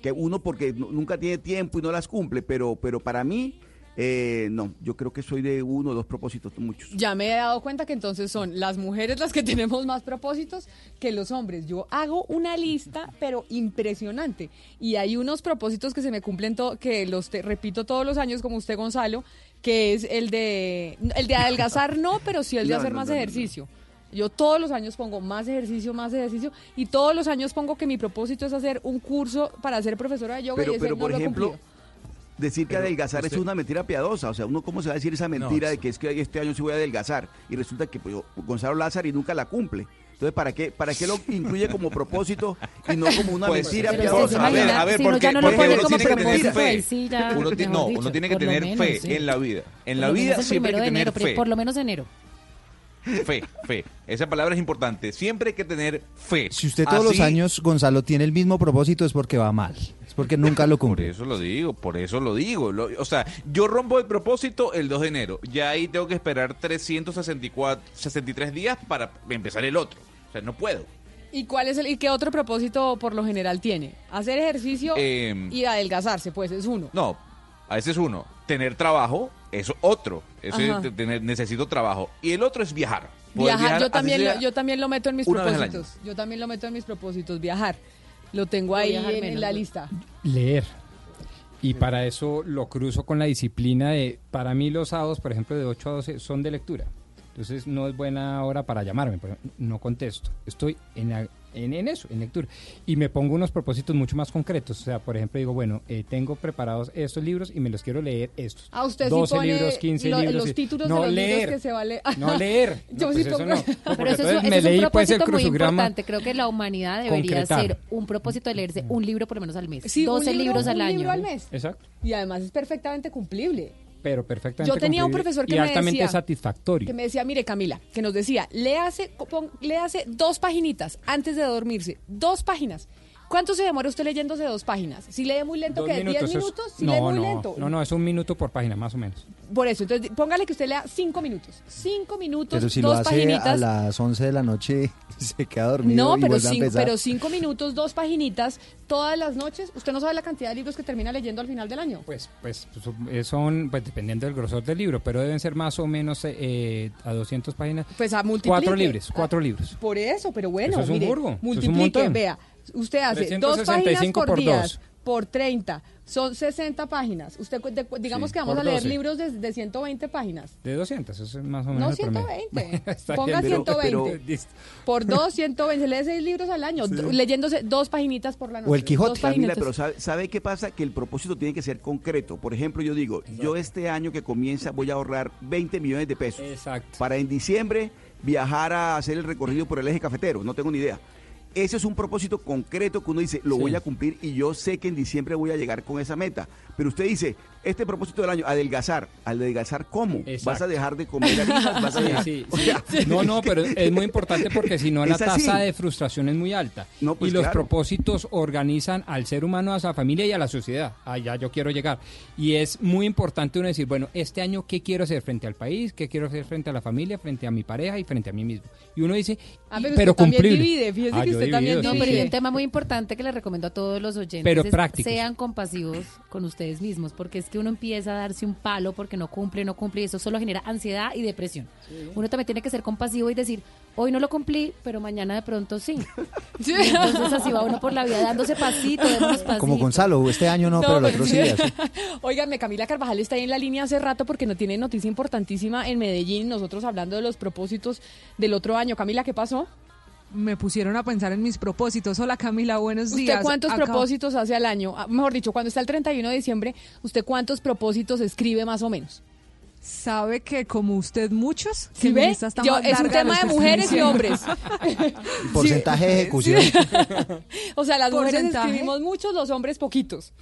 [SPEAKER 22] que uno porque nu- nunca tiene tiempo y no las cumple, pero, pero para mí, eh, no, yo creo que soy de uno o dos propósitos, muchos.
[SPEAKER 12] Ya me he dado cuenta que entonces son las mujeres las que tenemos más propósitos que los hombres. Yo hago una lista, pero impresionante. Y hay unos propósitos que se me cumplen, que los te- repito todos los años, como usted, Gonzalo, que es el de, el de adelgazar, no, pero sí el de
[SPEAKER 22] No,
[SPEAKER 12] hacer
[SPEAKER 22] no,
[SPEAKER 12] más
[SPEAKER 22] no.
[SPEAKER 12] ejercicio. Yo todos los años pongo más ejercicio, más ejercicio, y todos los años pongo que mi propósito es hacer un curso para ser profesora de yoga
[SPEAKER 22] Pero,
[SPEAKER 12] y ese
[SPEAKER 22] pero
[SPEAKER 12] no
[SPEAKER 22] por
[SPEAKER 12] lo
[SPEAKER 22] ejemplo,
[SPEAKER 12] cumplido.
[SPEAKER 22] decir que
[SPEAKER 21] Pero
[SPEAKER 22] adelgazar
[SPEAKER 21] usted-
[SPEAKER 22] es una mentira piadosa. O sea, uno cómo se va a decir esa mentira
[SPEAKER 21] No,
[SPEAKER 22] de que es que este año sí voy a adelgazar y resulta que pues, Gonzalo Lázaro y nunca la cumple. Entonces, ¿para qué, ¿para qué lo incluye como propósito y no como una
[SPEAKER 18] Pues,
[SPEAKER 22] mentira piadosa?
[SPEAKER 18] a ver,
[SPEAKER 20] si uno
[SPEAKER 18] porque,
[SPEAKER 20] no
[SPEAKER 18] uno tiene que tener fe.
[SPEAKER 20] ahí sí ya,
[SPEAKER 18] uno, ti-
[SPEAKER 20] mejor
[SPEAKER 18] no,
[SPEAKER 20] dicho,
[SPEAKER 18] uno tiene que tener
[SPEAKER 20] menos,
[SPEAKER 18] fe
[SPEAKER 20] sí.
[SPEAKER 18] en la vida. En
[SPEAKER 20] Por
[SPEAKER 18] la vida siempre hay que tener
[SPEAKER 20] enero,
[SPEAKER 18] fe.
[SPEAKER 20] por lo menos enero.
[SPEAKER 18] Fe, fe. Esa palabra es importante. Siempre hay que tener fe.
[SPEAKER 34] Si usted todos los años, Gonzalo, tiene el mismo propósito es porque va mal. Es porque nunca lo
[SPEAKER 18] Por
[SPEAKER 34] cumple.
[SPEAKER 18] eso lo digo, por eso lo digo. Lo- o sea, yo rompo el propósito el 2 de enero. Ya ahí tengo que esperar 364, 63 días para empezar el otro. O sea, no puedo.
[SPEAKER 12] ¿Y cuál es el y qué otro propósito por lo general tiene? Hacer ejercicio
[SPEAKER 18] Em,
[SPEAKER 12] y adelgazarse, pues es uno.
[SPEAKER 18] No, a ese es uno. Tener trabajo es otro. De tener, necesito trabajo. Y el otro es viajar.
[SPEAKER 12] Viajar, yo también, lo, yo también lo meto en mis propósitos. Yo también lo meto en mis propósitos, viajar. Lo tengo ahí en, la
[SPEAKER 20] ¿no?
[SPEAKER 12] lista.
[SPEAKER 19] leer. Y para eso lo cruzo con la disciplina de, para mí los sábados, por ejemplo, de 8 a 12 son de lectura. Entonces no es buena hora para llamarme, por ejemplo, no contesto. Estoy en, la- en, en eso, en lectura. Y me pongo unos propósitos mucho más concretos. O sea, por ejemplo, digo, bueno, eh, tengo preparados estos libros y me los quiero leer estos.
[SPEAKER 12] Ah, usted
[SPEAKER 19] 12
[SPEAKER 12] sí pone
[SPEAKER 19] libros, 15
[SPEAKER 12] lo-
[SPEAKER 19] libros.
[SPEAKER 12] los títulos
[SPEAKER 19] no
[SPEAKER 12] de los
[SPEAKER 19] leer,
[SPEAKER 12] libros que se va a leer.
[SPEAKER 19] No leer.
[SPEAKER 12] Yo
[SPEAKER 19] No,
[SPEAKER 12] sí
[SPEAKER 19] pues eso
[SPEAKER 12] pongo-
[SPEAKER 19] no. No, porque
[SPEAKER 20] Pero eso, eso
[SPEAKER 19] me
[SPEAKER 20] es un
[SPEAKER 19] leí pues el
[SPEAKER 20] propósito muy
[SPEAKER 19] crucigrama.
[SPEAKER 20] importante. Creo que la humanidad debería
[SPEAKER 19] Concretar.
[SPEAKER 20] hacer un propósito de leerse un libro por lo menos al mes.
[SPEAKER 12] Sí, un
[SPEAKER 20] 12
[SPEAKER 12] libro-
[SPEAKER 20] libros al
[SPEAKER 12] un
[SPEAKER 20] año.
[SPEAKER 12] libro al mes.
[SPEAKER 19] Exacto.
[SPEAKER 12] Y además es perfectamente cumplible.
[SPEAKER 19] Pero perfectamente
[SPEAKER 12] Yo tenía un profesor que
[SPEAKER 19] y
[SPEAKER 12] me
[SPEAKER 19] altamente
[SPEAKER 12] decía-
[SPEAKER 19] satisfactorio.
[SPEAKER 12] Que me decía, mire Camila, que nos decía, léase, pon- léase dos paginitas antes de dormirse. Dos páginas. ¿Cuánto se demora usted leyéndose dos páginas? Si lee muy lento,
[SPEAKER 19] Dos
[SPEAKER 12] ¿qué? ¿Diez
[SPEAKER 19] es-
[SPEAKER 12] minutos? Si
[SPEAKER 19] no,
[SPEAKER 12] lee muy
[SPEAKER 19] no,
[SPEAKER 12] lento.
[SPEAKER 19] no, no, es un minuto por página, más o menos.
[SPEAKER 12] Por eso, entonces póngale que usted lea cinco minutos. Cinco minutos,
[SPEAKER 34] Pero si
[SPEAKER 12] dos
[SPEAKER 34] lo hace
[SPEAKER 12] paginitas.
[SPEAKER 34] a las 11 de la noche, se queda dormido
[SPEAKER 12] No,
[SPEAKER 34] y
[SPEAKER 12] pero
[SPEAKER 34] a
[SPEAKER 12] cinco,
[SPEAKER 34] empezar.
[SPEAKER 12] pero cinco minutos, dos paginitas, todas las noches. Usted no sabe la cantidad de libros que termina leyendo al final del año.
[SPEAKER 19] Pues, pues eh, son, pues dependiendo del grosor del libro, pero deben ser más o menos eh, a 200 páginas.
[SPEAKER 12] Pues a multiplique.
[SPEAKER 19] Cuatro libros, cuatro libros.
[SPEAKER 12] Por eso, pero bueno,
[SPEAKER 19] Eso es un
[SPEAKER 12] mire,
[SPEAKER 19] burgo, eso es un
[SPEAKER 12] multiplique,
[SPEAKER 19] montón.
[SPEAKER 12] vea, usted hace dos
[SPEAKER 19] 365
[SPEAKER 12] páginas por,
[SPEAKER 19] por
[SPEAKER 12] día,
[SPEAKER 19] dos.
[SPEAKER 12] por 30, son 60 páginas. Usted cu- de- cu- digamos
[SPEAKER 19] Sí,
[SPEAKER 12] que vamos a leer
[SPEAKER 19] 12.
[SPEAKER 12] libros de, de 120 páginas.
[SPEAKER 19] De 200, eso es más o menos
[SPEAKER 12] No
[SPEAKER 19] el promedio.
[SPEAKER 12] 120.
[SPEAKER 19] Está
[SPEAKER 12] Ponga
[SPEAKER 19] bien, pero-
[SPEAKER 12] 120.
[SPEAKER 19] pero- listo.
[SPEAKER 12] Por dos, 120. Se lee seis libros al año,
[SPEAKER 22] Sí.
[SPEAKER 12] leyéndose dos paginitas por la noche.
[SPEAKER 22] O el
[SPEAKER 12] Quijote.
[SPEAKER 22] Camila, pero ¿sabe, sabe qué pasa? Que el propósito tiene que ser concreto. Por ejemplo, yo digo, yo este año que comienza voy a ahorrar 20 millones de pesos.
[SPEAKER 19] Exacto.
[SPEAKER 22] Para en diciembre viajar a hacer el recorrido por el eje cafetero. No tengo ni idea. Ese es un propósito concreto que uno dice, lo
[SPEAKER 19] Sí.
[SPEAKER 22] voy a cumplir y yo sé que en diciembre voy a llegar con esa meta. Pero usted dice, este propósito del año, adelgazar. ¿Adelgazar cómo?
[SPEAKER 19] Exacto.
[SPEAKER 22] ¿Vas a dejar de comer harinas? ¿Vas a
[SPEAKER 19] Sí,
[SPEAKER 22] dejar-
[SPEAKER 19] sí,
[SPEAKER 22] o
[SPEAKER 19] sí.
[SPEAKER 22] sea,
[SPEAKER 19] No, no, pero es muy importante porque si no la tasa de frustración es muy alta.
[SPEAKER 22] No, pues
[SPEAKER 19] y los
[SPEAKER 22] claro.
[SPEAKER 19] propósitos organizan al ser humano, a la familia y a la sociedad. Allá yo quiero llegar. Y es muy importante uno decir, bueno, este año, ¿qué quiero hacer frente al país? ¿Qué quiero hacer frente a la familia, frente a mi pareja y frente a mí mismo? Y uno dice,
[SPEAKER 12] Ah, pero
[SPEAKER 19] pero
[SPEAKER 12] usted también
[SPEAKER 19] cumplible.
[SPEAKER 12] divide, fíjese
[SPEAKER 19] Ah,
[SPEAKER 12] que
[SPEAKER 19] yo
[SPEAKER 12] usted también
[SPEAKER 20] No,
[SPEAKER 12] divide.
[SPEAKER 20] pero hay un tema muy importante que le recomiendo a todos los oyentes.
[SPEAKER 19] Pero
[SPEAKER 20] es
[SPEAKER 19] prácticos.
[SPEAKER 20] Sean compasivos con ustedes mismos, porque es que uno empieza a darse un palo porque no cumple, no cumple, y eso solo genera ansiedad y depresión. Uno también tiene que ser compasivo y decir, hoy no lo cumplí, pero mañana de pronto sí. Entonces así va uno por la vida dándose pasito, pasito.
[SPEAKER 34] Como Gonzalo, este año no, pero el otro sí.
[SPEAKER 12] Óigame, Camila Carvajal está ahí en la línea hace rato porque no tiene noticia importantísima en Medellín. Nosotros hablando de los propósitos del otro año. Camila, ¿qué pasó?
[SPEAKER 35] Me pusieron a pensar en mis propósitos. Hola Camila, buenos días.
[SPEAKER 12] ¿Usted cuántos propósitos hace al año? Ah, Mejor dicho, cuando está el 31 de diciembre, ¿usted cuántos propósitos escribe más o menos?
[SPEAKER 35] Sabe que como usted muchos,
[SPEAKER 12] ¿Sí ve? Yo- es un tema de mujeres y hombres.
[SPEAKER 34] Porcentaje de ejecución.
[SPEAKER 12] O sea, las mujeres escribimos muchos, los hombres poquitos.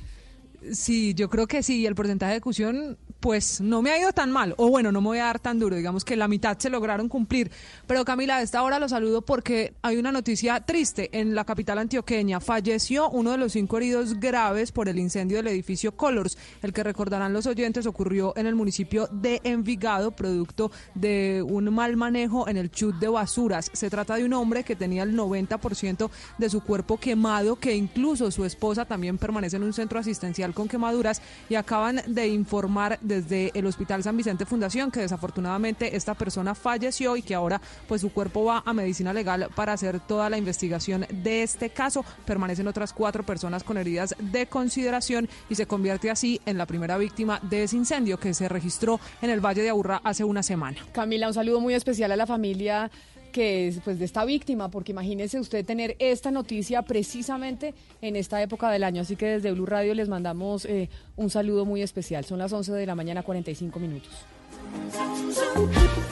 [SPEAKER 35] Sí, yo creo que sí, el porcentaje de ejecución pues no me ha ido tan mal, o bueno, no me voy a dar tan duro, digamos que la mitad se lograron cumplir. Pero Camila, a esta hora lo saludo porque hay una noticia triste en la capital antioqueña. Falleció uno de los cinco heridos graves por el incendio del edificio Colors, el que recordarán los oyentes ocurrió en el municipio de Envigado, producto de un mal manejo en el chut de basuras. Se trata de un hombre que tenía el 90% de su cuerpo quemado, que incluso su esposa también permanece en un centro asistencial con quemaduras y acaban de informar desde el Hospital San Vicente Fundación que desafortunadamente esta persona falleció y que ahora pues su cuerpo va a medicina legal para hacer toda la investigación de este caso. Permanecen otras cuatro personas con heridas de consideración y se convierte así en la primera víctima de ese incendio que se registró en el Valle de Aburrá hace una semana.
[SPEAKER 12] Camila, un saludo muy especial a la familia que es pues de esta víctima, porque imagínese usted tener esta noticia precisamente en esta época del año. Así que desde Blue Radio les mandamos eh, un saludo muy especial. Son las 11 de la mañana, 45 minutos.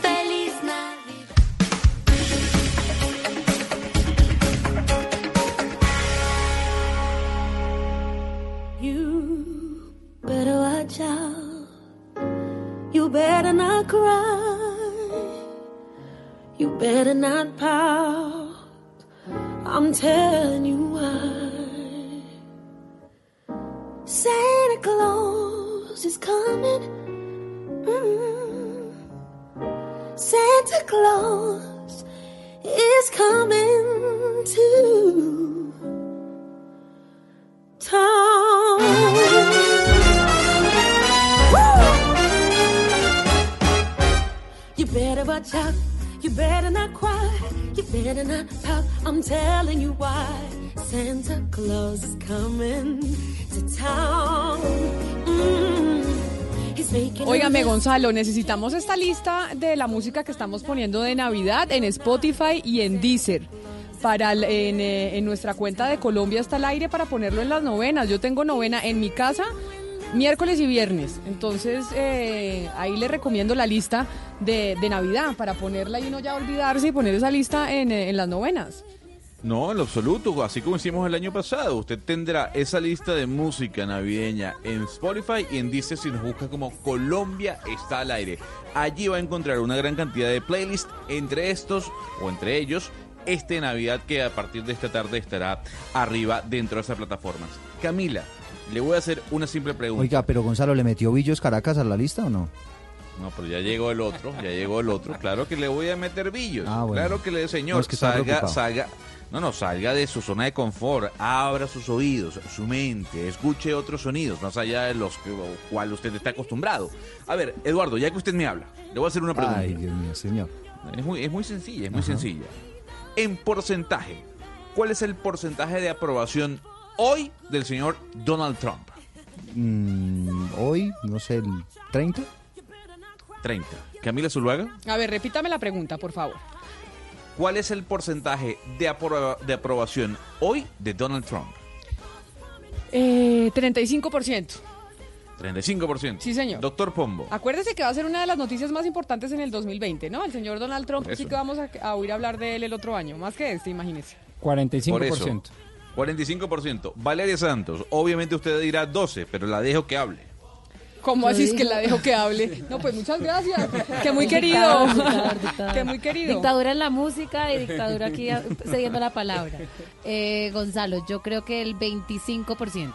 [SPEAKER 29] Feliz Navidad.
[SPEAKER 32] You better watch out. You better not cry. You better not pout. I'm telling you why. Santa Claus is coming. Mm. Santa Claus is coming to town. You better watch out. You better not cry. You better not pout. I'm telling you why. Santa Claus is coming to town. Mm. He's making a
[SPEAKER 12] Óigame,
[SPEAKER 32] list.
[SPEAKER 12] Gonzalo, necesitamos esta lista de la música que estamos poniendo de Navidad en Spotify y en Deezer. Para el- en, eh, en nuestra cuenta de Colombia está el aire para ponerlo en las novenas. Yo tengo novena en mi casa miércoles y viernes. Entonces eh, ahí le recomiendo la lista de, Navidad para ponerla y no ya olvidarse y poner esa lista en, en las novenas.
[SPEAKER 18] No, en lo absoluto, así como hicimos el año pasado. Usted tendrá esa lista de música navideña en Spotify y en Deezer si nos busca como Colombia está al aire. Allí va a encontrar una gran cantidad de playlists, entre estos o entre ellos este Navidad que a partir de esta tarde estará arriba dentro de esas plataformas. Camila, le voy a hacer una simple pregunta.
[SPEAKER 34] Oiga, pero Gonzalo, ¿le metió Villos Caracas a la lista o no?
[SPEAKER 18] No, pero ya llegó el otro, ya llegó el otro. Claro que le voy a meter billos.
[SPEAKER 34] Ah, bueno.
[SPEAKER 18] Claro que le, señor,
[SPEAKER 34] No, es que
[SPEAKER 18] salga, salga. No, no, salga de su zona de confort, abra sus oídos, su mente, escuche otros sonidos, más allá de los que, cual usted está acostumbrado. A ver, Eduardo, ya que usted me habla, le voy a hacer una pregunta.
[SPEAKER 34] Ay, Dios mío, señor.
[SPEAKER 18] Es muy, es muy sencilla, es muy
[SPEAKER 34] Ajá.
[SPEAKER 18] sencilla. En porcentaje, ¿cuál es el porcentaje de aprobación hoy del señor Donald Trump?
[SPEAKER 34] Mm, hoy, no sé, el 30.
[SPEAKER 18] 30. Camila Zuluaga,
[SPEAKER 12] A ver, repítame la pregunta, por favor.
[SPEAKER 18] ¿cuál es el porcentaje de, apro- de aprobación hoy de Donald Trump?
[SPEAKER 12] Eh, 35%.
[SPEAKER 18] 35%.
[SPEAKER 12] Sí, señor.
[SPEAKER 18] Doctor Pombo.
[SPEAKER 12] Acuérdese que va a ser una de las noticias más importantes en el 2020, ¿no? El señor Donald Trump sí que vamos a, a oír hablar de él el otro año, más que este, imagínese.
[SPEAKER 19] 45%.
[SPEAKER 18] Por eso, 45%. Valeria Santos, obviamente usted dirá 12, pero la dejo que hable.
[SPEAKER 12] ¿Cómo así es que la dejo que hable? No, pues muchas gracias. Que muy querido.
[SPEAKER 20] Dictador, dictador, dictador.
[SPEAKER 12] Que muy querido.
[SPEAKER 20] Dictadura en la música y dictadura aquí a- cediendo la palabra. Eh, Gonzalo, yo creo que el 25%.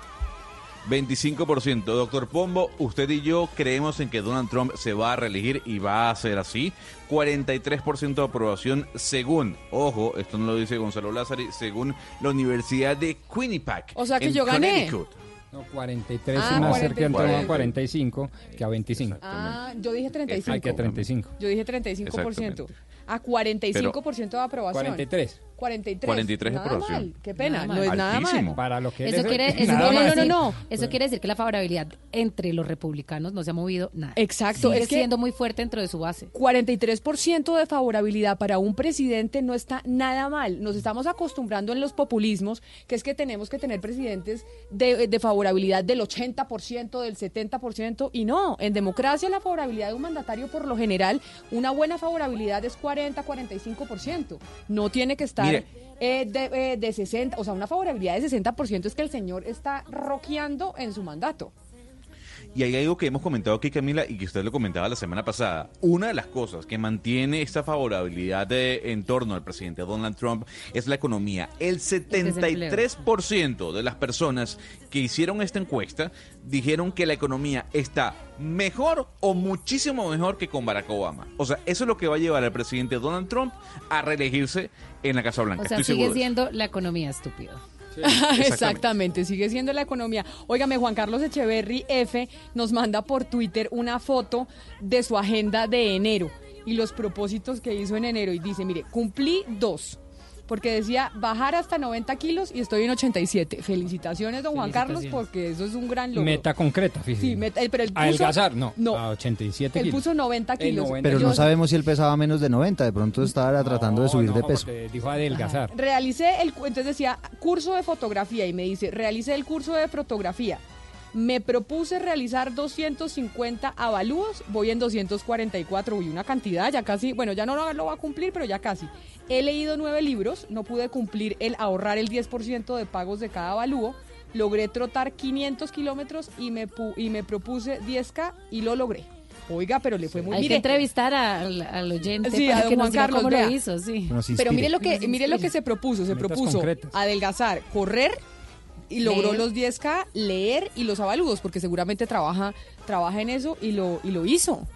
[SPEAKER 18] 25%. Doctor Pombo, usted y yo creemos en que Donald Trump se va a reelegir y va a ser así. 43% de aprobación según, ojo, esto no lo dice Gonzalo Lázari, según la Universidad de Quinnipiac.
[SPEAKER 12] O sea que
[SPEAKER 18] en
[SPEAKER 12] yo gané.
[SPEAKER 19] No, 43
[SPEAKER 12] Ah,
[SPEAKER 19] es más
[SPEAKER 12] 43.
[SPEAKER 19] cercano a 45 que a 25.
[SPEAKER 12] Ah, yo dije 35.
[SPEAKER 19] Hay que 35.
[SPEAKER 12] Yo dije 35%. A 45% de aprobación.
[SPEAKER 19] 43.
[SPEAKER 12] 43.
[SPEAKER 18] 43 de aprobación.
[SPEAKER 12] mal, Qué pena,
[SPEAKER 20] Nada
[SPEAKER 12] no es nada
[SPEAKER 18] Altísimo.
[SPEAKER 12] mal.
[SPEAKER 19] Para lo que
[SPEAKER 20] Eso
[SPEAKER 19] es
[SPEAKER 20] quiere, eso, quiere
[SPEAKER 19] más.
[SPEAKER 20] decir,
[SPEAKER 12] no, no.
[SPEAKER 20] eso quiere decir que la favorabilidad entre los republicanos no se ha movido nada.
[SPEAKER 12] Exacto,
[SPEAKER 20] Sigue
[SPEAKER 12] es que-
[SPEAKER 20] siendo muy fuerte dentro de su base.
[SPEAKER 12] 43% de favorabilidad para un presidente no está nada mal. Nos estamos acostumbrando en los populismos, que es que tenemos que tener presidentes de, de favorabilidad del 80%, del 70%, y no, en democracia la favorabilidad de un mandatario por lo general, una buena favorabilidad es 40, 45%. No tiene que estar...
[SPEAKER 18] Mire.
[SPEAKER 12] eh, de, eh, de 60, o sea, una favorabilidad de 60% es que el señor está roqueando en su mandato.
[SPEAKER 18] Y hay algo que hemos comentado aquí, Camila, y que usted lo comentaba la semana pasada. Una de las cosas que mantiene esta favorabilidad de, en torno al presidente Donald Trump es la economía. El 73% de las personas que hicieron esta encuesta dijeron que la economía está mejor o muchísimo mejor que con Barack Obama. O sea, eso es lo que va a llevar al presidente Donald Trump a reelegirse en la Casa Blanca.
[SPEAKER 20] O sea,
[SPEAKER 18] Estoy
[SPEAKER 20] sigue
[SPEAKER 18] seguro
[SPEAKER 20] siendo la economía estúpida.
[SPEAKER 12] Exactamente. sigue siendo la economía. Óigame, Juan Carlos Echeverry F nos manda por Twitter una foto de su agenda de enero y los propósitos que hizo en enero y dice, mire, cumplí dos. Porque decía bajar hasta 90 kilos y estoy en 87. Felicitaciones, don Juan Carlos, porque eso es un gran logro.
[SPEAKER 19] Meta concreta, fíjese.
[SPEAKER 12] Sí, meta- eh, pero él puso-
[SPEAKER 19] Adelgazar, no,
[SPEAKER 12] No.
[SPEAKER 19] a 87
[SPEAKER 12] Él
[SPEAKER 19] kilos.
[SPEAKER 12] puso 90 kilos.
[SPEAKER 34] Pero
[SPEAKER 12] Yo-
[SPEAKER 34] no sabemos si él pesaba menos de 90, de pronto estaba tratando de subir
[SPEAKER 19] no,
[SPEAKER 34] de peso.
[SPEAKER 19] dijo adelgazar.
[SPEAKER 12] Realicé el, cu- entonces decía, curso de fotografía y me dice, realicé el curso de fotografía. Me propuse realizar 250 avalúos, voy en 244, uy, una cantidad, ya casi, bueno, ya no lo, lo va a cumplir, pero ya casi. He leído nueve libros, no pude cumplir el ahorrar el 10% de pagos de cada avalúo, logré trotar 500 kilómetros y me, pu- y me propuse 10K y lo logré. Oiga, pero le fue muy
[SPEAKER 20] Hay
[SPEAKER 12] Mire,
[SPEAKER 20] que entrevistar al, al oyente
[SPEAKER 12] Sí,
[SPEAKER 20] para
[SPEAKER 12] a don
[SPEAKER 20] que nos
[SPEAKER 12] Juan
[SPEAKER 20] diga
[SPEAKER 12] Carlos,
[SPEAKER 20] cómo
[SPEAKER 12] vea.
[SPEAKER 20] lo hizo, sí.
[SPEAKER 12] Pero mire lo que mire lo que se propuso, se
[SPEAKER 19] Metas
[SPEAKER 12] propuso
[SPEAKER 19] concretas.
[SPEAKER 12] adelgazar, correr y logró
[SPEAKER 20] Leer.
[SPEAKER 12] los 10K, leer y los avaludos, porque seguramente trabaja trabaja en eso y lo y lo hizo.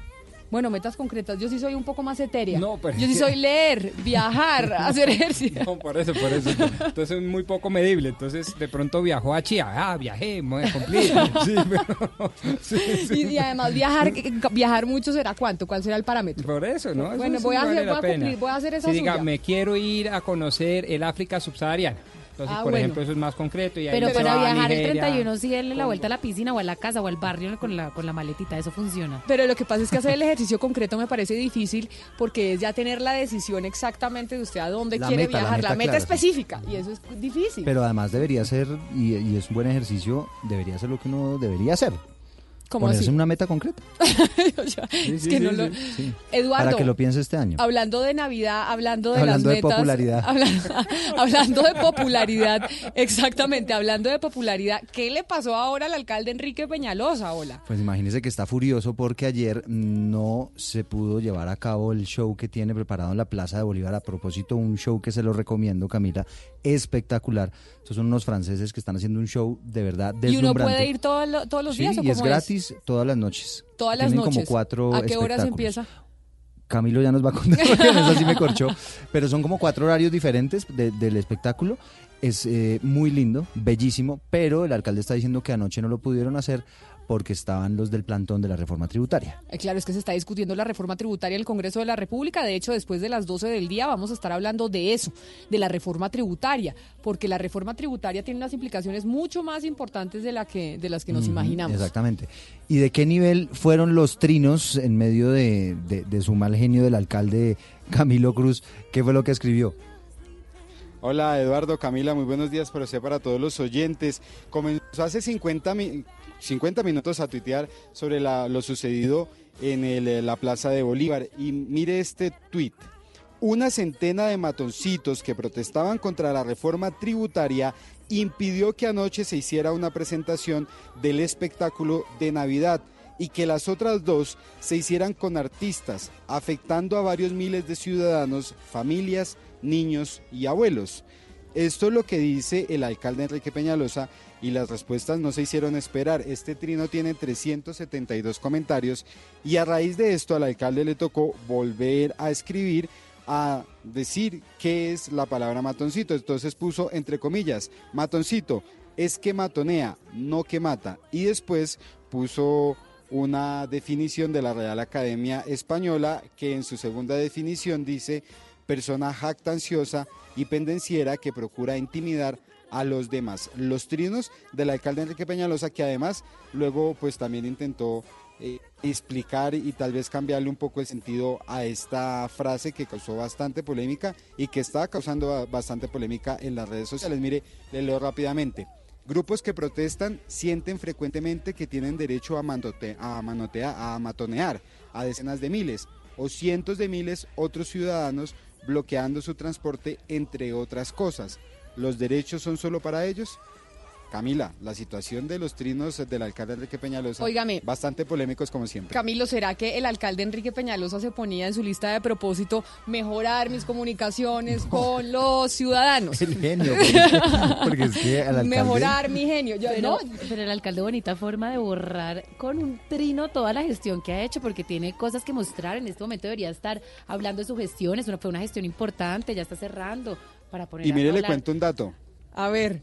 [SPEAKER 12] Bueno, metas concretas. Yo sí soy un poco más etérea.
[SPEAKER 19] No, pero
[SPEAKER 12] Yo sí soy leer, viajar, hacer ejercicio.
[SPEAKER 19] No, por eso, por eso. Entonces es muy poco medible. Entonces de pronto viajó a Chía. Ah, viajé, me voy a cumplir. Sí, pero... sí, sí.
[SPEAKER 12] Y, y además viajar viajar mucho será cuánto, ¿cuál será el parámetro?
[SPEAKER 19] Por eso, ¿no? Eso
[SPEAKER 12] Bueno,
[SPEAKER 19] sí
[SPEAKER 12] voy a
[SPEAKER 19] vale
[SPEAKER 12] hacer-
[SPEAKER 19] la
[SPEAKER 12] voy a
[SPEAKER 19] pena.
[SPEAKER 12] cumplir, voy a hacer esa
[SPEAKER 19] Si diga, me quiero ir a conocer el África subsahariana. Entonces,
[SPEAKER 12] Ah,
[SPEAKER 19] por
[SPEAKER 12] bueno.
[SPEAKER 19] ejemplo, eso es más concreto. Y ahí
[SPEAKER 20] Pero para viajar el
[SPEAKER 19] Nigeria.
[SPEAKER 20] 31 sí darle la vuelta a la piscina o a la casa o al barrio con la, con la maletita, eso funciona.
[SPEAKER 12] Pero lo que pasa es que hacer el ejercicio concreto me parece difícil porque es ya tener la decisión exactamente de usted a dónde
[SPEAKER 34] La
[SPEAKER 12] quiere
[SPEAKER 34] meta, la
[SPEAKER 12] viajar, la
[SPEAKER 34] meta
[SPEAKER 12] meta,
[SPEAKER 34] clara, sí.
[SPEAKER 12] específica. Y eso es difícil.
[SPEAKER 34] Pero además debería ser, y, y es un buen ejercicio, debería ser lo que uno debería hacer.
[SPEAKER 12] ¿Cómo así?
[SPEAKER 34] una meta concreta.
[SPEAKER 12] es
[SPEAKER 34] Sí,
[SPEAKER 12] que
[SPEAKER 34] sí,
[SPEAKER 12] no
[SPEAKER 34] sí,
[SPEAKER 12] lo...
[SPEAKER 34] sí.
[SPEAKER 12] Eduardo,
[SPEAKER 34] Para que lo piense este año.
[SPEAKER 12] hablando de Navidad, hablando de
[SPEAKER 34] Hablando
[SPEAKER 12] las
[SPEAKER 34] de
[SPEAKER 12] metas...
[SPEAKER 34] popularidad.
[SPEAKER 12] habla- hablando de popularidad, exactamente, hablando de popularidad, ¿qué le pasó ahora al alcalde Enrique Peñalosa, hola?
[SPEAKER 34] Pues imagínese que está furioso porque ayer no se pudo llevar a cabo el show que tiene preparado en la Plaza de Bolívar. A propósito, un show que se lo recomiendo, Camila, espectacular. Estos son unos franceses que están haciendo un show de verdad
[SPEAKER 12] ¿Y uno
[SPEAKER 34] deslumbrante.
[SPEAKER 12] puede ir todo lo- todos los
[SPEAKER 34] Sí,
[SPEAKER 12] días o
[SPEAKER 34] y es
[SPEAKER 12] cómo
[SPEAKER 34] todas las noches.
[SPEAKER 12] Todas las
[SPEAKER 34] Tienen
[SPEAKER 12] noches.
[SPEAKER 34] como cuatro
[SPEAKER 12] ¿A qué horas empieza?
[SPEAKER 34] Camilo ya nos va a contar porque en eso sí me corchó. Pero son como cuatro horarios diferentes de- del espectáculo. Es eh, muy lindo, bellísimo, pero el alcalde está diciendo que anoche no lo pudieron hacer porque estaban los del plantón de la reforma tributaria.
[SPEAKER 12] Eh, Claro, es que se está discutiendo la reforma tributaria en el Congreso de la República. De hecho, después de las 12 del día vamos a estar hablando de eso, de la reforma tributaria, porque la reforma tributaria tiene unas implicaciones mucho más importantes de, la que, de las que nos imaginamos.
[SPEAKER 34] Exactamente. ¿Y de qué nivel fueron los trinos en medio de, de- de su mal genio del alcalde Camilo Cruz? ¿Qué fue lo que escribió?
[SPEAKER 36] Hola Eduardo, Camila, muy buenos días para usted, para todos los oyentes. Comenzó hace 50, mi- 50 minutos a tuitear sobre lo sucedido en eh, la Plaza de Bolívar y mire este tuit. Una centena de matoncitos que protestaban contra la reforma tributaria impidió que anoche se hiciera una presentación del espectáculo de Navidad y que las otras dos se hicieran con artistas, afectando a varios miles de ciudadanos, familias, niños y abuelos. Esto es lo que dice el alcalde Enrique Peñalosa y las respuestas no se hicieron esperar. Este trino tiene 372 comentarios y a raíz de esto al alcalde le tocó volver a escribir a decir qué es la palabra matoncito. Entonces puso entre comillas, matoncito es que matonea, no que mata. Y después puso una definición de la Real Academia Española que en su segunda definición dice persona jactanciosa y pendenciera que procura intimidar a los demás. Los trinos del alcalde Enrique Peñalosa que además luego pues también intentó eh, explicar y tal vez cambiarle un poco el sentido a esta frase que causó bastante polémica y que está causando ba- bastante polémica en las redes sociales. Mire, le leo rápidamente. Grupos que protestan sienten frecuentemente que tienen derecho a, a, manotea- a matonear a decenas de miles o cientos de miles otros ciudadanos bloqueando su transporte, entre otras cosas. ¿Los derechos son solo para ellos? Camila, la situación de los trinos del alcalde Enrique Peñalosa,
[SPEAKER 12] Óigame.
[SPEAKER 36] bastante polémicos como siempre.
[SPEAKER 12] Camilo, ¿será que el alcalde Enrique Peñalosa se ponía en su lista de propósito mejorar mis comunicaciones con los ciudadanos?
[SPEAKER 34] El genio, porque, porque es que al alcalde...
[SPEAKER 12] Mejorar mi genio. Yo,
[SPEAKER 20] Pero,
[SPEAKER 12] ¿no?
[SPEAKER 20] pero el alcalde bonita forma de borrar con un trino toda la gestión que ha hecho porque tiene cosas que mostrar. En este momento debería estar hablando de su gestión. Es una, fue una gestión importante, ya está cerrando para poner
[SPEAKER 36] Y
[SPEAKER 20] a
[SPEAKER 36] mire, le cuento un dato.
[SPEAKER 12] A ver.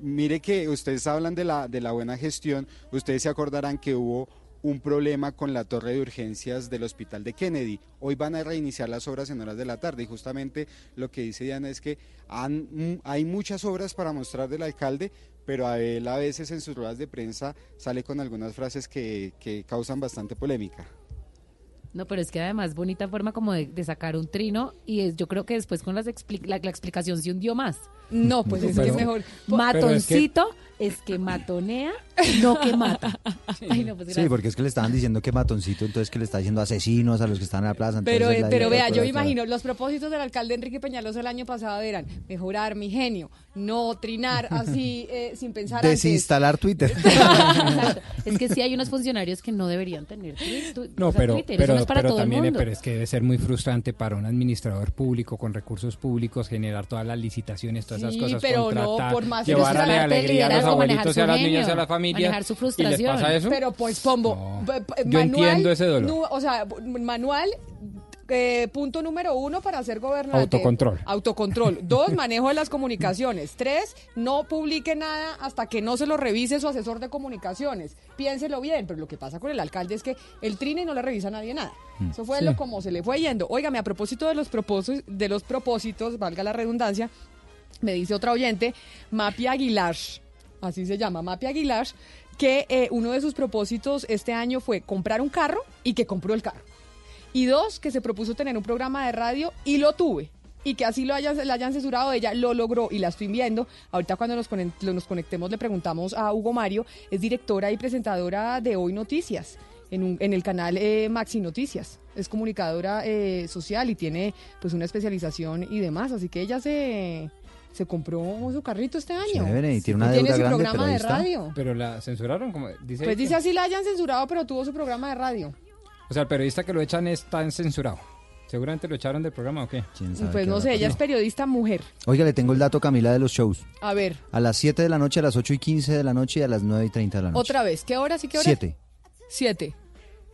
[SPEAKER 36] Mire que ustedes hablan de la, de la buena gestión, ustedes se acordarán que hubo un problema con la torre de urgencias del hospital de Kennedy. Hoy van a reiniciar las obras en horas de la tarde y justamente lo que dice Diana es que han- mm, hay muchas obras para mostrar del alcalde, pero a él a veces en sus ruedas de prensa sale con algunas frases que, que causan bastante polémica.
[SPEAKER 20] No, pero es que además bonita forma como de, de sacar un trino y es- yo creo que después con las expli- la, la explicación se hundió más.
[SPEAKER 12] No, pues es que es mejor.
[SPEAKER 20] Matoncito es que... matonea, no que mata. Ay, no, pues
[SPEAKER 34] Sí, porque es que le estaban diciendo que matoncito, entonces que le está diciendo asesinos a los que están en la plaza.
[SPEAKER 12] Pero,
[SPEAKER 34] es la
[SPEAKER 12] pero
[SPEAKER 34] idea,
[SPEAKER 12] vea,
[SPEAKER 34] pero
[SPEAKER 12] yo me imagino, los propósitos del alcalde Enrique Peñalosa el año pasado eran mejorar mi genio, no trinar así eh, sin pensar antes.
[SPEAKER 34] Desinstalar Twitter.
[SPEAKER 20] Es que sí hay unos funcionarios que no deberían tener tu-
[SPEAKER 19] No,
[SPEAKER 20] o sea,
[SPEAKER 19] pero,
[SPEAKER 20] Twitter, eso
[SPEAKER 19] pero,
[SPEAKER 20] no es para
[SPEAKER 19] pero
[SPEAKER 20] todo el
[SPEAKER 19] también
[SPEAKER 20] mundo.
[SPEAKER 19] pero es que debe ser muy frustrante para un administrador público con recursos públicos generar todas las licitaciones, todas esas cosas,
[SPEAKER 12] pero no, por más
[SPEAKER 19] llevarle
[SPEAKER 12] frustrante el
[SPEAKER 19] alegría a los abuelitos y a las niñas y a
[SPEAKER 20] genio,
[SPEAKER 19] las familias.
[SPEAKER 20] manejar su
[SPEAKER 19] ¿Y les
[SPEAKER 20] frustración.
[SPEAKER 19] pasa eso?
[SPEAKER 12] Pero pues, Pombo,
[SPEAKER 19] Yo entiendo ese dolor.
[SPEAKER 12] o sea, manual, eh, punto número uno para ser gobernante.
[SPEAKER 19] Autocontrol.
[SPEAKER 12] Autocontrol. Dos, manejo de las comunicaciones. Tres, no publique nada hasta que no se lo revise su asesor de comunicaciones. Piénselo bien, pero lo que pasa con el alcalde es que el trine no le revisa a nadie nada. Eso fue
[SPEAKER 37] Sí.
[SPEAKER 12] lo como se le fue yendo. Óigame, a propósito de los propósitos, de los propósitos, valga la redundancia, me dice otra oyente, Mapi Aguilar, así se llama, Mapi Aguilar, que eh, uno de sus propósitos este año fue comprar un carro y que compró el carro. Y dos, que se propuso tener un programa de radio y lo tuve. Y que así lo hayan, la hayan censurado, ella lo logró y la estoy viendo. Ahorita cuando nos, nos conectemos le preguntamos a Hugo Mario, es directora y presentadora de Hoy Noticias, en, un- en el canal eh, Maxi Noticias. Es comunicadora eh, social y tiene pues una especialización y demás. Así que ella se, se compró su carrito este año.
[SPEAKER 34] Chévere, y tiene una
[SPEAKER 12] Y tiene su
[SPEAKER 34] grande,
[SPEAKER 12] programa de radio.
[SPEAKER 19] Pero la censuraron, como dice.
[SPEAKER 12] Pues dice así la hayan censurado, pero tuvo su programa de radio.
[SPEAKER 19] O sea, el periodista que lo echan está censurado. Seguramente lo echaron del programa o qué?
[SPEAKER 12] Pues no sé, ella es periodista mujer.
[SPEAKER 34] Oiga, le tengo el dato, Camila, de los shows.
[SPEAKER 12] A ver,
[SPEAKER 34] A las 7 de la noche, a las 8 y 15 de la noche y a las 9 y 30 de la noche.
[SPEAKER 12] otra vez. ¿Qué horas y qué horas?
[SPEAKER 34] 7,
[SPEAKER 12] Siete.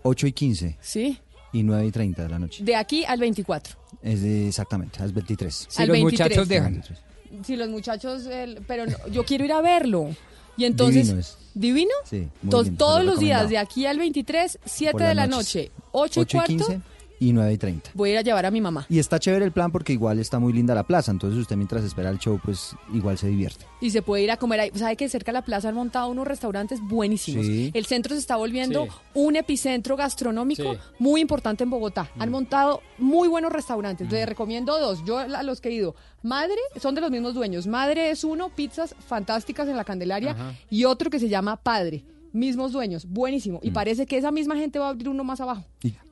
[SPEAKER 34] 8 y 15
[SPEAKER 12] Sí.
[SPEAKER 34] y 9 y 30 de la noche.
[SPEAKER 12] De aquí al 24.
[SPEAKER 34] Es de- exactamente, a las 23.
[SPEAKER 12] Si Al los 23. muchachos dejan. Si los muchachos, el- pero no, yo quiero ir a verlo. Y entonces,
[SPEAKER 34] Divino es.
[SPEAKER 12] ¿divino?
[SPEAKER 34] Sí,
[SPEAKER 12] Entonces,
[SPEAKER 34] se
[SPEAKER 12] todos
[SPEAKER 34] lo
[SPEAKER 12] los días, de aquí al 23, 7
[SPEAKER 34] Por
[SPEAKER 12] de la noche, 8 y
[SPEAKER 34] 8 y
[SPEAKER 12] cuarto,
[SPEAKER 34] 15 y 9 y 30.
[SPEAKER 12] voy a ir a llevar a mi mamá.
[SPEAKER 34] Y está chévere el plan porque igual está muy linda la plaza, entonces usted mientras espera el show, pues igual se divierte.
[SPEAKER 12] Y se puede ir a comer ahí. ¿Sabe que cerca de la plaza han montado unos restaurantes buenísimos?
[SPEAKER 34] Sí.
[SPEAKER 12] El centro se está volviendo
[SPEAKER 34] Sí.
[SPEAKER 12] un epicentro gastronómico
[SPEAKER 34] Sí.
[SPEAKER 12] muy importante en Bogotá. Han montado muy buenos restaurantes.
[SPEAKER 34] Mm.
[SPEAKER 12] Les recomiendo dos. Yo a los que he ido. Madre, son de los mismos dueños. Madre es uno, pizzas fantásticas en la Candelaria.
[SPEAKER 19] Ajá.
[SPEAKER 12] Y otro que se llama Padre. Mismos dueños, buenísimo.
[SPEAKER 34] Mm.
[SPEAKER 12] Y parece que esa misma gente va a abrir uno más abajo.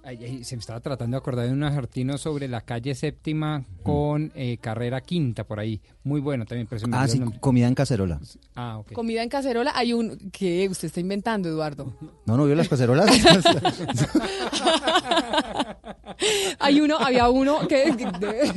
[SPEAKER 19] Ay, ay, se me estaba tratando de acordar de un artino sobre la calle séptima con eh, carrera quinta por ahí. Muy bueno también, pero se me
[SPEAKER 34] Ah, sí, comida en cacerola.
[SPEAKER 19] Ah, ok.
[SPEAKER 12] Comida en cacerola, hay un que usted está inventando, Eduardo.
[SPEAKER 34] ¿No, no vio las cacerolas?
[SPEAKER 12] Hay uno, había uno que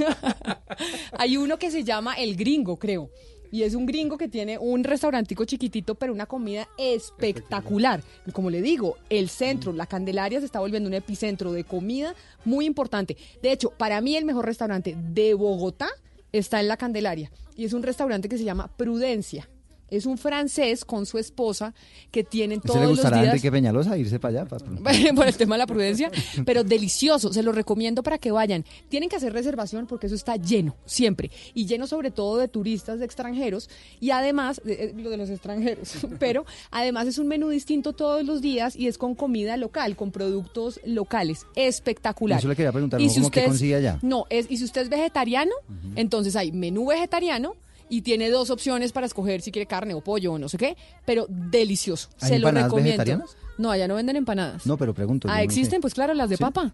[SPEAKER 12] hay uno que se llama El Gringo, creo. Y es un gringo que tiene un restaurantico chiquitito, pero una comida espectacular. Como le digo, el centro, la Candelaria se está volviendo un epicentro de comida muy importante. De hecho, para mí el mejor restaurante de Bogotá está en la Candelaria. Y es un restaurante que se llama Prudencia. Es un francés con su esposa que tienen
[SPEAKER 34] ¿Se
[SPEAKER 12] todos
[SPEAKER 34] le
[SPEAKER 12] los
[SPEAKER 34] gustará a
[SPEAKER 12] días
[SPEAKER 34] Enrique Peñalosa irse para allá?
[SPEAKER 12] por el tema de la prudencia, pero delicioso, se lo recomiendo para que vayan. Tienen que hacer reservación porque eso está lleno, siempre, y lleno sobre todo de turistas de extranjeros, y además, de- eh, lo de los extranjeros, pero además es un menú distinto todos los días y es con comida local, con productos locales, espectacular.
[SPEAKER 34] Eso le quería preguntar,
[SPEAKER 12] Y si
[SPEAKER 34] ¿Cómo que
[SPEAKER 12] usted es-
[SPEAKER 34] consigue allá?
[SPEAKER 12] No, es, y si usted es vegetariano, entonces hay menú vegetariano, y tiene dos opciones para escoger si quiere carne o pollo o no sé qué, pero delicioso.
[SPEAKER 34] ¿Hay
[SPEAKER 12] Se lo recomiendo.
[SPEAKER 34] vegetarianas?
[SPEAKER 12] No, allá no venden empanadas.
[SPEAKER 34] No, pero pregunto.
[SPEAKER 12] Ah,
[SPEAKER 34] no
[SPEAKER 12] existen,
[SPEAKER 34] sé.
[SPEAKER 12] pues claro, las de
[SPEAKER 34] ¿Sí?
[SPEAKER 12] papa.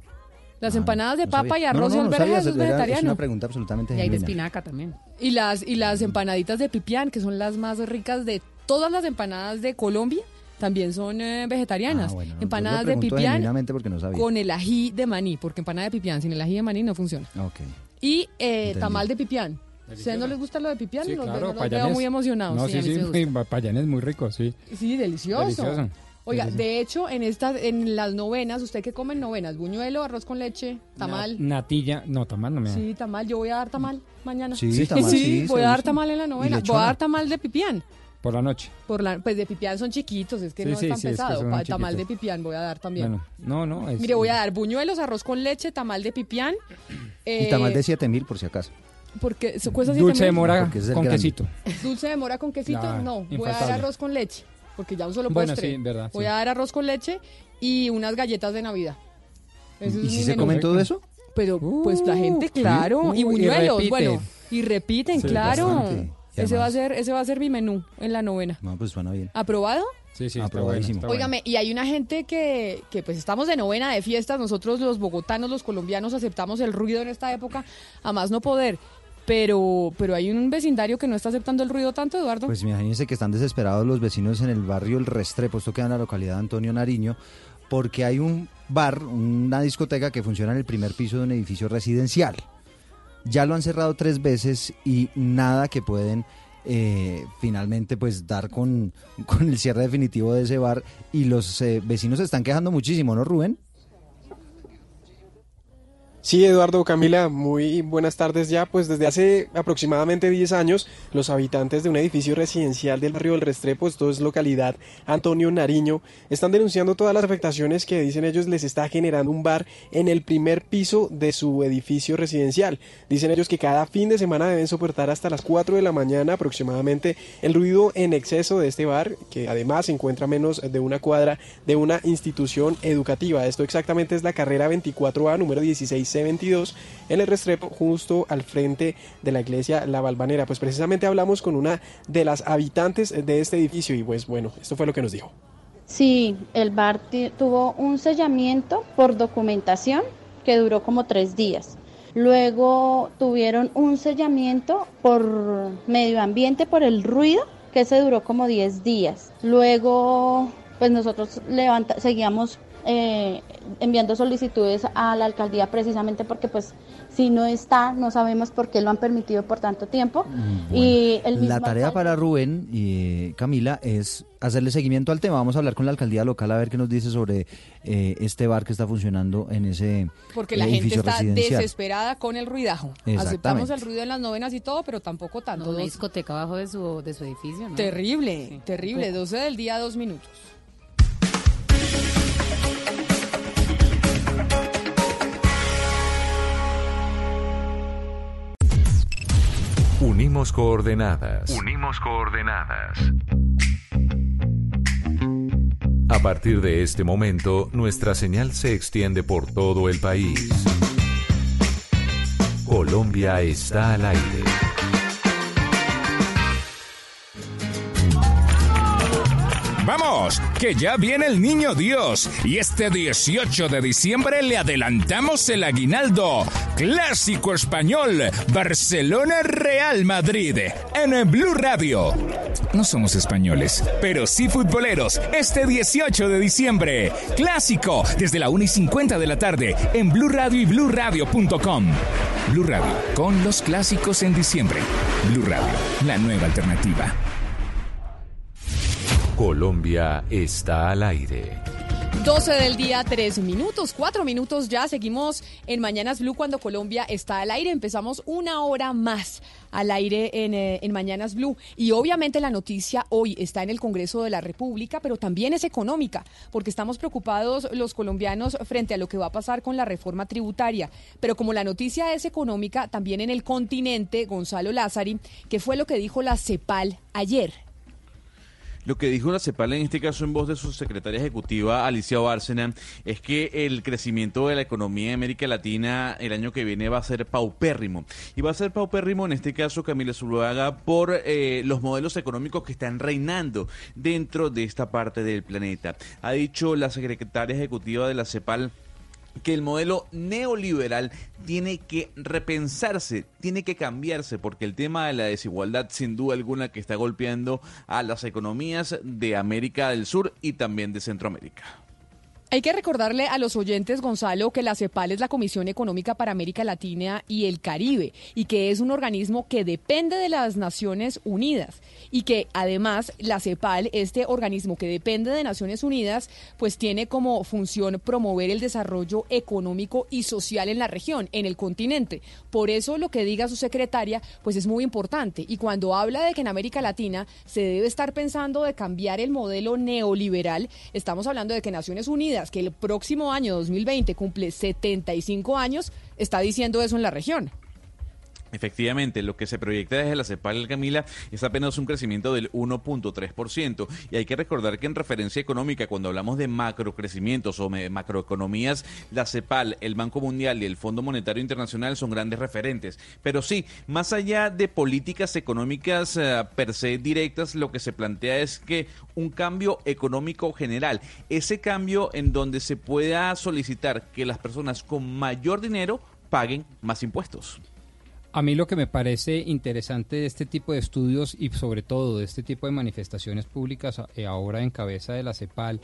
[SPEAKER 12] Las
[SPEAKER 34] Ah,
[SPEAKER 12] empanadas de
[SPEAKER 34] no
[SPEAKER 12] papa
[SPEAKER 34] sabía.
[SPEAKER 12] y arroz
[SPEAKER 34] no,
[SPEAKER 12] y alberjas es
[SPEAKER 34] era- Es
[SPEAKER 12] vegetariano.
[SPEAKER 34] una pregunta absolutamente
[SPEAKER 20] Y hay de espinaca también.
[SPEAKER 12] Y las, y las empanaditas de pipián, que son las más ricas de todas las empanadas de Colombia, también son eh, vegetarianas.
[SPEAKER 34] Ah, bueno,
[SPEAKER 12] empanadas de pipián
[SPEAKER 34] no sabía.
[SPEAKER 12] con el ají de maní, porque empanada de pipián sin el ají de maní no funciona.
[SPEAKER 34] Ok.
[SPEAKER 12] Y eh, tamal de pipián. ¿Ustedes no les gusta lo de pipián?
[SPEAKER 19] Sí,
[SPEAKER 12] Los,
[SPEAKER 19] claro,
[SPEAKER 12] los veo muy emocionados.
[SPEAKER 19] No,
[SPEAKER 12] Sí,
[SPEAKER 19] sí, sí,
[SPEAKER 12] sí
[SPEAKER 19] payanes muy ricos, sí.
[SPEAKER 12] Sí, delicioso.
[SPEAKER 19] Delicioso.
[SPEAKER 12] Oiga,
[SPEAKER 19] Delicioso.
[SPEAKER 12] de hecho, en estas, en las novenas, ¿usted qué come en novenas? ¿Buñuelo, arroz con leche, tamal?
[SPEAKER 19] Natilla, no, tamal no me da.
[SPEAKER 12] Sí, tamal. Yo voy a dar tamal mañana.
[SPEAKER 19] Sí, tamal, sí,
[SPEAKER 12] voy
[SPEAKER 19] se
[SPEAKER 12] a dar tamal en la
[SPEAKER 19] ¿Y
[SPEAKER 12] novena. Voy a dar tamal de pipián.
[SPEAKER 19] Por la noche.
[SPEAKER 12] Por la, pues de pipián son chiquitos, es que
[SPEAKER 19] Sí,
[SPEAKER 12] no
[SPEAKER 19] sí,
[SPEAKER 12] es tan
[SPEAKER 19] sí, es que
[SPEAKER 12] pesado. tamal de pipián voy a dar también.
[SPEAKER 19] Bueno, no, no. es-
[SPEAKER 12] Mire, voy a dar buñuelos, arroz con leche, tamal de pipián.
[SPEAKER 34] Y
[SPEAKER 12] eh,
[SPEAKER 34] tamal de 7000 por si acaso.
[SPEAKER 12] Porque cuesta
[SPEAKER 19] Dulce de mora
[SPEAKER 34] Porque ese es el
[SPEAKER 19] con
[SPEAKER 34] grande.
[SPEAKER 19] quesito.
[SPEAKER 12] Dulce de mora con quesito,
[SPEAKER 19] Claro,
[SPEAKER 12] no. Voy a dar
[SPEAKER 19] infaltable.
[SPEAKER 12] arroz con leche, porque ya un solo
[SPEAKER 19] Bueno,
[SPEAKER 12] postre.
[SPEAKER 19] sí, verdad,
[SPEAKER 12] Voy
[SPEAKER 19] sí.
[SPEAKER 12] a dar arroz con leche y unas galletas de Navidad.
[SPEAKER 34] ¿Y
[SPEAKER 12] es
[SPEAKER 34] si se
[SPEAKER 12] menú.
[SPEAKER 34] comen todo eso?
[SPEAKER 12] Pero pues la gente,
[SPEAKER 19] sí.
[SPEAKER 12] claro, y
[SPEAKER 19] Uh, y
[SPEAKER 12] buñuelos,
[SPEAKER 19] repiten.
[SPEAKER 12] bueno, y repiten,
[SPEAKER 34] Sí,
[SPEAKER 12] claro.
[SPEAKER 34] bastante. Y
[SPEAKER 12] Ese va a
[SPEAKER 34] además-
[SPEAKER 12] ser, ese va a ser mi menú en la novena.
[SPEAKER 34] No, pues suena bien.
[SPEAKER 12] ¿Aprobado?
[SPEAKER 19] Sí, sí, está
[SPEAKER 34] Aprobadísimo.
[SPEAKER 19] bueno,
[SPEAKER 12] Óigame, y hay una gente que, que pues estamos de novena de fiestas, nosotros los bogotanos, los colombianos aceptamos el ruido en esta época, a más no poder. Pero, pero hay un vecindario que no está aceptando el ruido tanto, Eduardo.
[SPEAKER 34] Pues imagínense que están desesperados los vecinos en el barrio El Restrepo, esto queda en la localidad de Antonio Nariño, porque hay un bar, una discoteca que funciona en el primer piso de un edificio residencial. Ya lo han cerrado tres veces y nada que pueden eh, finalmente pues dar con, con el cierre definitivo de ese bar y los eh, vecinos se están quejando muchísimo, ¿no, Rubén?
[SPEAKER 37] Sí, Eduardo, Camila, muy buenas tardes ya. Pues desde hace aproximadamente 10 años, los habitantes de un edificio residencial del barrio del Restrepo, esto es localidad Antonio Nariño, están denunciando todas las afectaciones que dicen ellos les está generando un bar en el primer piso de su edificio residencial. Dicen ellos que cada fin de semana deben soportar hasta las 4 de la mañana aproximadamente el ruido en exceso de este bar, que además se encuentra menos de una cuadra de una institución educativa. Esto exactamente es la carrera 24A número 16C22 en el Restrepo, justo al frente de la iglesia La Balvanera. Pues precisamente hablamos con una de las habitantes de este edificio y pues bueno, esto fue lo que nos dijo.
[SPEAKER 38] Sí, el bar tuvo un sellamiento por documentación que duró como tres días. Luego tuvieron un sellamiento por medio ambiente, por el ruido, que ese duró como 10 días. Luego, pues nosotros levanta, seguíamos eh, enviando solicitudes a la alcaldía precisamente porque pues si no está, no sabemos por qué lo han permitido por tanto tiempo. y el mismo
[SPEAKER 34] La tarea
[SPEAKER 38] alcalde-
[SPEAKER 34] para Rubén y Camila es hacerle seguimiento al tema. Vamos a hablar con la alcaldía local a ver qué nos dice sobre eh, este bar que está funcionando en ese
[SPEAKER 12] Porque la
[SPEAKER 34] eh,
[SPEAKER 12] gente está
[SPEAKER 34] residencial.
[SPEAKER 12] desesperada con el ruidajo. Aceptamos el ruido en las novenas y todo, pero tampoco tanto.
[SPEAKER 20] No, una discoteca abajo de su, de su edificio, ¿no?
[SPEAKER 12] Terrible, terrible.
[SPEAKER 20] poco.
[SPEAKER 12] 12 del día, dos minutos.
[SPEAKER 17] Unimos coordenadas. Unimos coordenadas. A partir de este momento, nuestra señal se extiende por todo el país. Colombia está al aire.
[SPEAKER 39] Vamos, que ya viene el niño Dios y este 18 de diciembre le adelantamos el aguinaldo. Clásico español, Barcelona Real Madrid, en Blue Radio. No somos españoles, pero sí futboleros, este 18 de diciembre. Clásico, desde la 1 y 50 de la tarde, en Blue Radio y BlueRadio.com. Blue Radio, con los clásicos en diciembre. Blue Radio, la nueva alternativa.
[SPEAKER 17] Colombia está al aire.
[SPEAKER 12] 12 del día, 3 minutos, 4 minutos ya. Seguimos en Mañanas Blue cuando Colombia está al aire. Empezamos una hora más al aire en, eh, en, Mañanas Blue. Y obviamente la noticia hoy está en el Congreso de la República, pero también es económica, porque estamos preocupados los colombianos frente a lo que va a pasar con la reforma tributaria. Pero como la noticia es económica, también en el continente, Gonzalo Lázari, que fue lo que dijo la CEPAL ayer.
[SPEAKER 18] Lo que dijo la CEPAL en este caso en voz de su secretaria ejecutiva Alicia Bárcena es que el crecimiento de la economía en América Latina el año que viene va a ser paupérrimo. Y va a ser paupérrimo en este caso Camila Zuluaga por eh, los modelos económicos que están reinando dentro de esta parte del planeta. Ha dicho la secretaria ejecutiva de la CEPAL que el modelo neoliberal tiene que repensarse, tiene que cambiarse, porque el tema de la desigualdad, sin duda alguna, que está golpeando a las economías de América del Sur y también de Centroamérica.
[SPEAKER 12] Hay que recordarle a los oyentes, Gonzalo, que la CEPAL es la Comisión Económica para América Latina y el Caribe y que es un organismo que depende de las Naciones Unidas y que además la CEPAL, este organismo que depende de Naciones Unidas, pues tiene como función promover el desarrollo económico y social en la región, en el continente. Por eso lo que diga su secretaria, pues es muy importante. Y cuando habla de que en América Latina se debe estar pensando de cambiar el modelo neoliberal, estamos hablando de que Naciones Unidas que el próximo año 2020 cumple 75 años, está diciendo eso en la región.
[SPEAKER 18] Efectivamente, lo que se proyecta desde la CEPAL, Camila, es apenas un crecimiento del 1.3%. Y hay que recordar que en referencia económica, cuando hablamos de macrocrecimientos o macroeconomías, la CEPAL, el Banco Mundial y el Fondo Monetario Internacional son grandes referentes. Pero sí, más allá de políticas económicas eh, per se directas, lo que se plantea es que un cambio económico general, ese cambio en donde se pueda solicitar que las personas con mayor dinero paguen más impuestos.
[SPEAKER 19] A mí lo que me parece interesante de este tipo de estudios y sobre todo de este tipo de manifestaciones públicas eh, ahora en cabeza de la CEPAL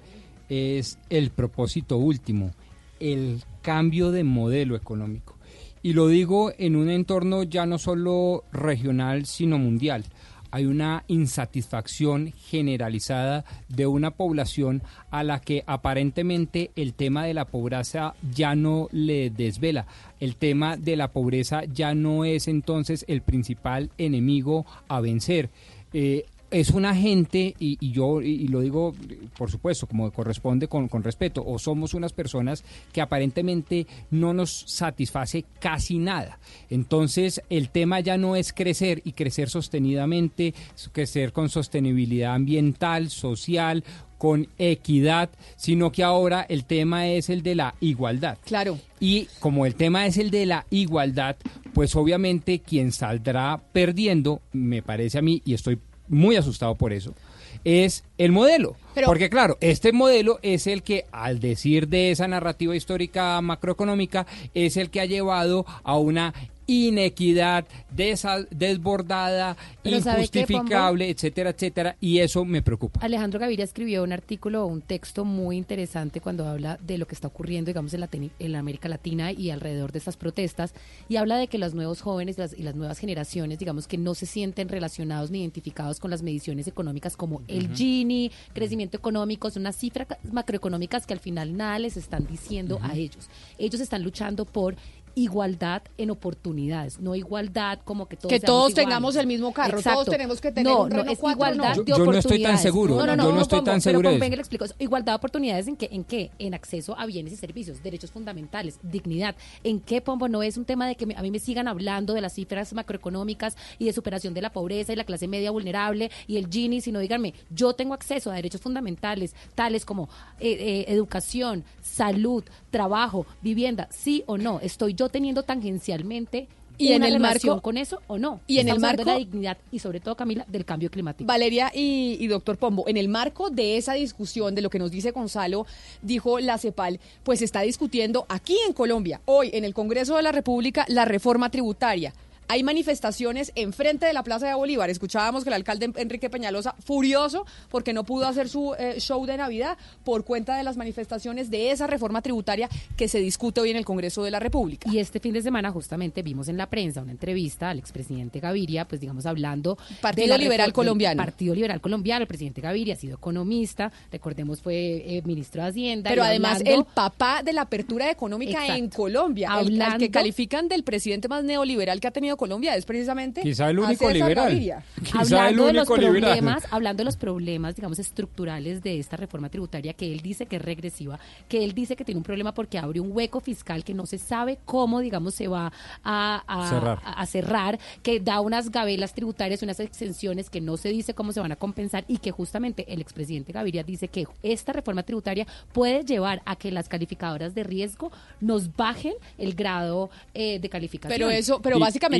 [SPEAKER 19] es el propósito último, el cambio de modelo económico. Y lo digo en un entorno ya no solo regional, sino mundial hay una insatisfacción generalizada de una población a la que aparentemente el tema de la pobreza ya no le desvela. El tema de la pobreza ya no es entonces el principal enemigo a vencer. Eh, es una gente, y, yo y lo digo por supuesto como corresponde con, con, respeto, o somos unas personas que aparentemente no nos satisface casi nada. Entonces el tema ya no es crecer y crecer sostenidamente, crecer con sostenibilidad ambiental, social, con equidad, sino que ahora el tema es el de la igualdad.
[SPEAKER 12] Claro.
[SPEAKER 19] Y como el tema es el de la igualdad, pues obviamente quien saldrá perdiendo, me parece a mí, y estoy muy asustado por eso, es el modelo. Porque claro, este modelo es el que, al decir de esa narrativa histórica macroeconómica, es el que ha llevado a una inequidad desbordada, injustificable, etcétera, etcétera, y eso me preocupa.
[SPEAKER 20] Alejandro Gaviria escribió un artículo, un texto muy interesante cuando habla de lo que está ocurriendo, digamos, en, la, en América Latina y alrededor de estas protestas, y habla de que los nuevos jóvenes y las nuevas generaciones, digamos, que no se sienten relacionados ni identificados con las mediciones económicas como el Gini, crecimiento económico, son unas cifras macroeconómicas que al final nada les están diciendo a ellos. Ellos están luchando por igualdad en oportunidades, no igualdad como que todos
[SPEAKER 12] que todos tengamos el mismo carro, todos tenemos que tener
[SPEAKER 20] no,
[SPEAKER 12] un
[SPEAKER 20] no, es igualdad
[SPEAKER 12] no.
[SPEAKER 20] de oportunidades.
[SPEAKER 19] Yo no estoy tan seguro,
[SPEAKER 20] no, no,
[SPEAKER 19] yo no estoy
[SPEAKER 20] pongo,
[SPEAKER 19] tan seguro
[SPEAKER 20] pero
[SPEAKER 19] eso.
[SPEAKER 20] le explico, igualdad de oportunidades en qué, en qué, en acceso a bienes y servicios, derechos fundamentales, dignidad, en qué pombo no es un tema de que me- a mí me sigan hablando de las cifras macroeconómicas y de superación de la pobreza y la clase media vulnerable y el Gini, sino díganme, yo tengo acceso a derechos fundamentales tales como eh, eh, educación, salud, trabajo, vivienda, sí o no, estoy yo teniendo tangencialmente
[SPEAKER 12] Y en
[SPEAKER 20] una
[SPEAKER 12] el
[SPEAKER 20] relación
[SPEAKER 12] marco-
[SPEAKER 20] con eso o no.
[SPEAKER 12] y en el
[SPEAKER 20] hablando de
[SPEAKER 12] marco-
[SPEAKER 20] la dignidad y sobre todo, Camila, del cambio climático.
[SPEAKER 12] Valeria y, y doctor Pombo, en el marco de esa discusión, de lo que nos dice Gonzalo, dijo la CEPAL, pues está discutiendo aquí en Colombia, hoy en el Congreso de la República, la reforma tributaria. Hay manifestaciones enfrente de la Plaza de Bolívar. Escuchábamos que el alcalde Enrique Peñalosa, furioso porque no pudo hacer su eh, show de Navidad por cuenta de las manifestaciones de esa reforma tributaria que se discute hoy en el Congreso de la República.
[SPEAKER 20] Y este fin de semana justamente vimos en la prensa una entrevista al expresidente Gaviria, pues digamos hablando
[SPEAKER 12] Partido
[SPEAKER 20] de
[SPEAKER 12] Liberal Colombiano.
[SPEAKER 20] Partido Liberal Colombiano, el presidente Gaviria ha sido economista, recordemos fue eh, ministro de Hacienda.
[SPEAKER 12] Pero además
[SPEAKER 20] hablando-
[SPEAKER 12] el papá de la apertura económica
[SPEAKER 20] Exacto.
[SPEAKER 12] en Colombia, el- al que
[SPEAKER 20] Hablando-
[SPEAKER 12] califican del presidente más neoliberal que ha tenido Colombia, es precisamente
[SPEAKER 19] Quizá el
[SPEAKER 12] a
[SPEAKER 19] único
[SPEAKER 12] César
[SPEAKER 19] liberal.
[SPEAKER 12] Gaviria.
[SPEAKER 19] Quizá el
[SPEAKER 20] hablando de los
[SPEAKER 19] liberal.
[SPEAKER 20] problemas, hablando de los problemas, digamos, estructurales de esta reforma tributaria que él dice que es regresiva, que él dice que tiene un problema porque abre un hueco fiscal que no se sabe cómo, digamos, se va a, a-
[SPEAKER 19] Cerrar.
[SPEAKER 20] a- a cerrar, que da unas gabelas tributarias, unas exenciones que no se dice cómo se van a compensar y que justamente el expresidente Gaviria dice que esta reforma tributaria puede llevar a que las calificadoras de riesgo nos bajen el grado eh, de calificación.
[SPEAKER 12] Pero eso, pero
[SPEAKER 19] Y-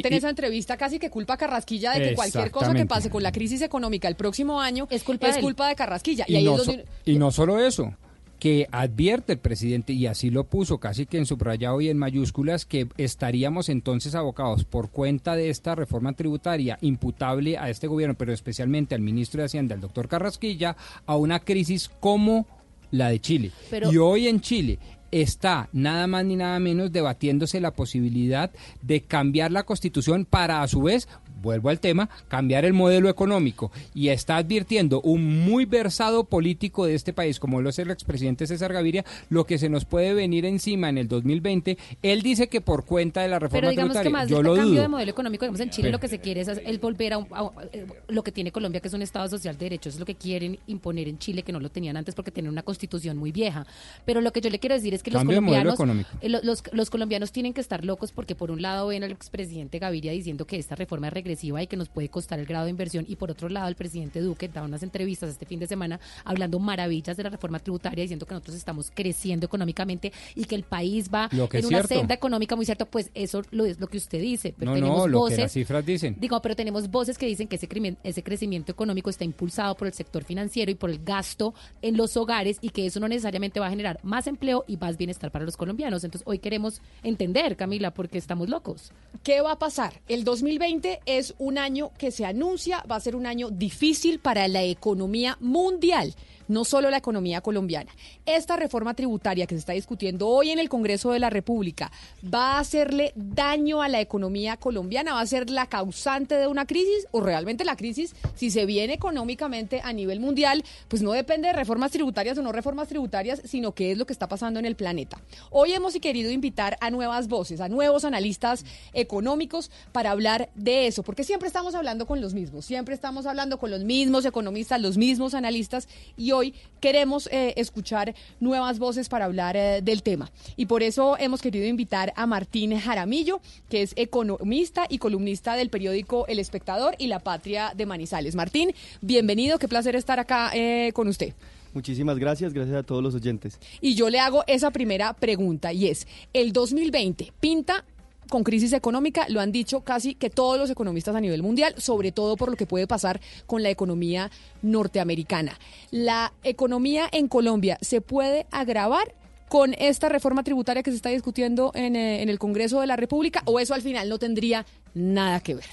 [SPEAKER 19] y-
[SPEAKER 12] en esa entrevista casi que culpa a Carrasquilla de que cualquier cosa que pase con la crisis económica el próximo año es
[SPEAKER 20] culpa de él.
[SPEAKER 12] culpa de Carrasquilla. Y,
[SPEAKER 19] Y
[SPEAKER 12] ahí
[SPEAKER 19] no,
[SPEAKER 12] es donde
[SPEAKER 19] y no solo eso, que advierte el presidente, y así lo puso casi que en subrayado y en mayúsculas, que estaríamos entonces abocados por cuenta de esta reforma tributaria imputable a este gobierno, pero especialmente al ministro de Hacienda, el doctor Carrasquilla, a una crisis como la de Chile.
[SPEAKER 20] Pero-
[SPEAKER 19] y hoy en Chile está nada más ni nada menos debatiéndose la posibilidad de cambiar la constitución para a su vez, vuelvo al tema, cambiar el modelo económico. Y está advirtiendo un muy versado político de este país, como lo es el expresidente César Gaviria, lo que se nos puede venir encima en el 2020. Él dice que por cuenta de la reforma
[SPEAKER 20] Pero digamos que
[SPEAKER 19] tributaria.
[SPEAKER 20] más
[SPEAKER 19] Yo
[SPEAKER 20] de
[SPEAKER 19] lo
[SPEAKER 20] cambio
[SPEAKER 19] dudo.
[SPEAKER 20] de modelo económico, digamos en Chile lo que se quiere es, es volver a, un- a- eh, lo que tiene Colombia, que es un Estado social de derechos, es lo que quieren imponer en Chile, que no lo tenían antes porque tienen una constitución muy vieja. Pero lo que yo le quiero decir es que los colombianos, eh, lo- los, los colombianos tienen que estar locos porque por un lado ven al expresidente Gaviria diciendo que esta reforma es regresiva y que nos puede costar el grado de inversión y por otro lado el presidente Duque da unas entrevistas este fin de semana hablando maravillas de la reforma tributaria diciendo que nosotros estamos creciendo económicamente y que el país va
[SPEAKER 19] Lo que
[SPEAKER 20] en una
[SPEAKER 19] cierto.
[SPEAKER 20] senda económica muy cierta, pues eso lo es lo que usted dice. Pero
[SPEAKER 19] No,
[SPEAKER 20] tenemos
[SPEAKER 19] no, lo
[SPEAKER 20] voces,
[SPEAKER 19] que las cifras dicen.
[SPEAKER 20] Digo, pero tenemos voces que dicen que ese, crimen- ese crecimiento económico está impulsado por el sector financiero y por el gasto en los hogares y que eso no necesariamente va a generar más empleo y más bienestar para los colombianos. Entonces hoy queremos entender, Camila, porque estamos locos.
[SPEAKER 12] ¿Qué va a pasar? El 2020 es un año que se anuncia, va a ser un año difícil para la economía mundial, no solo la economía colombiana. Esta reforma tributaria que se está discutiendo hoy en el Congreso de la República va a hacerle daño a la economía colombiana, va a ser la causante de una crisis o realmente la crisis, si se viene económicamente a nivel mundial, pues no depende de reformas tributarias o no reformas tributarias, sino que es lo que está pasando en el planeta. Hoy hemos querido invitar a nuevas voces, a nuevos analistas económicos para hablar de eso, porque siempre estamos hablando con los mismos, siempre estamos hablando con los mismos economistas, los mismos analistas, y hoy queremos eh, escuchar nuevas voces para hablar eh, del tema. Y por eso hemos querido invitar a Martín Jaramillo, que es economista y columnista del periódico El Espectador y La Patria de Manizales. Martín, bienvenido, qué placer estar acá eh, con usted.
[SPEAKER 40] Muchísimas gracias, gracias a todos los oyentes.
[SPEAKER 12] Y yo le hago esa primera pregunta y es, el 2020 pinta con crisis económica, lo han dicho casi que todos los economistas a nivel mundial, sobre todo por lo que puede pasar con la economía norteamericana. ¿La economía en Colombia se puede agravar con esta reforma tributaria que se está discutiendo en, eh, en el Congreso de la República o eso al final no tendría nada que ver?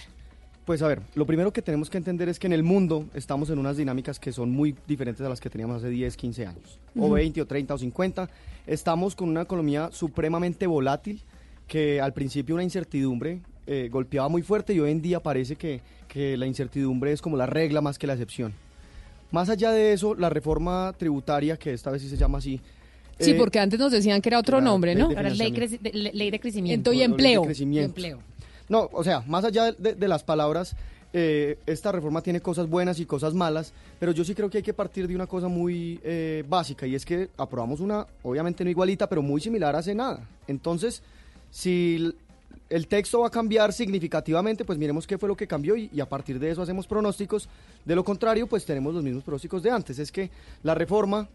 [SPEAKER 40] Pues a ver, lo primero que tenemos que entender es que en el mundo estamos en unas dinámicas que son muy diferentes a las que teníamos hace 10, 15 años, o
[SPEAKER 41] Ujú.
[SPEAKER 40] 20, o 30, o 50. Estamos con una economía supremamente volátil, que al principio una incertidumbre eh, golpeaba muy fuerte y hoy en día parece que, que la incertidumbre es como la regla más que la excepción. Más allá de eso, la reforma tributaria, que esta vez sí se llama así,
[SPEAKER 12] Sí,
[SPEAKER 40] eh,
[SPEAKER 12] porque antes nos decían que era otro
[SPEAKER 40] era
[SPEAKER 12] nombre, ¿no?
[SPEAKER 40] ley de
[SPEAKER 20] Ahora es ley, de- ley de crecimiento.
[SPEAKER 12] Y
[SPEAKER 40] o ley de
[SPEAKER 12] empleo.
[SPEAKER 40] crecimiento.
[SPEAKER 20] empleo.
[SPEAKER 40] No, o sea, más allá de, de las palabras, eh, esta reforma tiene cosas buenas y cosas malas, pero yo sí creo que hay que partir de una cosa muy eh, básica y es que aprobamos una, obviamente no igualita, pero muy similar hace nada. Entonces, si el texto va a cambiar significativamente, pues miremos qué fue lo que cambió y, y a partir de eso hacemos pronósticos. De lo contrario, pues tenemos los mismos pronósticos de antes. Es que la reforma,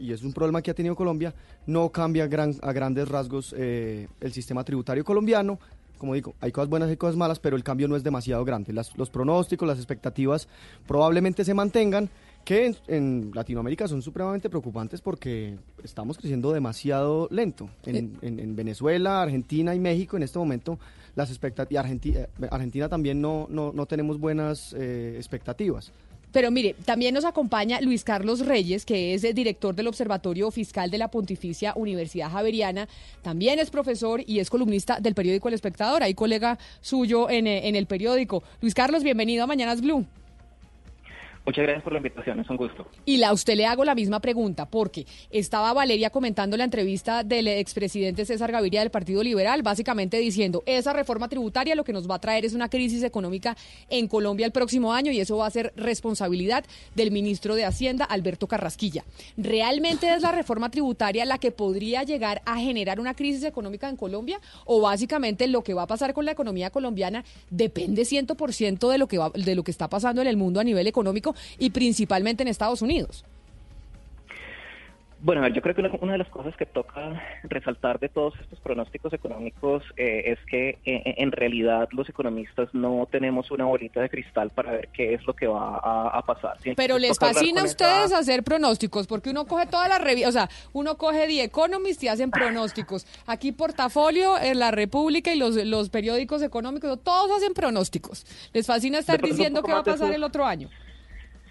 [SPEAKER 40] y es un problema que ha tenido Colombia, no cambia gran- a grandes rasgos eh, el sistema tributario colombiano. como digo, hay cosas buenas y cosas malas, pero el cambio no es demasiado grande. Las- los pronósticos, las expectativas probablemente se mantengan, que en, en Latinoamérica son supremamente preocupantes porque estamos creciendo demasiado lento. En, en- en Venezuela, Argentina y México en este momento las expectativas, Argentina, Argentina también no, no, no tenemos buenas eh, expectativas.
[SPEAKER 12] Pero mire, también nos acompaña Luis Carlos Reyes, que es el director del Observatorio Fiscal de la Pontificia Universidad Javeriana. También es profesor y es columnista del periódico El Espectador. Hay colega suyo en, eh, en el periódico. Luis Carlos, bienvenido a Mañanas Blue.
[SPEAKER 41] Muchas gracias por la invitación, es un gusto.
[SPEAKER 12] Y a usted le hago la misma pregunta, porque estaba Valeria comentando la entrevista del expresidente César Gaviria del Partido Liberal, básicamente diciendo, esa reforma tributaria lo que nos va a traer es una crisis económica en Colombia el próximo año y eso va a ser responsabilidad del ministro de Hacienda, Alberto Carrasquilla. ¿Realmente es la reforma tributaria la que podría llegar a generar una crisis económica en Colombia? ¿O básicamente lo que va a pasar con la economía colombiana depende 100% de lo, que va, de lo que está pasando en el mundo a nivel económico y principalmente en Estados Unidos?
[SPEAKER 41] Bueno, a ver, yo creo que una, una de las cosas que toca resaltar de todos estos pronósticos económicos eh, es que eh, en realidad los economistas no tenemos una bolita de cristal para ver qué es lo que va a, a pasar.
[SPEAKER 12] Pero les fascina a ustedes hacer pronósticos, porque uno coge todas las revistas, o sea, uno coge The Economist y hacen pronósticos. Aquí Portafolio, en La República y los, los periódicos económicos, todos hacen pronósticos. Les fascina estar diciendo qué va a pasar el otro año.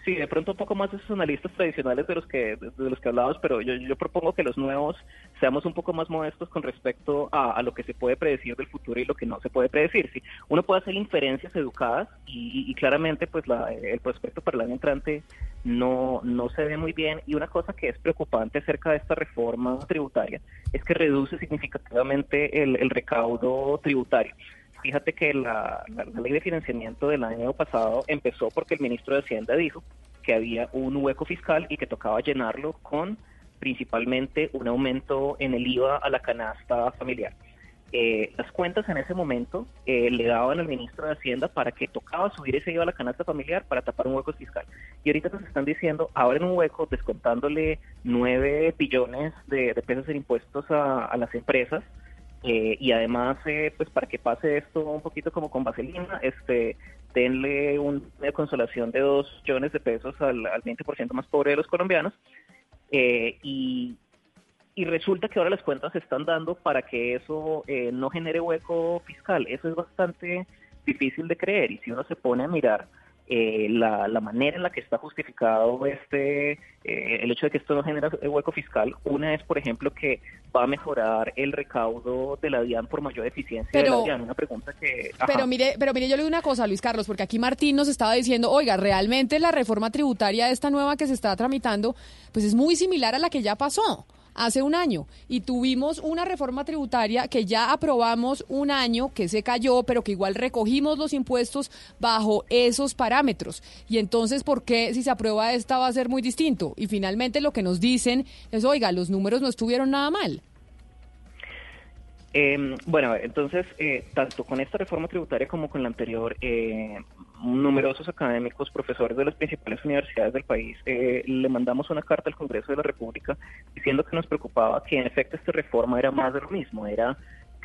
[SPEAKER 41] Sí, de pronto un poco más de esos analistas tradicionales de los que de los que hablabas, pero yo, yo propongo que los nuevos seamos un poco más modestos con respecto a, lo que se puede predecir del futuro y lo que no se puede predecir. Sí, uno puede hacer inferencias educadas y, claramente pues la- el prospecto para el año entrante no, no se ve muy bien y una cosa que es preocupante acerca de esta reforma tributaria es que reduce significativamente el recaudo tributario. Fíjate que la, ley de financiamiento del año pasado empezó porque el ministro de Hacienda dijo que había un hueco fiscal y que tocaba llenarlo con principalmente un aumento en el IVA a la canasta familiar. Eh, las cuentas en ese momento eh, le daban al ministro de Hacienda para que tocaba subir ese IVA a la canasta familiar para tapar un hueco fiscal. Y ahorita nos están diciendo, abren un hueco descontándole 9 billones de, pesos en impuestos a las empresas eh, y además, eh, pues para que pase esto un poquito como con vaselina, este, denle un- una consolación de 2 millones de pesos al, al 20% más pobre de los colombianos. eh, y, y resulta que ahora las cuentas se están dando para que eso eh, no genere hueco fiscal. Eso es bastante difícil de creer. Y si uno se pone a mirar eh, la, la manera en la que está justificado este eh, el hecho de que esto no genera hueco fiscal, una es, por ejemplo, que va a mejorar el recaudo de la DIAN por mayor eficiencia de la DIAN. Una pregunta que... ajá.
[SPEAKER 12] Pero mire, pero mire, yo le digo una cosa, Luis Carlos, porque aquí Martín nos estaba diciendo, oiga, realmente la reforma tributaria esta nueva que se está tramitando, pues es muy similar a la que ya pasó hace un año y tuvimos una reforma tributaria que ya aprobamos un año que se cayó, pero que igual recogimos los impuestos bajo esos parámetros. Y entonces, ¿por qué si se aprueba esta va a ser muy distinto? Y finalmente lo que nos dicen es, oiga, los números no estuvieron nada mal.
[SPEAKER 41] Eh, bueno, entonces, eh, tanto con esta reforma tributaria como con la anterior, eh, numerosos académicos, profesores de las principales universidades del país, eh, le mandamos una carta al Congreso de la República diciendo que nos preocupaba que en efecto esta reforma era más de lo mismo, era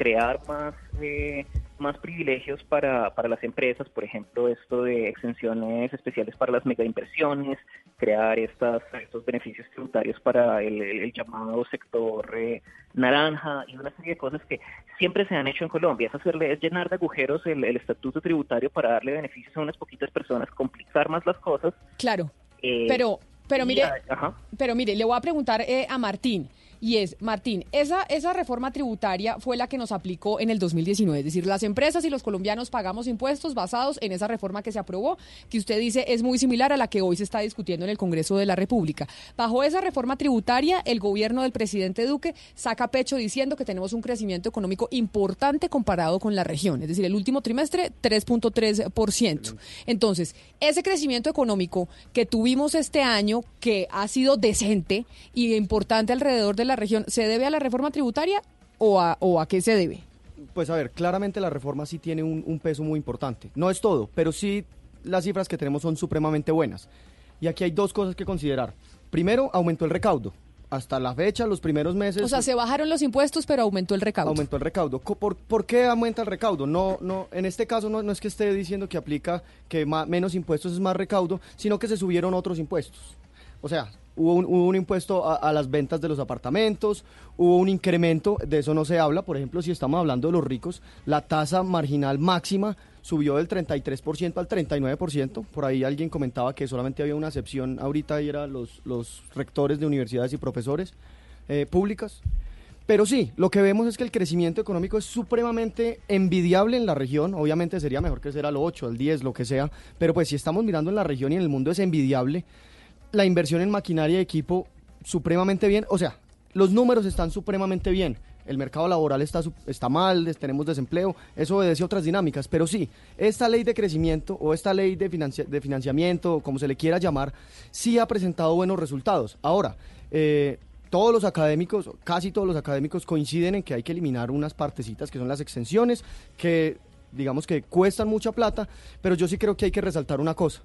[SPEAKER 41] crear más eh, más privilegios para, para las empresas, por ejemplo, esto de exenciones especiales para las megainversiones, crear estas, estos beneficios tributarios para el, llamado sector eh, naranja y una serie de cosas que siempre se han hecho en Colombia. Es, hacerle, es llenar de agujeros el, el estatuto tributario para darle beneficios a unas poquitas personas, complicar más las cosas.
[SPEAKER 12] Claro.
[SPEAKER 41] eh,
[SPEAKER 12] Pero, pero mire,
[SPEAKER 41] ajá.
[SPEAKER 12] pero mire, le voy a preguntar eh, a Martín. Y es, Martín, esa, esa reforma tributaria fue la que nos aplicó en el 2019. Es decir, las empresas y los colombianos pagamos impuestos basados en esa reforma que se aprobó, que usted dice es muy similar a la que hoy se está discutiendo en el Congreso de la República. Bajo esa reforma tributaria, el gobierno del presidente Duque saca pecho diciendo que tenemos un crecimiento económico importante comparado con la región. Es decir, el último trimestre, 3.3%. Entonces, ese crecimiento económico que tuvimos este año, que ha sido decente y importante alrededor de la región, ¿se debe a la reforma tributaria o a, o a qué se debe?
[SPEAKER 40] Pues a ver, claramente la reforma sí tiene un, un peso muy importante. No es todo, pero sí las cifras que tenemos son supremamente buenas. Y aquí hay dos cosas que considerar. Primero, aumentó el recaudo. hasta la fecha, los primeros meses...
[SPEAKER 12] O sea, se bajaron los impuestos, pero aumentó el recaudo.
[SPEAKER 40] Aumentó el recaudo. ¿Por, por qué aumenta el recaudo? No, no, en este caso no, no es que esté diciendo que aplica que ma- menos impuestos es más recaudo, sino que se subieron otros impuestos. O sea, hubo un, hubo un impuesto a, las ventas de los apartamentos, hubo un incremento, de eso no se habla. Por ejemplo, si estamos hablando de los ricos, la tasa marginal máxima subió del 33% al 39%. Por ahí alguien comentaba que solamente había una excepción ahorita y eran los, rectores de universidades y profesores eh, públicas. Pero sí, lo que vemos es que el crecimiento económico es supremamente envidiable en la región. Obviamente sería mejor crecer al 8, al 10, lo que sea. Pero pues si estamos mirando en la región y en el mundo es envidiable. La inversión en maquinaria y equipo supremamente bien. O sea, los números están supremamente bien. El mercado laboral está, está mal, tenemos desempleo, eso obedece a otras dinámicas. Pero sí, esta ley de crecimiento o esta ley de, financia- de financiamiento, como se le quiera llamar, sí ha presentado buenos resultados. Ahora, eh, todos los académicos, casi todos los académicos coinciden en que hay que eliminar unas partecitas que son las extensiones, que digamos que cuestan mucha plata, pero yo sí creo que hay que resaltar una cosa,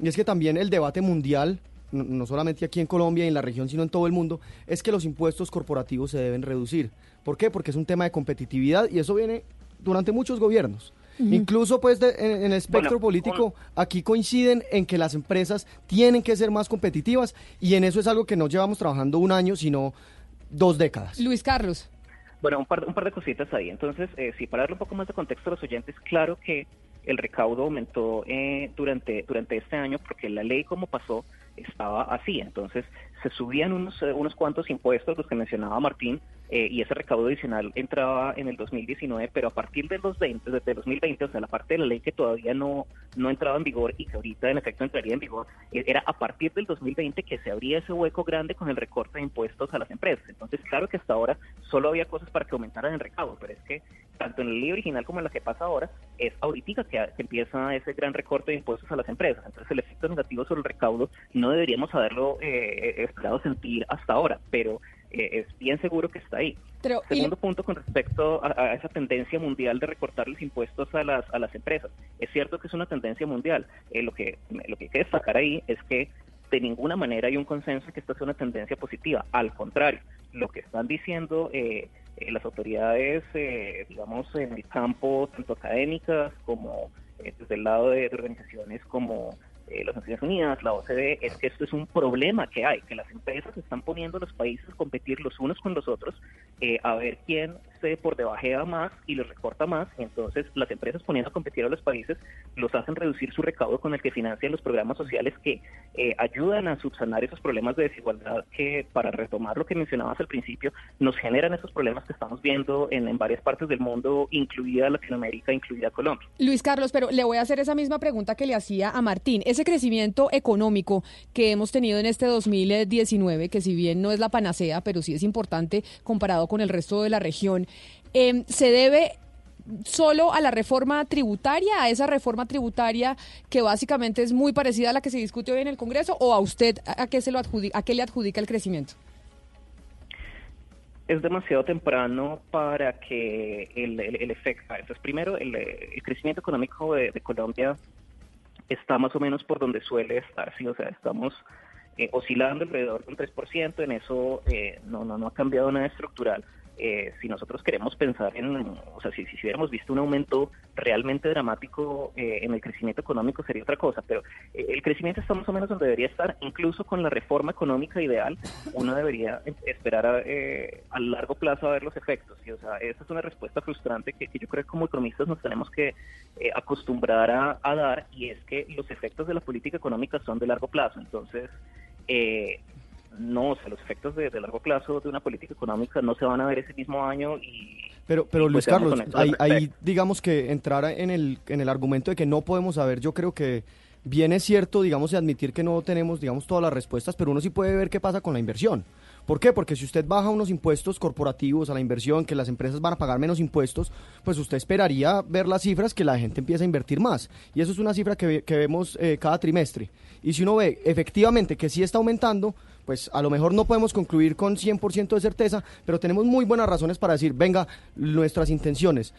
[SPEAKER 40] y es que también el debate mundial, no, solamente aquí en Colombia y en la región, sino en todo el mundo, es que los impuestos corporativos se deben reducir. ¿Por qué? Porque es un tema de competitividad y eso viene durante muchos gobiernos. Incluso pues de- en, en el espectro
[SPEAKER 32] Bueno,
[SPEAKER 40] político aquí coinciden en que las empresas tienen que ser más competitivas y en eso es algo que no llevamos trabajando un año, sino dos décadas.
[SPEAKER 12] Luis Carlos.
[SPEAKER 41] Bueno, un par, un par de cositas ahí. Entonces, eh, sí, para darle un poco más de contexto a los oyentes, claro que el recaudo aumentó eh, durante, durante este año porque la ley como pasó estaba así. Entonces, se subían unos, eh, unos cuantos impuestos, los que mencionaba Martín, eh, y ese recaudo adicional entraba en el 2019, pero a partir de los 20, desde 2020, o sea, la parte de la ley que todavía no, no entraba en vigor y que ahorita en efecto entraría en vigor, eh, era a partir del 2020 que se abría ese hueco grande con el recorte de impuestos a las empresas. Entonces, claro que hasta ahora solo había cosas para que aumentaran el recaudo, pero es que tanto en la ley original como en la que pasa ahora, es ahorita que, que empieza ese gran recorte de impuestos a las empresas. Entonces, el efecto negativo sobre el recaudo no deberíamos haberlo eh, esperado sentir hasta ahora, pero eh, es bien seguro que está ahí.
[SPEAKER 12] Pero, y-
[SPEAKER 41] Segundo punto con respecto a, a esa tendencia mundial de recortar los impuestos a las, a las empresas. Es cierto que es una tendencia mundial. Eh, lo, que, lo que hay que destacar ahí es que de ninguna manera hay un consenso en que esta sea una tendencia positiva. Al contrario, lo que están diciendo eh, eh, las autoridades, eh, digamos, en el campo, tanto académicas como eh, desde el lado de, de organizaciones como eh, las Naciones Unidas, la OCDE, es que esto es un problema que hay, que las empresas están poniendo a los países a competir los unos con los otros, eh, a ver quién por debajea más y los recorta más, entonces las empresas poniendo a competir a los países los hacen reducir su recaudo con el que financian los programas sociales que eh, ayudan a subsanar esos problemas de desigualdad que, para retomar lo que mencionabas al principio, nos generan esos problemas que estamos viendo en, en varias partes del mundo, incluida Latinoamérica, incluida Colombia.
[SPEAKER 12] Luis Carlos, pero le voy a hacer esa misma pregunta que le hacía a Martín. Ese crecimiento económico que hemos tenido en este 2019, que si bien no es la panacea, pero sí es importante comparado con el resto de la región, eh, se debe solo a la reforma tributaria, a esa reforma tributaria que básicamente es muy parecida a la que se discute hoy en el Congreso, o a usted a qué se lo adjudica, a qué le adjudica el crecimiento?
[SPEAKER 41] es demasiado temprano para que el, el, el efecto, entonces primero el, el crecimiento económico de, de, Colombia está más o menos por donde suele estar, sí, o sea, estamos eh, oscilando alrededor del 3%, en eso eh, no, no, no ha cambiado nada estructural. Eh, si nosotros queremos pensar en, o sea, si, si hubiéramos visto un aumento realmente dramático eh, en el crecimiento económico sería otra cosa, pero eh, el crecimiento está más o menos donde debería estar, incluso con la reforma económica ideal, uno debería esperar a, eh, a largo plazo a ver los efectos, ¿sí? o sea, esa es una respuesta frustrante que, que yo creo que como economistas nos tenemos que eh, acostumbrar a, a, dar, y es que los efectos de la política económica son de largo plazo, entonces... Eh, no, o sea, los efectos de, de, largo plazo de una política económica no se van a ver ese mismo año y...
[SPEAKER 40] Pero, pero
[SPEAKER 41] y
[SPEAKER 40] Luis
[SPEAKER 41] pues
[SPEAKER 40] Carlos, ahí, ahí, digamos que entrar en el, en el argumento de que no podemos saber, yo creo que bien es cierto, digamos, admitir que no tenemos, digamos, todas las respuestas, pero uno sí puede ver qué pasa con la inversión. ¿Por qué? Porque si usted baja unos impuestos corporativos a la inversión, que las empresas van a pagar menos impuestos, pues usted esperaría ver las cifras que la gente empieza a invertir más. Y eso es una cifra que, que vemos eh, cada trimestre. Y si uno ve efectivamente que sí está aumentando, pues a lo mejor no podemos concluir con 100% de certeza, pero tenemos muy buenas razones para decir, venga, nuestras intenciones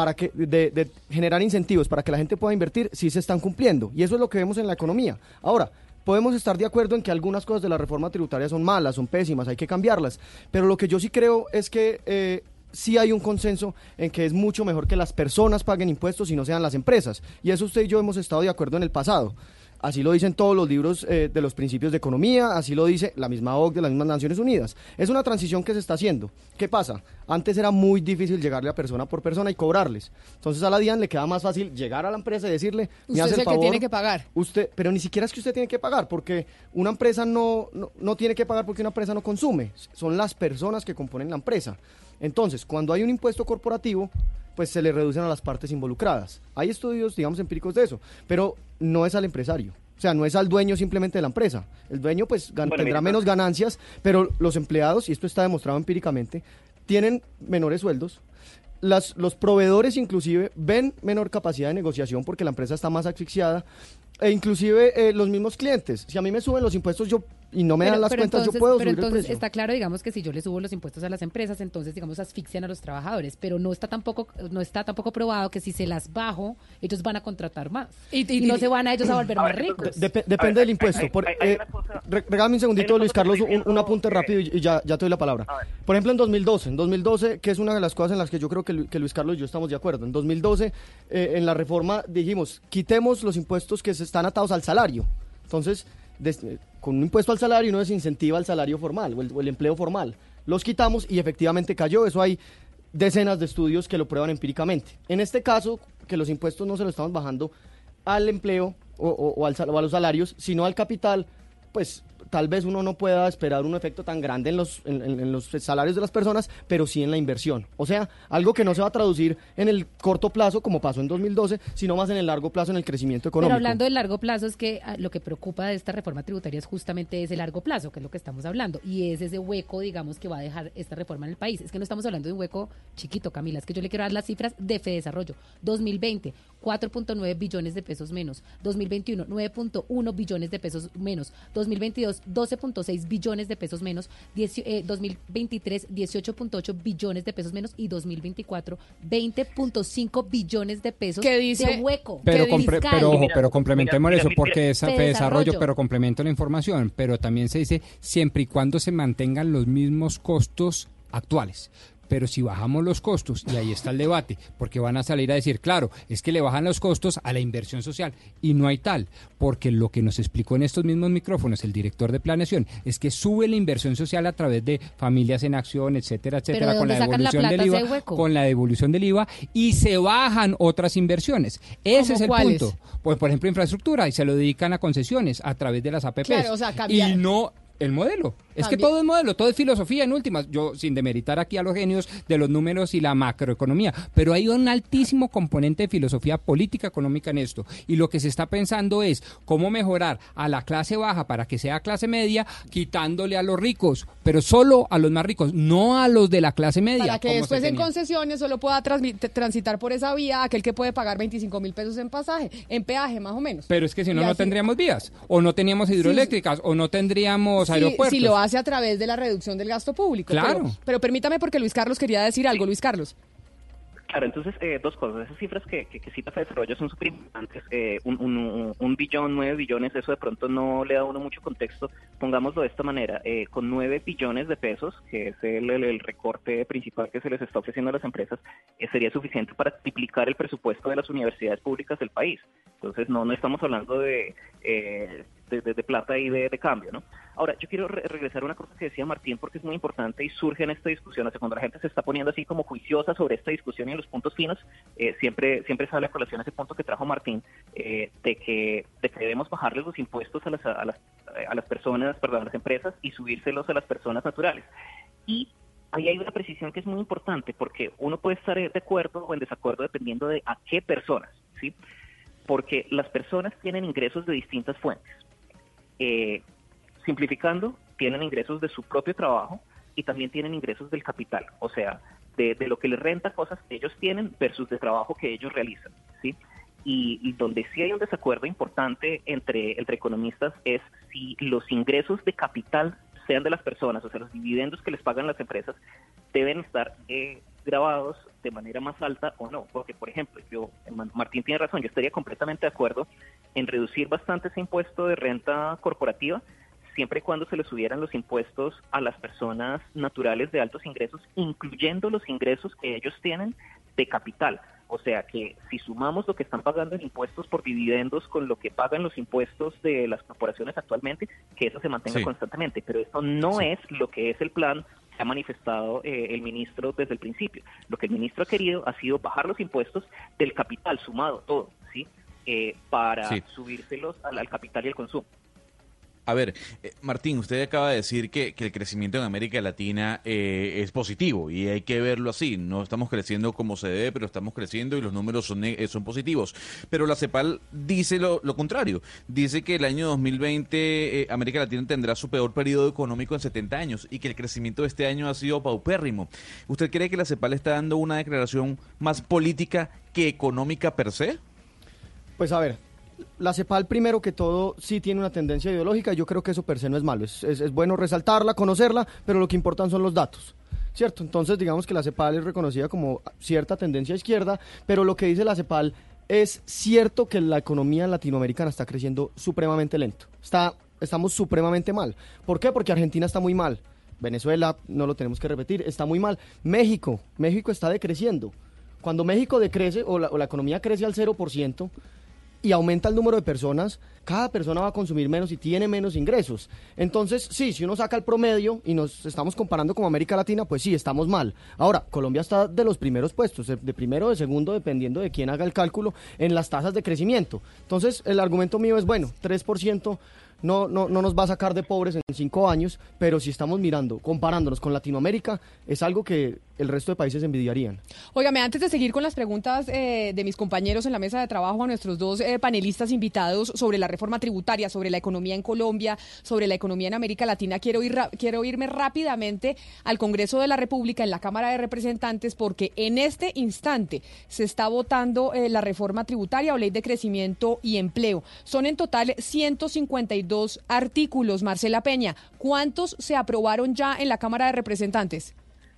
[SPEAKER 40] para que de, generar incentivos para que la gente pueda invertir sí se están cumpliendo y eso es lo que vemos en la economía ahora podemos estar de acuerdo en que algunas cosas de la reforma tributaria son malas, son pésimas, hay que cambiarlas. Pero lo que yo sí creo es que eh, sí hay un consenso en que es mucho mejor que las personas paguen impuestos y no sean las empresas. Y eso usted y yo hemos estado de acuerdo en el pasado. Así lo dicen todos los libros eh, de los principios de economía, así lo dice la misma OCDE de las mismas Naciones Unidas. Es una transición que se está haciendo. ¿Qué pasa? Antes era muy difícil llegarle a persona por persona y cobrarles. Entonces a la DIAN le queda más fácil llegar a la empresa y decirle, me
[SPEAKER 12] Usted
[SPEAKER 40] hace
[SPEAKER 12] es
[SPEAKER 40] el
[SPEAKER 12] el que tiene que pagar.
[SPEAKER 40] Usted, pero ni siquiera es que usted tiene que pagar, porque una empresa no, no, no tiene que pagar porque una empresa no consume. Son las personas que componen la empresa. Entonces, cuando hay un impuesto corporativo, pues se le reducen a las partes involucradas. Hay estudios, digamos, empíricos de eso, pero no es al empresario. O sea, no es al dueño simplemente de la empresa. El dueño pues
[SPEAKER 41] Bueno,
[SPEAKER 40] tendrá menos ganancias, pero los empleados, y esto está demostrado empíricamente, tienen menores sueldos. Las, los proveedores inclusive ven menor capacidad de negociación porque la empresa está más asfixiada. E inclusive eh, los mismos clientes. Si a mí me suben los impuestos yo y no me
[SPEAKER 20] Pero-
[SPEAKER 40] dan las cuentas,
[SPEAKER 20] entonces-
[SPEAKER 40] yo puedo
[SPEAKER 20] pero
[SPEAKER 40] subir el
[SPEAKER 20] entonces
[SPEAKER 40] precio.
[SPEAKER 20] está claro, digamos que si yo le subo los impuestos a las empresas, entonces digamos asfixian a los trabajadores, pero no está tampoco no está tampoco probado que si se las bajo, ellos van a contratar más y,
[SPEAKER 12] y-
[SPEAKER 20] no se van a ellos a volver más ricos.
[SPEAKER 40] Dep- depende del impuesto. Por- eh, re- regálame un segundito, Luis Carlos, un, un apunte rápido y, y ya, ya te doy la palabra. Por ejemplo, en 2012, en 2012, que es una de las cosas en las que yo creo que, que Luis Carlos y yo estamos de acuerdo. En 2012, eh, en la reforma dijimos, quitemos los impuestos que se están atados al salario. Entonces, con un impuesto al salario uno desincentiva el salario formal o el, empleo formal. Los quitamos y efectivamente cayó. Eso hay decenas de estudios que lo prueban empíricamente. En este caso, que los impuestos no se los estamos bajando al empleo o, al o a los salarios, sino al capital, pues tal vez uno no pueda esperar un efecto tan grande en los, en, los salarios de las personas, pero sí en la inversión. O sea, algo que no se va a traducir en el corto plazo, como pasó en 2012, sino más en el largo plazo en el crecimiento
[SPEAKER 20] Pero
[SPEAKER 40] económico.
[SPEAKER 20] hablando del largo plazo, es que ah, lo que preocupa de esta reforma tributaria es justamente ese largo plazo, que es lo que estamos hablando, y es ese hueco, digamos, que va a dejar esta reforma en el país. Es que no estamos hablando de un hueco chiquito, Camila, es que yo le quiero dar las cifras de Fedesarrollo. 2020, 4.9 billones de pesos menos. 2021, 9.1 billones de pesos menos. 2022, 12.6 billones de pesos menos. Dieci- eh, 2023, 18.8 billones de pesos menos. Y 2024, 20.5 billones de pesos
[SPEAKER 12] ¿Qué dice?
[SPEAKER 20] de hueco.
[SPEAKER 19] Pero,
[SPEAKER 20] ¿Qué
[SPEAKER 19] compre-
[SPEAKER 20] fiscal?
[SPEAKER 19] pero ojo, pero complementemos
[SPEAKER 20] mira,
[SPEAKER 19] eso porque es
[SPEAKER 20] De
[SPEAKER 19] desarrollo. pero complemento la información. Pero también se dice siempre y cuando se mantengan los mismos costos actuales. Pero si bajamos los costos, y ahí está el debate, porque van a salir a decir, claro, es que le bajan los costos a la inversión social, y no hay tal, porque lo que nos explicó en estos mismos micrófonos el director de planeación es que sube la inversión social a través de familias en acción, etcétera, etcétera,
[SPEAKER 20] ¿de
[SPEAKER 19] con la devolución del IVA, con la devolución del IVA, y se bajan otras inversiones. Ese
[SPEAKER 12] ¿Cómo
[SPEAKER 19] es el
[SPEAKER 12] cuáles?
[SPEAKER 19] punto. Pues, por ejemplo, infraestructura, y se lo dedican a concesiones a través de las APPs.
[SPEAKER 12] Claro, o sea,
[SPEAKER 19] Y no el modelo. Es que todo es modelo, todo es filosofía en últimas. Yo, sin demeritar aquí a los genios de los números y la macroeconomía, pero hay un altísimo componente de filosofía política económica en esto. Y lo que se está pensando es cómo mejorar a la clase baja para que sea clase media, quitándole a los ricos, pero solo a los más ricos, no a los de la clase media.
[SPEAKER 12] Para que después en concesiones solo pueda transitar por esa vía aquel que puede pagar 25 mil pesos en pasaje, en peaje más o menos.
[SPEAKER 19] Pero es que si no, no tendríamos vías, o no teníamos hidroeléctricas, o no tendríamos
[SPEAKER 12] Si-
[SPEAKER 19] aeropuertos.
[SPEAKER 12] Si lo hace a través de la reducción del gasto público.
[SPEAKER 19] Claro.
[SPEAKER 12] Pero, pero permítame porque Luis Carlos quería decir algo. Luis Carlos.
[SPEAKER 41] Claro, entonces, eh, dos cosas. Esas cifras que, que, que cita Desarrollo son súper importantes. Eh, un, un, un- un billón, nueve billones, eso de pronto no le da a uno mucho contexto. Pongámoslo de esta manera. eh, con nueve billones de pesos, que es el, el- el recorte principal que se les está ofreciendo a las empresas, eh, sería suficiente para triplicar el presupuesto de las universidades públicas del país. Entonces, no, no estamos hablando de, eh, de, plata y de, de cambio, ¿no? Ahora, yo quiero re- regresar a una cosa que decía Martín porque es muy importante y surge en esta discusión. O sea, cuando la gente se está poniendo así como juiciosa sobre esta discusión y en los puntos finos, eh, siempre siempre sale a colación ese punto que trajo Martín eh, de que de que debemos bajarles los impuestos a las, a las a las personas, perdón, a las empresas y subírselos a las personas naturales. Y ahí hay una precisión que es muy importante porque uno puede estar de acuerdo o en desacuerdo dependiendo de a qué personas, ¿sí? Porque las personas tienen ingresos de distintas fuentes. Eh, simplificando, tienen ingresos de su propio trabajo y también tienen ingresos del capital, o sea, de, de lo que les renta cosas que ellos tienen versus de trabajo que ellos realizan, ¿sí? Y, y donde sí hay un desacuerdo importante entre, entre economistas es si los ingresos de capital sean de las personas, o sea, los dividendos que les pagan las empresas, deben estar eh, grabados de manera más alta o no. Porque, por ejemplo, yo, Martín tiene razón, yo estaría completamente de acuerdo en reducir bastante ese impuesto de renta corporativa, siempre y cuando se le subieran los impuestos a las personas naturales de altos ingresos, incluyendo los ingresos que ellos tienen de capital. O sea que si sumamos lo que están pagando en impuestos por dividendos con lo que pagan los impuestos de las corporaciones actualmente, que eso se mantenga
[SPEAKER 18] Sí.
[SPEAKER 41] constantemente. Pero esto no es lo que es el plan que ha manifestado eh, el ministro desde el principio. Lo que el ministro ha querido ha sido bajar los impuestos del capital, sumado todo, ¿sí? Eh, para
[SPEAKER 18] Sí.
[SPEAKER 41] subírselos al, al capital y al consumo.
[SPEAKER 18] A ver, eh, Martín, usted acaba de decir que, el crecimiento en América Latina eh, es positivo y hay que verlo así. No estamos creciendo como se debe, pero estamos creciendo y los números son, eh, positivos. Pero la CEPAL dice lo, lo contrario. Dice que el año 2020 eh, América Latina tendrá su peor periodo económico en 70 años y que el crecimiento de este año ha sido paupérrimo. ¿Usted cree que la CEPAL está dando una declaración más política que económica per se?
[SPEAKER 40] Pues a ver, la CEPAL primero que todo sí tiene una tendencia ideológica, yo creo que eso per se no es malo, es, es- bueno resaltarla, conocerla, pero lo que importan son los datos. ¿Cierto? Entonces digamos que la CEPAL es reconocida como cierta tendencia izquierda, pero lo que dice la CEPAL es cierto que la economía latinoamericana está creciendo supremamente lento. Está, estamos supremamente mal. ¿Por qué? Porque Argentina está muy mal. Venezuela, no lo tenemos que repetir, está muy mal. México, México está decreciendo. Cuando México decrece o la, o la economía crece al 0%, y aumenta el número de personas, cada persona va a consumir menos y tiene menos ingresos. Entonces, sí, si uno saca el promedio y nos estamos comparando con América Latina, pues sí, estamos mal. Ahora, Colombia está de los primeros puestos, de primero o de segundo, dependiendo de quién haga el cálculo, en las tasas de crecimiento. Entonces, el argumento mío es, bueno, 3% no, no, no nos va a sacar de pobres en cinco años, pero si estamos mirando, comparándonos con Latinoamérica, es algo que el resto de países envidiarían.
[SPEAKER 12] Óigame, antes de seguir con las preguntas eh, de mis compañeros en la mesa de trabajo a nuestros dos eh, panelistas invitados sobre la reforma tributaria, sobre la economía en Colombia, sobre la economía en América Latina, quiero, ir, quiero irme rápidamente al Congreso de la República, en la Cámara de Representantes, porque en este instante se está votando eh, la reforma tributaria o ley de crecimiento y empleo. Son en total 152 artículos. Marcela Peña, ¿cuántos se aprobaron ya en la Cámara de Representantes?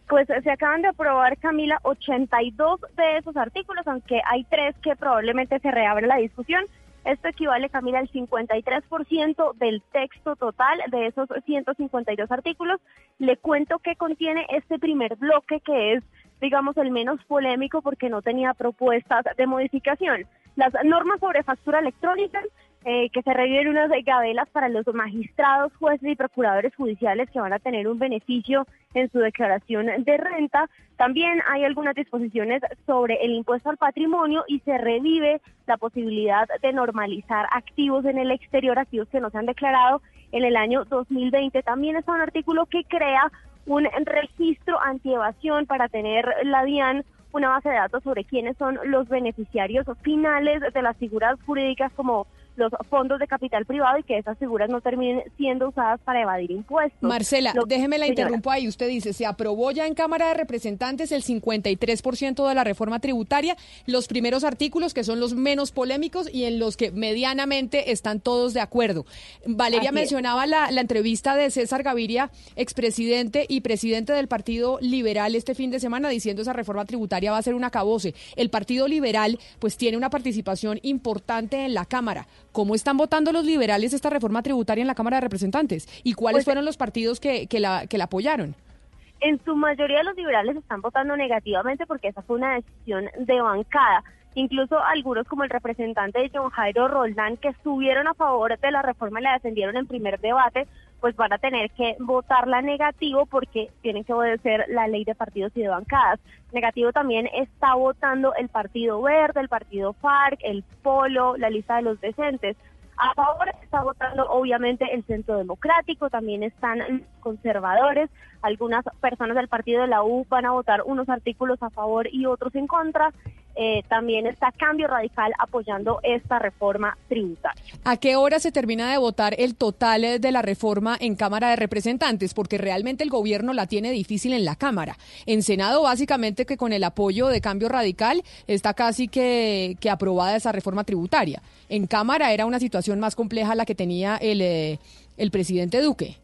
[SPEAKER 42] Pues se acaban de aprobar, Camila, 82 de esos artículos, aunque hay tres que probablemente se reabre la discusión. Esto equivale, Camila, al 53% del texto total de esos 152 artículos. Le cuento que contiene este primer bloque que es, digamos, el menos polémico porque no tenía propuestas de modificación. Las normas sobre factura electrónica, eh, que se reviven unas gabelas para los magistrados, jueces y procuradores judiciales que van a tener un beneficio en su declaración de renta. También hay algunas disposiciones sobre el impuesto al patrimonio y se revive la posibilidad de normalizar activos en el exterior, activos que no se han declarado en el año 2020. También está un artículo que crea un registro antievasión para tener la DIAN una base de datos sobre quiénes son los beneficiarios finales de las figuras jurídicas como los fondos de capital privado y que esas figuras no terminen siendo usadas para evadir impuestos.
[SPEAKER 12] Marcela,
[SPEAKER 42] Lo-
[SPEAKER 12] déjeme la
[SPEAKER 42] Señora.
[SPEAKER 12] interrumpo ahí. Usted dice, se aprobó ya en Cámara de Representantes el 53% de la reforma tributaria, los primeros artículos que son los menos polémicos y en los que medianamente están todos de acuerdo. Valeria
[SPEAKER 42] Así
[SPEAKER 12] mencionaba la, la entrevista de César Gaviria, expresidente y presidente del Partido Liberal este fin de semana, diciendo esa reforma tributaria va a ser un acabose. El Partido Liberal pues tiene una participación importante en la Cámara. ¿Cómo están votando los liberales esta reforma tributaria en la Cámara de Representantes? ¿Y cuáles
[SPEAKER 42] Pues-
[SPEAKER 12] fueron los partidos que, que, la, que la apoyaron?
[SPEAKER 42] En su mayoría los liberales están votando negativamente porque esa fue una decisión de bancada. Incluso algunos como el representante de John Jairo Roldán que estuvieron a favor de la reforma y la defendieron en primer debate, pues van a tener que votarla negativo porque tienen que obedecer la ley de partidos y de bancadas. Negativo también está votando el Partido Verde, el Partido FARC, el Polo, la lista de los decentes. A favor está votando obviamente el Centro Democrático, también están los conservadores, algunas personas del partido de la U van a votar unos artículos a favor y otros en contra. Eh, también está Cambio Radical apoyando esta reforma tributaria.
[SPEAKER 12] ¿A qué hora se termina de votar el total eh, de la reforma en Cámara de Representantes? Porque realmente el gobierno la tiene difícil en la Cámara. En Senado, básicamente que con el apoyo de Cambio Radical está casi que, que aprobada esa reforma tributaria. En Cámara era una situación más compleja la que tenía el, eh, el presidente Duque.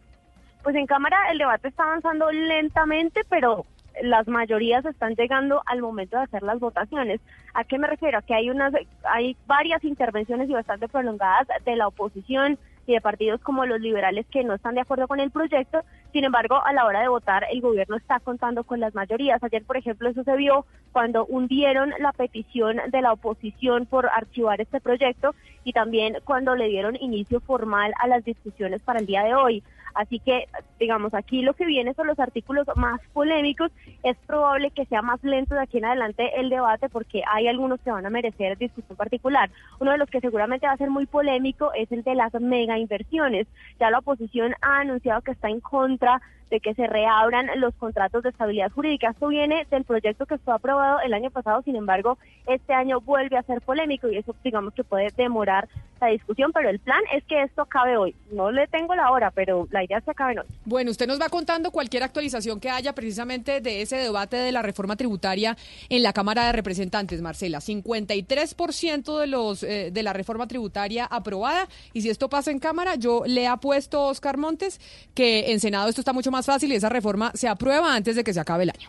[SPEAKER 42] Pues en Cámara el debate está avanzando lentamente, pero las mayorías están llegando al momento de hacer las votaciones. ¿A qué me refiero? Que hay unas, hay varias intervenciones y bastante prolongadas de la oposición y de partidos como los liberales que no están de acuerdo con el proyecto. Sin embargo, a la hora de votar, el gobierno está contando con las mayorías. Ayer, por ejemplo, eso se vio cuando hundieron la petición de la oposición por archivar este proyecto y también cuando le dieron inicio formal a las discusiones para el día de hoy. Así que, digamos, aquí lo que viene son los artículos más polémicos. Es probable que sea más lento de aquí en adelante el debate porque hay algunos que van a merecer discusión particular. Uno de los que seguramente va a ser muy polémico es el de las mega inversiones. Ya la oposición ha anunciado que está en contra contra de que se reabran los contratos de estabilidad jurídica. Esto viene del proyecto que fue aprobado el año pasado, sin embargo, este año vuelve a ser polémico y eso digamos que puede demorar la discusión, pero el plan es que esto acabe hoy. No le tengo la hora, pero la idea es que acabe hoy.
[SPEAKER 12] Bueno, usted nos va contando cualquier actualización que haya precisamente de ese debate de la reforma tributaria en la Cámara de Representantes, Marcela. 53% de los eh, de la reforma tributaria aprobada y si esto pasa en Cámara, yo le apuesto Oscar Montes que en Senado esto está mucho más fácil y esa reforma se aprueba antes de que se acabe el año.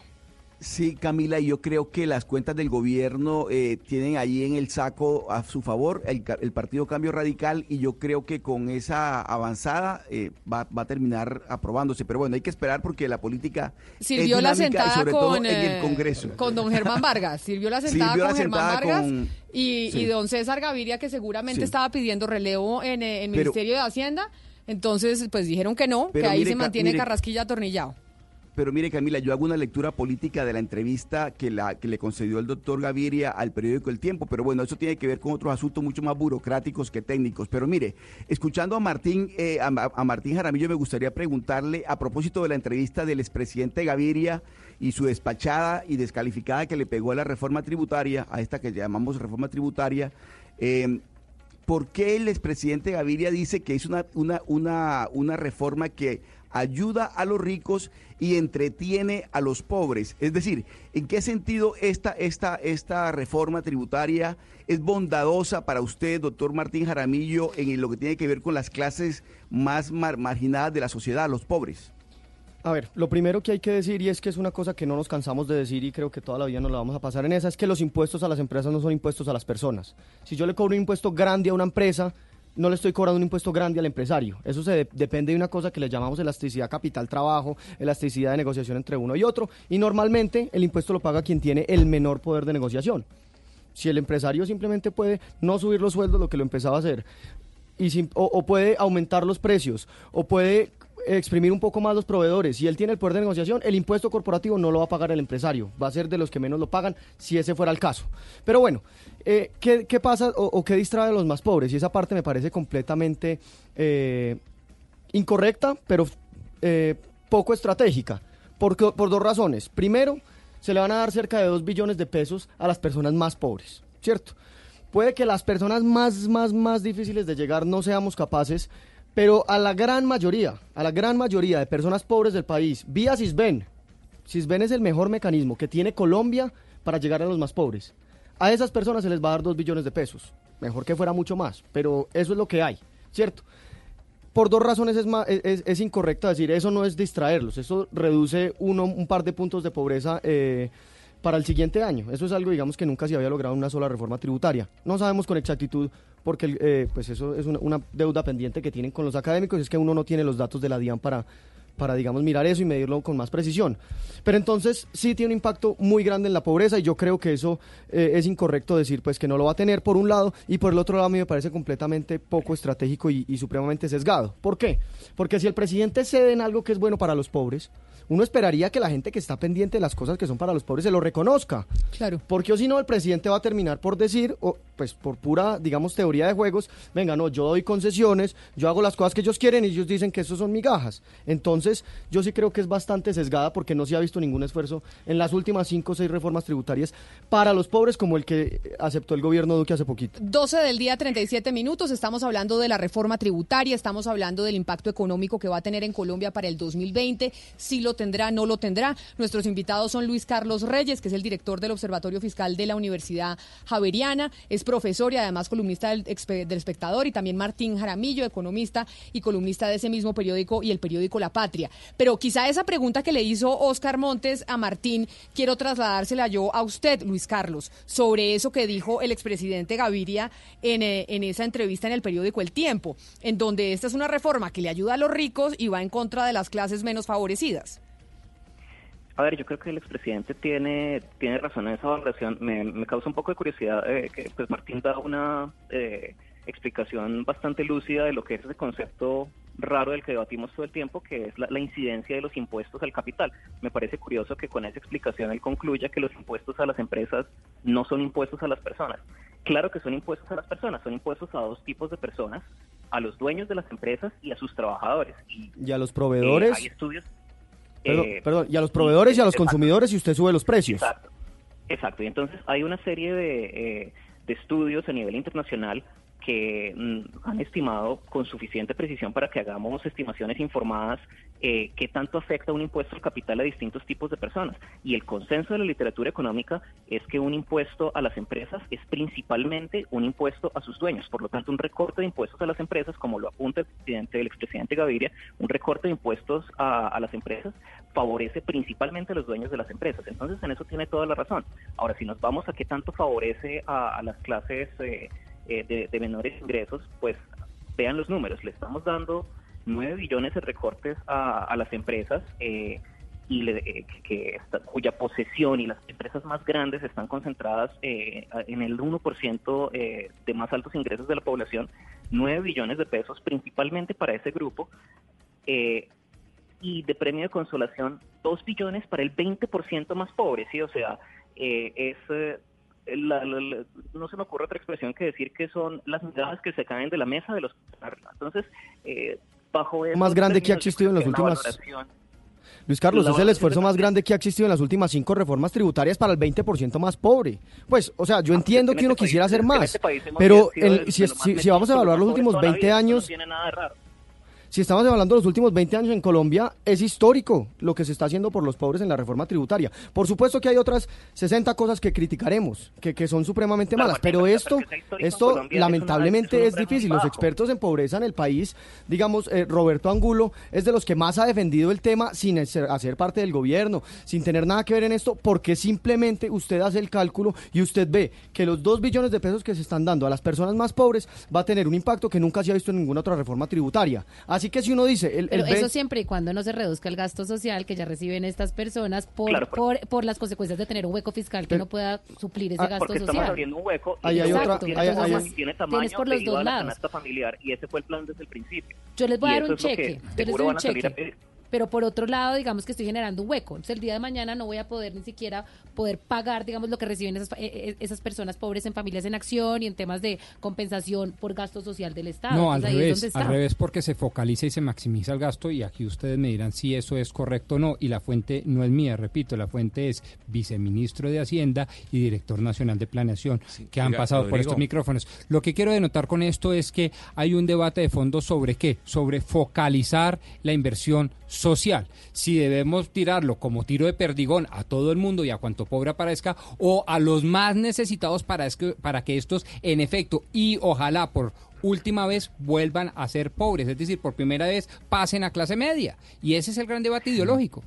[SPEAKER 22] Sí, Camila, y yo creo que las cuentas del gobierno eh, tienen ahí en el saco a su favor el, el Partido Cambio Radical y yo creo que con esa avanzada eh, va, va a terminar aprobándose. Pero bueno, hay que esperar porque la política
[SPEAKER 12] Sirvió
[SPEAKER 22] es
[SPEAKER 12] la
[SPEAKER 22] y
[SPEAKER 12] sentada
[SPEAKER 22] sobre todo
[SPEAKER 12] con,
[SPEAKER 22] en el
[SPEAKER 12] eh,
[SPEAKER 22] Congreso.
[SPEAKER 12] con don Germán Vargas. Sirvió la sentada
[SPEAKER 22] Sirvió la
[SPEAKER 12] con Germán Vargas
[SPEAKER 22] con-
[SPEAKER 12] y,
[SPEAKER 22] sí.
[SPEAKER 12] y don César Gaviria, que seguramente
[SPEAKER 22] Sí.
[SPEAKER 12] estaba pidiendo relevo en eh, el
[SPEAKER 22] Pero-
[SPEAKER 12] Ministerio de Hacienda. Entonces, pues dijeron que no, que ahí
[SPEAKER 22] mire,
[SPEAKER 12] se mantiene
[SPEAKER 22] mire-
[SPEAKER 12] Carrasquilla atornillado.
[SPEAKER 22] Pero mire, Camila, yo hago una lectura política de la entrevista que, la, que le concedió el doctor Gaviria al periódico El Tiempo, pero bueno, eso tiene que ver con otros asuntos mucho más burocráticos que técnicos. Pero mire, escuchando a Martín, eh, a, a Martín Jaramillo, me gustaría preguntarle a propósito de la entrevista del expresidente Gaviria y su despachada y descalificada que le pegó a la reforma tributaria, a esta que llamamos reforma tributaria, eh, ¿por qué el expresidente Gaviria dice que es una, una, una, una reforma que ayuda a los ricos y entretiene a los pobres? Es decir, ¿en qué sentido esta, esta, esta reforma tributaria es bondadosa para usted, doctor Martín Jaramillo, en lo que tiene que ver con las clases más mar- marginadas de la sociedad, los pobres?
[SPEAKER 40] A ver, lo primero que hay que decir, y es que es una cosa que no nos cansamos de decir y creo que toda la vida nos la vamos a pasar en esa, es que los impuestos a las empresas no son impuestos a las personas. Si yo le cobro un impuesto grande a una empresa, no le estoy cobrando un impuesto grande al empresario. Eso se de- depende de una cosa que le llamamos elasticidad capital-trabajo, elasticidad de negociación entre uno y otro, y normalmente el impuesto lo paga quien tiene el menor poder de negociación. Si el empresario simplemente puede no subir los sueldos, lo que lo empezaba a hacer, y o puede aumentar los precios, o puede exprimir un poco más los proveedores. Si él tiene el poder de negociación, el impuesto corporativo no lo va a pagar el empresario, va a ser de los que menos lo pagan, si ese fuera el caso. Pero bueno, eh, ¿qué, pasa o, qué distrae a los más pobres? Y esa parte me parece completamente eh, incorrecta, pero eh, poco estratégica, porque, por dos razones. Primero, se le van a dar cerca de 2 billones de pesos a las personas más pobres, ¿cierto? Puede que las personas más, más, más difíciles de llegar no seamos capaces, pero a la gran mayoría, a la gran mayoría de personas pobres del país, vía Sisben, Sisben es el mejor mecanismo que tiene Colombia para llegar a los más pobres. A esas personas se les va a dar 2 billones de pesos. Mejor que fuera mucho más, pero eso es lo que hay, ¿cierto? Por dos razones es, es, incorrecto decir, eso no es distraerlos, eso reduce uno, un par de puntos de pobreza eh, para el siguiente año. Eso es algo, digamos, que nunca se había logrado una sola reforma tributaria. No sabemos con exactitud porque eh, pues eso es una, una deuda pendiente que tienen con los académicos, es que uno no tiene los datos de la DIAN para, para, digamos, mirar eso y medirlo con más precisión. Pero entonces sí tiene un impacto muy grande en la pobreza y yo creo que eso eh, es incorrecto decir pues que no lo va a tener por un lado y por el otro lado a mí me parece completamente poco estratégico y, y supremamente sesgado. ¿Por qué? Porque si el presidente cede en algo que es bueno para los pobres, uno esperaría que la gente que está pendiente de las cosas que son para los pobres se lo reconozca.
[SPEAKER 12] Claro.
[SPEAKER 40] Porque o si no, el presidente va a terminar por decir, o, pues por pura, digamos, teoría de juegos, venga, no, yo doy concesiones, yo hago las cosas que ellos quieren y ellos dicen que eso son migajas. Entonces, yo sí creo que es bastante sesgada porque no se ha visto ningún esfuerzo en las últimas cinco o seis reformas tributarias para los pobres como el que aceptó el gobierno Duque hace poquito.
[SPEAKER 12] 12 del día, 37 minutos. Estamos hablando de la reforma tributaria, estamos hablando del impacto económico que va a tener en Colombia para el 2020. Si lo tendrá, no lo tendrá. Nuestros invitados son Luis Carlos Reyes, que es el director del Observatorio Fiscal de la Universidad Javeriana, es profesor y además columnista del, del espectador, y también Martín Jaramillo, economista y columnista de ese mismo periódico y el periódico La Patria. Pero quizá esa pregunta que le hizo Oscar Montes a Martín, quiero trasladársela yo a usted, Luis Carlos, sobre eso que dijo el expresidente Gaviria en, eh, en esa entrevista en el periódico El Tiempo, en donde esta es una reforma que le ayuda a los ricos y va en contra de las clases menos favorecidas.
[SPEAKER 41] A ver, yo creo que el expresidente tiene, tiene razón en esa valoración. Me, me causa un poco de curiosidad eh, que pues Martín da una eh, explicación bastante lúcida de lo que es ese concepto raro del que debatimos todo el tiempo, que es la, la incidencia de los impuestos al capital. Me parece curioso que con esa explicación él concluya que los impuestos a las empresas no son impuestos a las personas. Claro que son impuestos a las personas, son impuestos a dos tipos de personas, a los dueños de las empresas y a sus trabajadores. Y
[SPEAKER 40] Y a los
[SPEAKER 41] eh,
[SPEAKER 40] proveedores.
[SPEAKER 41] hay estudios
[SPEAKER 40] perdón,
[SPEAKER 41] eh,
[SPEAKER 40] perdón, y a los proveedores y a los
[SPEAKER 41] exacto.
[SPEAKER 40] consumidores y usted sube los precios.
[SPEAKER 41] Exacto. Exacto. Y entonces hay una serie de, eh, de estudios a nivel internacional que mm, han estimado con suficiente precisión para que hagamos estimaciones informadas eh, qué tanto afecta un impuesto al capital a distintos tipos de personas. Y el consenso de la literatura económica es que un impuesto a las empresas es principalmente un impuesto a sus dueños. Por lo tanto, un recorte de impuestos a las empresas, como lo apunta el presidente, el expresidente Gaviria, un recorte de impuestos a, a las empresas favorece principalmente a los dueños de las empresas. Entonces, en eso tiene toda la razón. Ahora, si nos vamos a qué tanto favorece a, a las clases eh, eh, de, de menores ingresos, pues vean los números. Le estamos dando 9 billones de recortes a, a las empresas eh, y le- eh, que cuya posesión y las empresas más grandes están concentradas eh, en el 1% eh, de más altos ingresos de la población, 9 billones de pesos principalmente para ese grupo. eh, y de premio de consolación 2 billones para el 20% más pobre, ¿sí? O sea, es... la- no se me ocurre otra expresión que decir que son las miradas que se caen de la mesa de los... Entonces, eh, bajo...
[SPEAKER 40] Más grande que ha existido en las últimas- Luis Carlos, es el esfuerzo más grande que ha existido en las últimas cinco reformas tributarias para el 20% más pobre. Pues, o sea, yo entiendo que uno
[SPEAKER 41] este
[SPEAKER 40] quisiera hacer más,
[SPEAKER 41] este hemos
[SPEAKER 40] pero si,
[SPEAKER 41] más
[SPEAKER 40] si- vamos a evaluar los
[SPEAKER 41] lo más
[SPEAKER 40] últimos
[SPEAKER 41] pobre toda la
[SPEAKER 40] 20
[SPEAKER 41] vida, eso
[SPEAKER 40] años,
[SPEAKER 41] No tiene nada de raro.
[SPEAKER 40] Si estamos hablando de los últimos 20 años en Colombia, es histórico lo que se está haciendo por los pobres en la reforma tributaria. Por supuesto que hay otras 60 cosas que criticaremos, que, que son supremamente malas, pero esto, esto lamentablemente
[SPEAKER 41] es
[SPEAKER 40] difícil. Los expertos en pobreza en el país, digamos, eh, Roberto Angulo es de los que más ha defendido el tema sin hacer parte del gobierno, sin tener nada que ver en esto, porque simplemente usted hace el cálculo y usted ve que los 2 billones de pesos que se están dando a las personas más pobres va a tener un impacto que nunca se ha visto en ninguna otra reforma tributaria. Así que si uno dice, el, el
[SPEAKER 20] Pero eso siempre y cuando no se reduzca el gasto social que ya reciben estas personas por,
[SPEAKER 40] Claro,
[SPEAKER 20] por, por las consecuencias de tener un hueco fiscal que
[SPEAKER 40] Pero-
[SPEAKER 20] no pueda suplir ese
[SPEAKER 40] Ah,
[SPEAKER 20] gasto
[SPEAKER 41] Porque estamos
[SPEAKER 20] social.
[SPEAKER 41] abriendo un hueco y
[SPEAKER 40] Ahí hay otra-
[SPEAKER 41] hueco tiene,
[SPEAKER 40] ahí-
[SPEAKER 41] tamaño-
[SPEAKER 40] ahí-
[SPEAKER 41] tiene
[SPEAKER 20] Tienes por los dos
[SPEAKER 41] la
[SPEAKER 20] lados.
[SPEAKER 41] familiar y ese fue el plan desde el principio.
[SPEAKER 20] Yo les voy a dar un cheque. Yo les doy un
[SPEAKER 41] van a salir a
[SPEAKER 20] cheque. Pero por otro lado, digamos que estoy generando un hueco. Entonces, el día de mañana no voy a poder ni siquiera poder pagar, digamos, lo que reciben esas, eh, eh, esas personas pobres en familias en acción y en temas de compensación por gasto social del Estado.
[SPEAKER 19] No, al
[SPEAKER 20] Entonces, es
[SPEAKER 19] revés,
[SPEAKER 20] donde está.
[SPEAKER 19] al revés porque se focaliza y se maximiza el gasto y aquí ustedes me dirán si eso es correcto o no y la fuente no es mía, repito, la fuente es viceministro de Hacienda y director nacional de planeación que han
[SPEAKER 18] oiga,
[SPEAKER 19] pasado por estos micrófonos. Lo que quiero denotar con esto es que hay un debate de fondo sobre qué, sobre focalizar la inversión social. Si debemos tirarlo como tiro de perdigón a todo el mundo y a cuanto pobre aparezca o a los más necesitados para, es que, para que estos en efecto y ojalá por última vez vuelvan a ser pobres, es decir, por primera vez pasen a clase media. Y ese es el gran debate ideológico.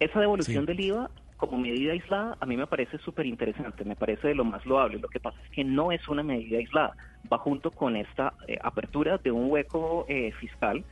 [SPEAKER 41] Esa devolución del IVA como medida aislada a mí me parece súper interesante, me parece de lo más loable. Lo que pasa es que no es una medida aislada, va junto con esta eh, apertura de un hueco eh, fiscal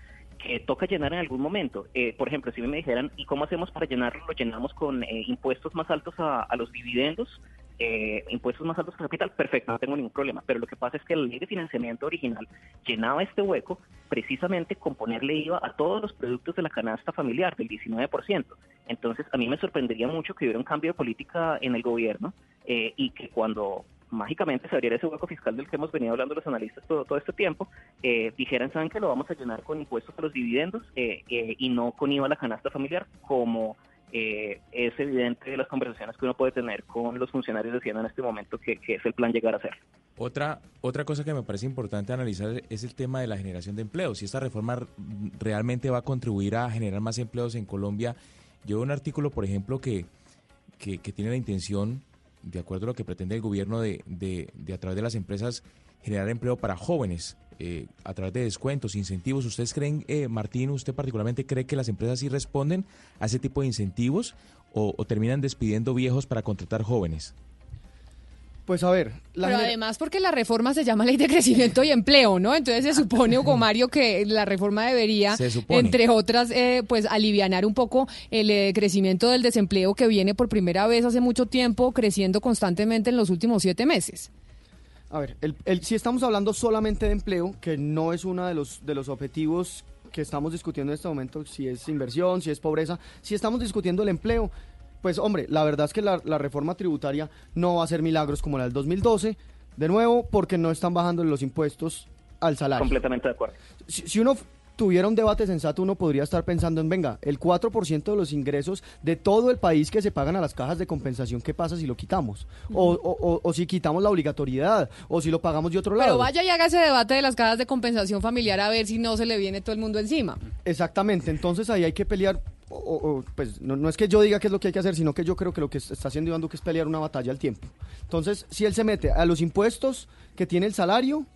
[SPEAKER 41] que toca llenar en algún momento. Eh, por ejemplo, si me dijeran, ¿y cómo hacemos para llenarlo? Lo llenamos con eh, impuestos más altos a, los dividendos, eh, impuestos más altos al capital, perfecto, no tengo ningún problema. Pero lo que pasa es que la ley de financiamiento original llenaba este hueco precisamente con ponerle IVA a todos los productos de la canasta familiar del 19%. Entonces, a mí me sorprendería mucho que hubiera un cambio de política en el gobierno eh, y que cuando mágicamente se abriera ese hueco fiscal del que hemos venido hablando los analistas todo, todo este tiempo, eh, dijeran, ¿saben que lo vamos a llenar con impuestos a los dividendos eh, eh, y no con IVA a la canasta familiar? Como eh, es evidente de las conversaciones que uno puede tener con los funcionarios de Hacienda en este momento, que, que es el plan llegar a ser.
[SPEAKER 21] Otra, otra cosa que me parece importante analizar es el tema de la generación de empleos. Si esta reforma realmente va a contribuir a generar más empleos en Colombia. Yo veo un artículo, por ejemplo, que, que, que tiene la intención de acuerdo a lo que pretende el gobierno de, de, de a través de las empresas generar empleo para jóvenes eh, a través de descuentos, incentivos. ¿Ustedes creen, eh, Martín, usted particularmente cree que las empresas sí responden a ese tipo de incentivos o, o terminan despidiendo viejos para contratar jóvenes?
[SPEAKER 40] Pues a ver, la
[SPEAKER 12] Pero además porque la reforma se llama Ley de Crecimiento y Empleo, ¿no? Entonces se supone, Hugo Mario, que la reforma debería, entre otras, eh, pues alivianar un poco el eh, crecimiento del desempleo que viene por primera vez hace mucho tiempo, creciendo constantemente en los últimos siete meses.
[SPEAKER 40] A ver, el, el- si estamos hablando solamente de empleo, que no es uno de los, de los objetivos que estamos discutiendo en este momento, si es inversión, si es pobreza, si estamos discutiendo el empleo, pues hombre, la verdad es que la, la reforma tributaria no va a hacer milagros como la del 2012, de nuevo, porque no están bajando los impuestos al salario.
[SPEAKER 41] Completamente de acuerdo.
[SPEAKER 40] Si, si uno tuviera un debate sensato, uno podría estar pensando en, venga, el 4% de los ingresos de todo el país que se pagan a las cajas de compensación, ¿qué pasa si lo quitamos? O, o- o- o si quitamos la obligatoriedad, o si lo pagamos de otro lado.
[SPEAKER 12] Pero vaya y haga ese debate de las cajas de compensación familiar a ver si no se le viene todo el mundo encima.
[SPEAKER 40] Exactamente, entonces ahí hay que pelear, o- o- o, pues no, no es que yo diga qué es lo que hay que hacer, sino que yo creo que lo que está haciendo Iván Duque es pelear una batalla al tiempo. Entonces, si él se mete a los impuestos que tiene el salario,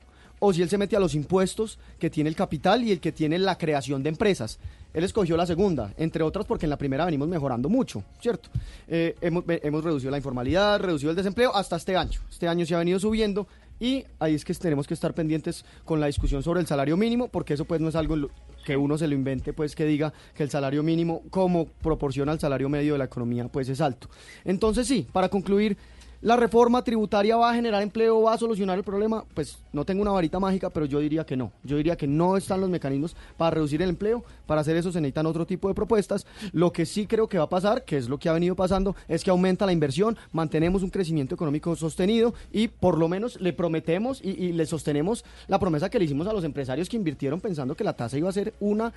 [SPEAKER 40] o si él se mete a los impuestos que tiene el capital y el que tiene la creación de empresas. Él escogió la segunda, entre otras porque en la primera venimos mejorando mucho, ¿cierto? Eh, hemos, hemos reducido la informalidad, reducido el desempleo hasta este año. Este año se ha venido subiendo y ahí es que tenemos que estar pendientes con la discusión sobre el salario mínimo, porque eso pues no es algo que uno se lo invente, pues que diga que el salario mínimo como proporciona al salario medio de la economía pues es alto. Entonces sí, para concluir, ¿la reforma tributaria va a generar empleo, va a solucionar el problema? Pues no tengo una varita mágica, pero yo diría que no. Yo diría que no están los mecanismos para reducir el empleo, para hacer eso se necesitan otro tipo de propuestas. Lo que sí creo que va a pasar, que es lo que ha venido pasando, es que aumenta la inversión, mantenemos un crecimiento económico sostenido y por lo menos le prometemos y, y le sostenemos la promesa que le hicimos a los empresarios que invirtieron pensando que la tasa iba a ser una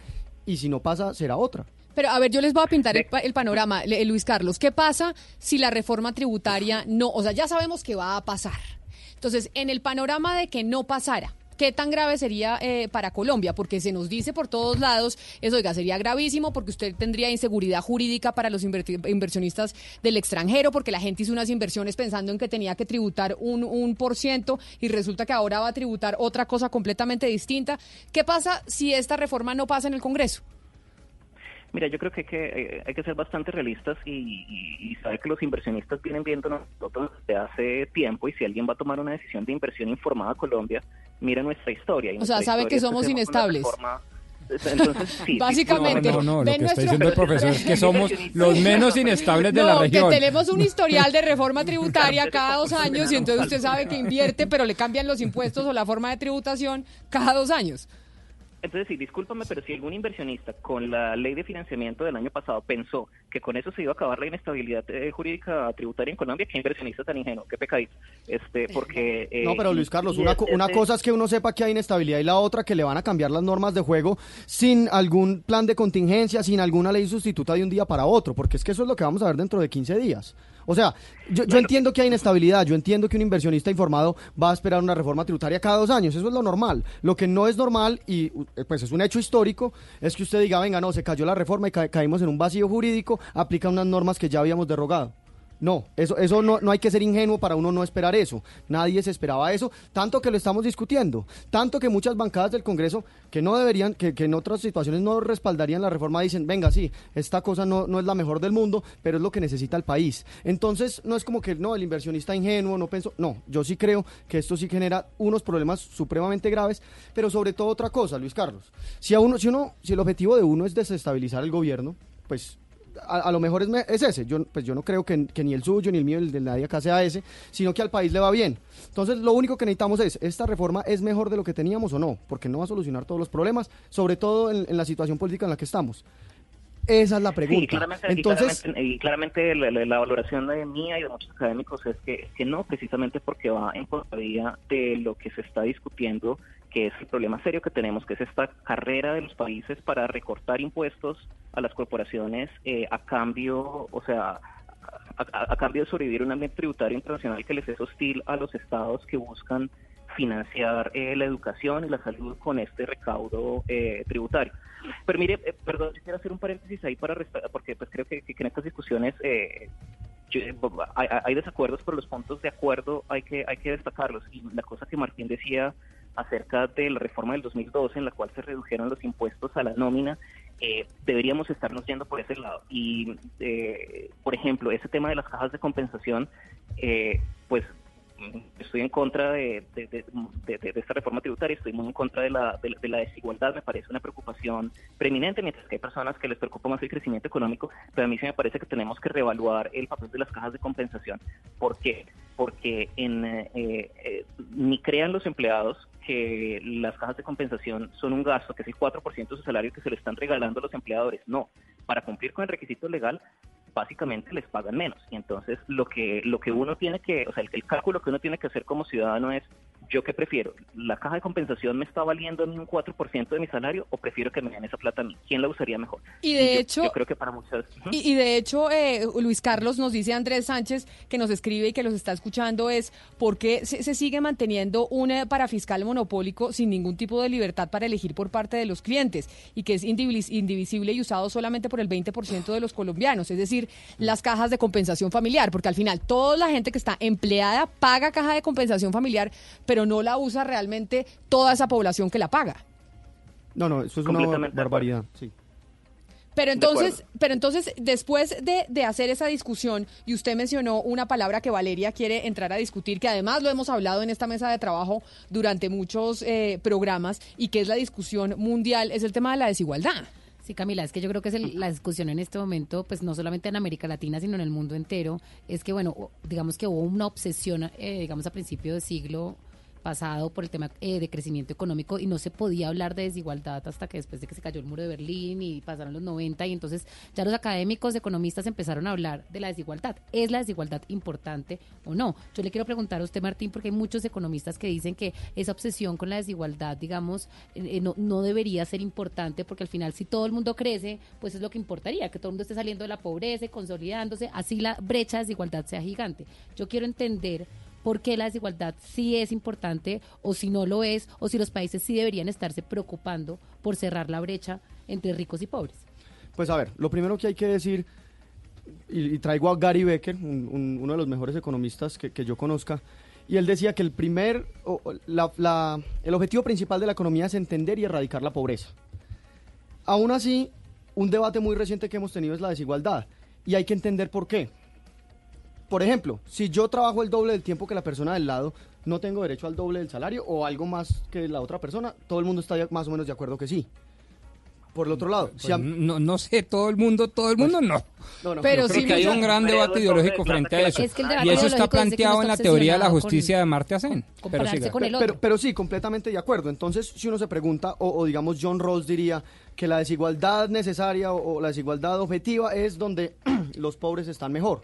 [SPEAKER 40] y si no pasa será otra.
[SPEAKER 12] Pero a ver, yo les voy a pintar el, pa- el panorama, Le- Luis Carlos. ¿Qué pasa si la reforma tributaria no, o sea, ya sabemos que va a pasar? Entonces, en el panorama de que no pasara, ¿qué tan grave sería eh, para Colombia? Porque se nos dice por todos lados, eso, oiga, sería gravísimo porque usted tendría inseguridad jurídica para los inversionistas del extranjero, porque la gente hizo unas inversiones pensando en que tenía que tributar un, un por ciento y resulta que ahora va a tributar otra cosa completamente distinta. ¿Qué pasa si esta reforma no pasa en el Congreso?
[SPEAKER 41] Mira, yo creo que hay que, eh, hay que ser bastante realistas y, y- y saber que los inversionistas vienen viendo nosotros desde hace tiempo y si alguien va a tomar una decisión de inversión informada a Colombia, mira nuestra historia. y
[SPEAKER 12] O sea, sabe que somos inestables.
[SPEAKER 41] reforma- Entonces, sí,
[SPEAKER 12] Básicamente,
[SPEAKER 19] No, no, no, lo
[SPEAKER 12] ven
[SPEAKER 19] que está diciendo el profesor es que somos los menos inestables de la
[SPEAKER 12] No,
[SPEAKER 19] región.
[SPEAKER 12] que tenemos un historial de reforma tributaria cada dos años y entonces usted sabe que invierte, pero le cambian los impuestos o la forma de tributación cada dos años.
[SPEAKER 41] Entonces, sí, discúlpame, pero si algún inversionista con la ley de financiamiento del año pasado pensó que con eso se iba a acabar la inestabilidad eh, jurídica tributaria en Colombia, qué inversionista tan ingenuo, qué pecadito. Este, porque... eh,
[SPEAKER 40] No, pero Luis Carlos, una,
[SPEAKER 41] es-
[SPEAKER 40] co-
[SPEAKER 41] es
[SPEAKER 40] una cosa es que uno sepa que hay inestabilidad y la otra que le van a cambiar las normas de juego sin algún plan de contingencia, sin alguna ley sustituta de un día para otro, porque es que eso es lo que vamos a ver dentro de 15 días. O sea, yo, yo entiendo que hay inestabilidad, yo entiendo que un inversionista informado va a esperar una reforma tributaria cada dos años, eso es lo normal. Lo que no es normal, y eh, pues es un hecho histórico, es que usted diga, venga, no, se cayó la reforma y ca- caímos en un vacío jurídico, aplica unas normas que ya habíamos derogado. No, eso, eso no, no hay que ser ingenuo para uno no esperar eso. Nadie se esperaba eso, tanto que lo estamos discutiendo, tanto que muchas bancadas del Congreso que no deberían, que, en otras situaciones no respaldarían la reforma, dicen, venga, sí, esta cosa no, no es la mejor del mundo, pero es lo que necesita el país. Entonces, no es como que no, el inversionista ingenuo no pensó, no, yo sí creo que esto sí genera unos problemas supremamente graves, pero sobre todo otra cosa, Luis Carlos. Si a uno, si uno, si el objetivo de uno es desestabilizar el gobierno, pues a, a lo mejor es, es ese. Yo, pues yo no creo que, que ni el suyo, ni el mío, el de nadie acá sea ese, sino que al país le va bien. Entonces, lo único que necesitamos es, ¿esta reforma es mejor de lo que teníamos o no? Porque no va a solucionar todos los problemas, sobre todo en, en la situación política en la que estamos. Esa es la pregunta.
[SPEAKER 41] Sí, claramente,
[SPEAKER 40] Entonces,
[SPEAKER 41] y claramente, y claramente la, la- la valoración de mía y de muchos académicos es que, que no, precisamente porque va en contravía de lo que se está discutiendo, que es el problema serio que tenemos, que es esta carrera de los países para recortar impuestos a las corporaciones eh, a cambio, o sea, a, cambio de sobrevivir un ambiente tributario internacional que les es hostil a los estados que buscan financiar eh, la educación y la salud con este recaudo eh, tributario. Pero mire, eh, perdón, yo quiero hacer un paréntesis ahí para respe- porque pues creo que, en estas discusiones eh, yo- hay, hay desacuerdos, pero los puntos de acuerdo hay que, hay que destacarlos. Y la cosa que Martín decía acerca de la reforma del 2012, en la cual se redujeron los impuestos a la nómina, eh, deberíamos estarnos yendo por ese lado. Y, eh, por ejemplo, ese tema de las cajas de compensación, eh, pues estoy en contra de, de- de- de- esta reforma tributaria, estoy muy en contra de la, de, la- de la desigualdad, me parece una preocupación preeminente, mientras que hay personas que les preocupa más el crecimiento económico, pero a mí sí me parece que tenemos que reevaluar el papel de las cajas de compensación. ¿Por qué? Porque en, eh, eh, ni crean los empleados que las cajas de compensación son un gasto, que es el 4% de su salario que se le están regalando a los empleadores. No, para cumplir con el requisito legal, básicamente les pagan menos. Y entonces lo que, lo que uno tiene que, o sea, el, el cálculo que uno tiene que hacer como ciudadano es, ¿yo qué prefiero? ¿La caja de compensación me está valiendo a mí un 4% de mi salario o prefiero que me den esa plata a mí? ¿Quién la usaría mejor?
[SPEAKER 12] Y de
[SPEAKER 41] yo-
[SPEAKER 12] hecho-
[SPEAKER 41] Yo creo que para muchas...
[SPEAKER 12] Y, y de hecho, eh, Luis Carlos nos dice Andrés Sánchez, que nos escribe y que los está escuchando, es por qué se, se sigue manteniendo un eh, parafiscal monopólico sin ningún tipo de libertad para elegir por parte de los clientes y que es indivis- indivisible y usado solamente por el 20% de los colombianos, es decir, las cajas de compensación familiar, porque al final toda la gente que está empleada paga caja de compensación familiar, pero no la usa realmente toda esa población que la paga.
[SPEAKER 40] No, no, eso es una barbaridad. Sí.
[SPEAKER 12] Pero entonces, pero entonces, después de, de hacer esa discusión, y usted mencionó una palabra que Valeria quiere entrar a discutir, que además lo hemos hablado en esta mesa de trabajo durante muchos eh, programas, y que es la discusión mundial, es el tema de la desigualdad.
[SPEAKER 20] Sí, Camila, es que yo creo que es el- la discusión en este momento, pues no solamente en América Latina, sino en el mundo entero, es que, bueno, digamos que hubo una obsesión, eh, digamos, a principio de siglo pasado por el tema eh, de crecimiento económico y no se podía hablar de desigualdad hasta que después de que se cayó el muro de Berlín y pasaron los 90 y entonces ya los académicos economistas empezaron a hablar de la desigualdad. ¿Es la desigualdad importante o no? Yo le quiero preguntar a usted, Martín, porque hay muchos economistas que dicen que esa obsesión con la desigualdad, digamos, eh, eh, no, no debería ser importante porque al final si todo el mundo crece, pues es lo que importaría, que todo el mundo esté saliendo de la pobreza y consolidándose, así la brecha de desigualdad sea gigante. Yo quiero entender por qué la desigualdad sí es importante o si no lo es, o si los países sí deberían estarse preocupando por cerrar la brecha entre ricos y pobres.
[SPEAKER 40] Pues a ver, lo primero que hay que decir, y, y traigo a Gary Becker, un- un- uno de los mejores economistas que, que yo conozca, y él decía que el primer, o- la- la- el objetivo principal de la economía es entender y erradicar la pobreza. Aún así, un debate muy reciente que hemos tenido es la desigualdad, y hay que entender por qué. Por ejemplo, si yo trabajo el doble del tiempo que la persona del lado, no tengo derecho al doble del salario o algo más que la otra persona, todo el mundo está ya más o menos de acuerdo que sí. Por el otro lado, si
[SPEAKER 19] Pues
[SPEAKER 40] a-
[SPEAKER 19] no, no sé, todo el mundo, todo el mundo no.
[SPEAKER 40] No, no,
[SPEAKER 19] Pero sí
[SPEAKER 40] que hay un
[SPEAKER 19] gran debate ideológico frente a eso.
[SPEAKER 40] Es que
[SPEAKER 19] y eso está planteado en la teoría de la
[SPEAKER 40] obsesionado con
[SPEAKER 19] justicia de Amartya Sen. Pero.
[SPEAKER 40] Pero, pero sí, completamente de acuerdo. Entonces, si uno se pregunta, o, o digamos John Rawls diría que la desigualdad necesaria o, o la desigualdad objetiva es donde los pobres están mejor.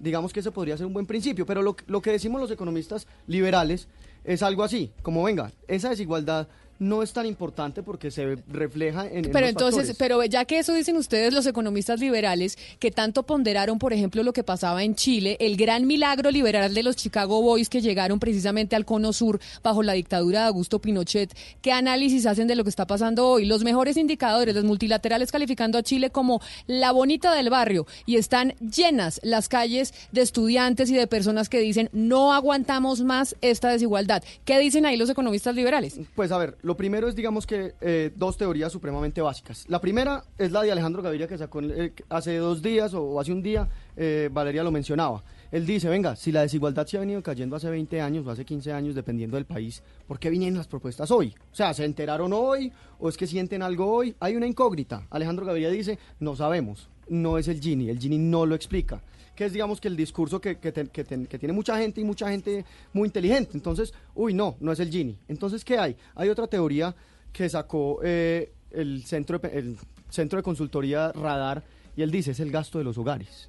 [SPEAKER 40] Digamos que ese podría ser un buen principio, pero lo, lo que decimos los economistas liberales es algo así, como venga, esa desigualdad no es tan importante porque se refleja en...
[SPEAKER 12] Pero entonces,
[SPEAKER 40] factores.
[SPEAKER 12] pero ya que eso dicen ustedes los economistas liberales, que tanto ponderaron, por ejemplo, lo que pasaba en Chile, el gran milagro liberal de los Chicago Boys que llegaron precisamente al cono sur bajo la dictadura de Augusto Pinochet, ¿qué análisis hacen de lo que está pasando hoy? Los mejores indicadores, los multilaterales calificando a Chile como la bonita del barrio y están llenas las calles de estudiantes y de personas que dicen no aguantamos más esta desigualdad. ¿Qué dicen ahí los economistas liberales?
[SPEAKER 40] Pues a ver, lo primero es, digamos que, eh, dos teorías supremamente básicas. La primera es la de Alejandro Gaviria que sacó eh, hace dos días o hace un día, eh, Valeria lo mencionaba. Él dice, venga, si la desigualdad se ha venido cayendo hace 20 años o hace 15 años, dependiendo del país, ¿por qué vienen las propuestas hoy? O sea, ¿se enteraron hoy o es que sienten algo hoy? Hay una incógnita. Alejandro Gaviria dice, no sabemos, no es el Gini, el Gini no lo explica que es digamos que el discurso que, que, te- que te- que tiene mucha gente y mucha gente muy inteligente. Entonces, uy, no, no es el Gini. Entonces, ¿qué hay? Hay otra teoría que sacó eh, el, centro de, el Centro de Consultoría Radar y él dice, es el gasto de los hogares.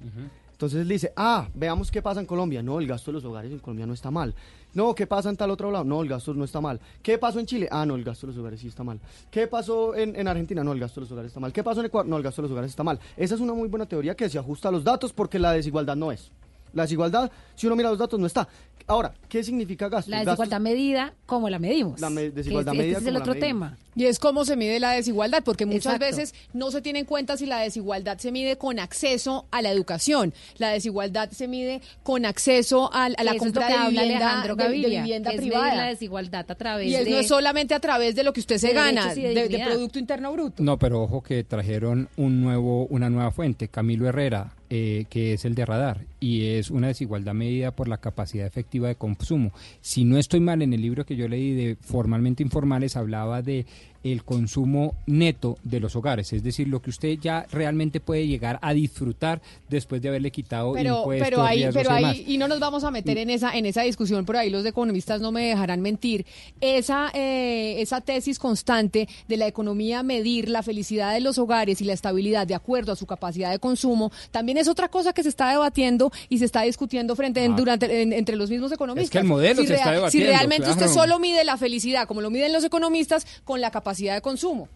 [SPEAKER 40] Entonces él dice, ah, veamos qué pasa en Colombia. No, el gasto de los hogares en Colombia no está mal. No, ¿qué pasa en tal otro lado? No, el gasto no está mal. ¿Qué pasó en Chile? Ah, no, el gasto de los hogares sí está mal. ¿Qué pasó en, en Argentina? No, el gasto de los hogares está mal. ¿Qué pasó en Ecuador? No, el gasto de los hogares está mal. Esa es una muy buena teoría que se ajusta a los datos porque la desigualdad no es. La desigualdad, si uno mira los datos, no está. Ahora, ¿qué significa gasto?
[SPEAKER 20] La desigualdad medida, ¿cómo la medimos?
[SPEAKER 40] La me-
[SPEAKER 20] Que
[SPEAKER 40] desigualdad
[SPEAKER 20] este,
[SPEAKER 40] medida,
[SPEAKER 20] este es el
[SPEAKER 40] ¿cómo la
[SPEAKER 20] otro tema.
[SPEAKER 12] Y es cómo se mide la desigualdad, porque muchas
[SPEAKER 20] Exacto.
[SPEAKER 12] veces no se tiene en cuenta si la desigualdad se mide con acceso a la educación, la desigualdad se mide con acceso a, a la
[SPEAKER 20] es
[SPEAKER 12] compra de
[SPEAKER 20] habla
[SPEAKER 12] vivienda,
[SPEAKER 20] Alejandro
[SPEAKER 12] de- de,
[SPEAKER 20] Gaviria,
[SPEAKER 12] vivienda
[SPEAKER 20] que es medir
[SPEAKER 12] privada.
[SPEAKER 20] la desigualdad a través
[SPEAKER 12] y es,
[SPEAKER 20] de...
[SPEAKER 12] no es solamente a través de lo que usted se
[SPEAKER 20] de
[SPEAKER 12] gana,
[SPEAKER 20] de
[SPEAKER 12] de. Producto Interno Bruto.
[SPEAKER 19] No, pero ojo que trajeron un nuevo, una nueva fuente, Camilo Herrera, eh, que es el de radar, y es una desigualdad medida por la capacidad efectiva de consumo. Si no estoy mal, en el libro que yo leí de Formalmente Informales hablaba de el consumo neto de los hogares, es decir, lo que usted ya realmente puede llegar a disfrutar después de haberle quitado
[SPEAKER 12] pero,
[SPEAKER 19] impuestos,
[SPEAKER 12] pero ahí, pero
[SPEAKER 19] y
[SPEAKER 12] ahí, y no nos vamos a meter en esa, en esa discusión, por ahí los economistas no me dejarán mentir. Esa, eh, esa tesis constante de la economía medir la felicidad de los hogares y la estabilidad de acuerdo a su capacidad de consumo, también es otra cosa que se está debatiendo y se está discutiendo frente en-
[SPEAKER 19] Ah.
[SPEAKER 12] durante en- entre los mismos economistas.
[SPEAKER 19] Es que el modelo
[SPEAKER 12] si
[SPEAKER 19] se está debatiendo,
[SPEAKER 12] Si realmente usted solo mide la felicidad, como lo miden los economistas, con la capacidad de consumo.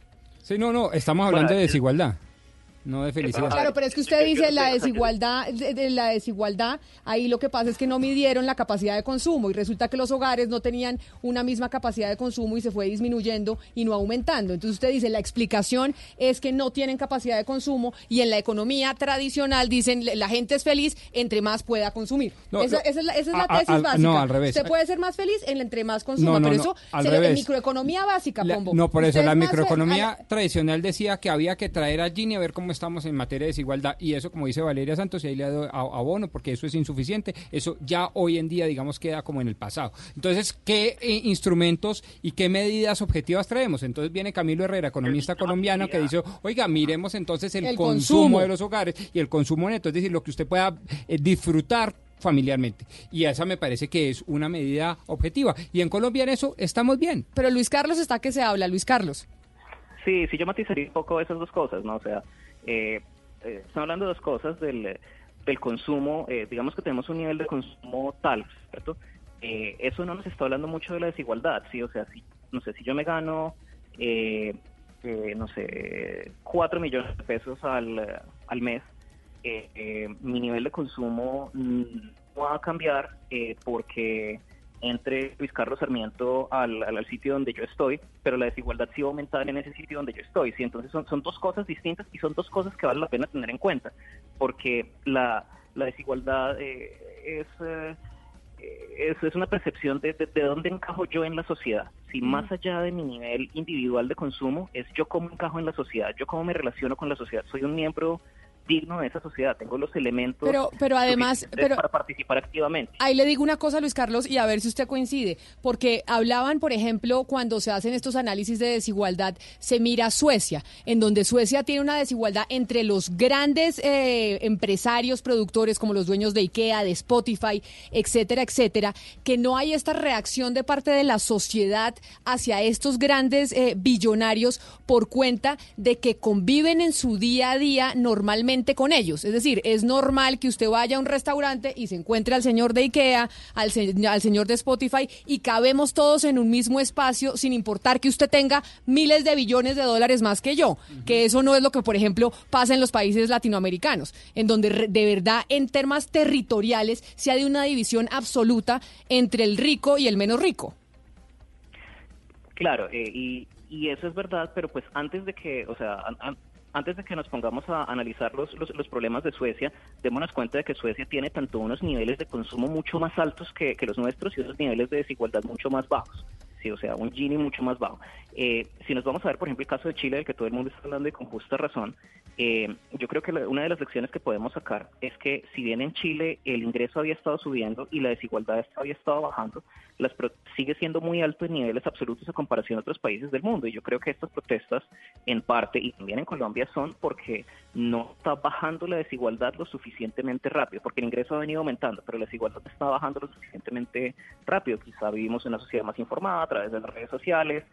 [SPEAKER 19] Sí, no, no, estamos hablando de desigualdad, no de felicidad.
[SPEAKER 12] Claro, pero es que usted dice la desigualdad, de, de la desigualdad, ahí lo que pasa es que no midieron la capacidad de consumo y resulta que los hogares no tenían una misma capacidad de consumo y se fue disminuyendo y no aumentando. Entonces usted dice, la explicación es que no tienen capacidad de consumo y en la economía tradicional dicen, la gente es feliz entre más pueda consumir.
[SPEAKER 19] No,
[SPEAKER 12] esa,
[SPEAKER 19] no,
[SPEAKER 12] esa es la, esa es la
[SPEAKER 19] a- a-
[SPEAKER 12] tesis
[SPEAKER 19] al-
[SPEAKER 12] básica.
[SPEAKER 19] no, al revés.
[SPEAKER 12] Usted puede ser más feliz en entre más consuma,
[SPEAKER 19] No, no,
[SPEAKER 12] pero
[SPEAKER 19] no,
[SPEAKER 12] eso
[SPEAKER 19] revés.
[SPEAKER 12] microeconomía básica,
[SPEAKER 19] La-
[SPEAKER 12] Pombo.
[SPEAKER 19] no, por eso la
[SPEAKER 12] es fe-
[SPEAKER 19] microeconomía
[SPEAKER 12] la-
[SPEAKER 19] tradicional decía que había que traer a Gini a ver cómo estamos en materia de desigualdad y eso, como dice Valeria Santos, y ahí le doy a- abono porque eso es insuficiente, eso ya hoy en día, digamos, queda como en el pasado. Entonces, ¿qué eh, instrumentos y qué medidas objetivas traemos? Entonces viene Camilo Herrera, economista colombiano, que dice, oiga, miremos entonces el,
[SPEAKER 12] El
[SPEAKER 19] consumo,
[SPEAKER 12] consumo.
[SPEAKER 19] de los hogares y el consumo neto, es decir, lo que usted pueda eh, disfrutar familiarmente. Y esa me parece que es una medida objetiva. Y en Colombia en eso estamos bien.
[SPEAKER 12] Pero Luis Carlos está que se habla, Luis Carlos.
[SPEAKER 41] Sí, sí, yo matizaría un poco esas dos cosas, ¿no? O sea, eh, eh, están hablando de dos cosas del, del consumo, eh, digamos que tenemos un nivel de consumo tal, ¿cierto? Eh, eso no nos está hablando mucho de la desigualdad, ¿sí? O sea, si, no sé, si yo me gano, no sé, cuatro millones de pesos al, al mes, mi nivel de consumo no va a cambiar porque entre Luis Carlos Sarmiento al, al, sitio donde yo estoy, pero la desigualdad sí va a aumentar en ese sitio donde yo estoy. ¿sí? Entonces son, son dos cosas distintas y son dos cosas que vale la pena tener en cuenta, porque la, la desigualdad eh, es, eh, es, es una percepción de, de, de dónde encajo yo en la sociedad. Si más allá de mi nivel individual de consumo, es yo cómo encajo en la sociedad, yo cómo me relaciono con la sociedad. Soy un miembro digno de esa sociedad, tengo los elementos
[SPEAKER 12] Pero- pero además- pero-
[SPEAKER 41] para participar activamente.
[SPEAKER 12] Ahí le digo una cosa, Luis Carlos, y a ver si usted coincide, porque hablaban, por ejemplo, cuando se hacen estos análisis de desigualdad, se mira Suecia, en donde Suecia tiene una desigualdad entre los grandes eh, empresarios, productores, como los dueños de IKEA, de Spotify, etcétera, etcétera, que no hay esta reacción de parte de la sociedad hacia estos grandes eh, billonarios por cuenta de que conviven en su día a día normalmente con ellos. Es decir, es normal que usted vaya a un restaurante y se encuentre al señor de IKEA, al, se- al señor de Spotify y cabemos todos en un mismo espacio sin importar que usted tenga miles de billones de dólares más que yo. Que eso no es lo que, por ejemplo, pasa en los países latinoamericanos, en donde de verdad en temas territoriales se ha de una división absoluta entre el rico y el menos rico.
[SPEAKER 41] Claro, eh, y, y eso es verdad, pero pues antes de que, o sea, an- an- antes de que nos pongamos a analizar los, los, los problemas de Suecia, démonos cuenta de que Suecia tiene tanto unos niveles de consumo mucho más altos que, que los nuestros y unos niveles de desigualdad mucho más bajos. O sea, un Gini mucho más bajo. Eh, si nos vamos a ver, por ejemplo, el caso de Chile, del que todo el mundo está hablando y con justa razón, eh, yo creo que una de las lecciones que podemos sacar es que si bien en Chile el ingreso había estado subiendo y la desigualdad había estado bajando, las pro- sigue siendo muy alto en niveles absolutos a comparación a otros países del mundo. Y yo creo que estas protestas, en parte, y también en Colombia, son porque no está bajando la desigualdad lo suficientemente rápido, porque el ingreso ha venido aumentando, pero la desigualdad está bajando lo suficientemente rápido. Quizá vivimos en una sociedad más informada través de las redes sociales,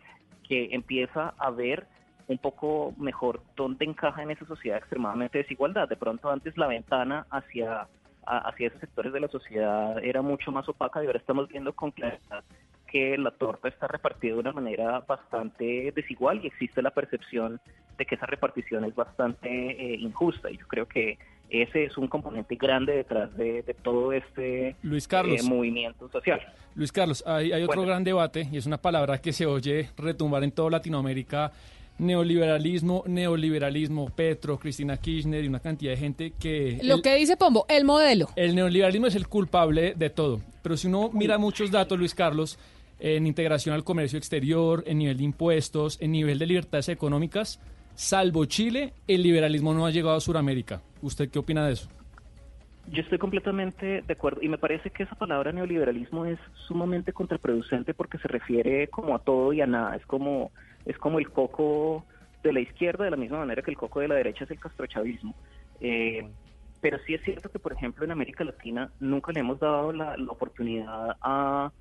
[SPEAKER 41] que empieza a ver un poco mejor dónde encaja en esa sociedad extremadamente desigualdad. De pronto antes la ventana hacia, hacia esos sectores de la sociedad era mucho más opaca y ahora estamos viendo con claridad que la torta está repartida de una manera bastante desigual y existe la percepción de que esa repartición es bastante eh, injusta y yo creo que ese es un componente grande detrás de, de todo este
[SPEAKER 43] Luis Carlos.
[SPEAKER 41] eh, movimiento social.
[SPEAKER 43] Luis Carlos, hay, hay otro
[SPEAKER 41] Bueno.
[SPEAKER 43] gran debate y es una palabra que se oye retumbar en toda Latinoamérica. Neoliberalismo, neoliberalismo, Petro, Cristina Kirchner y una cantidad de gente que...
[SPEAKER 12] Lo
[SPEAKER 43] el-
[SPEAKER 12] que dice Pombo, el modelo.
[SPEAKER 43] El neoliberalismo es el culpable de todo. Pero si uno mira muchos datos, Luis Carlos, en integración al comercio exterior, en nivel de impuestos, en nivel de libertades económicas, salvo Chile, el liberalismo no ha llegado a Sudamérica. ¿Usted qué opina de eso?
[SPEAKER 41] Yo estoy completamente de acuerdo y me parece que esa palabra neoliberalismo es sumamente contraproducente porque se refiere como a todo y a nada. Es como es como el coco de la izquierda de la misma manera que el coco de la derecha es el castrochavismo. Eh, pero sí es cierto que, por ejemplo, en América Latina nunca le hemos dado la, oportunidad a,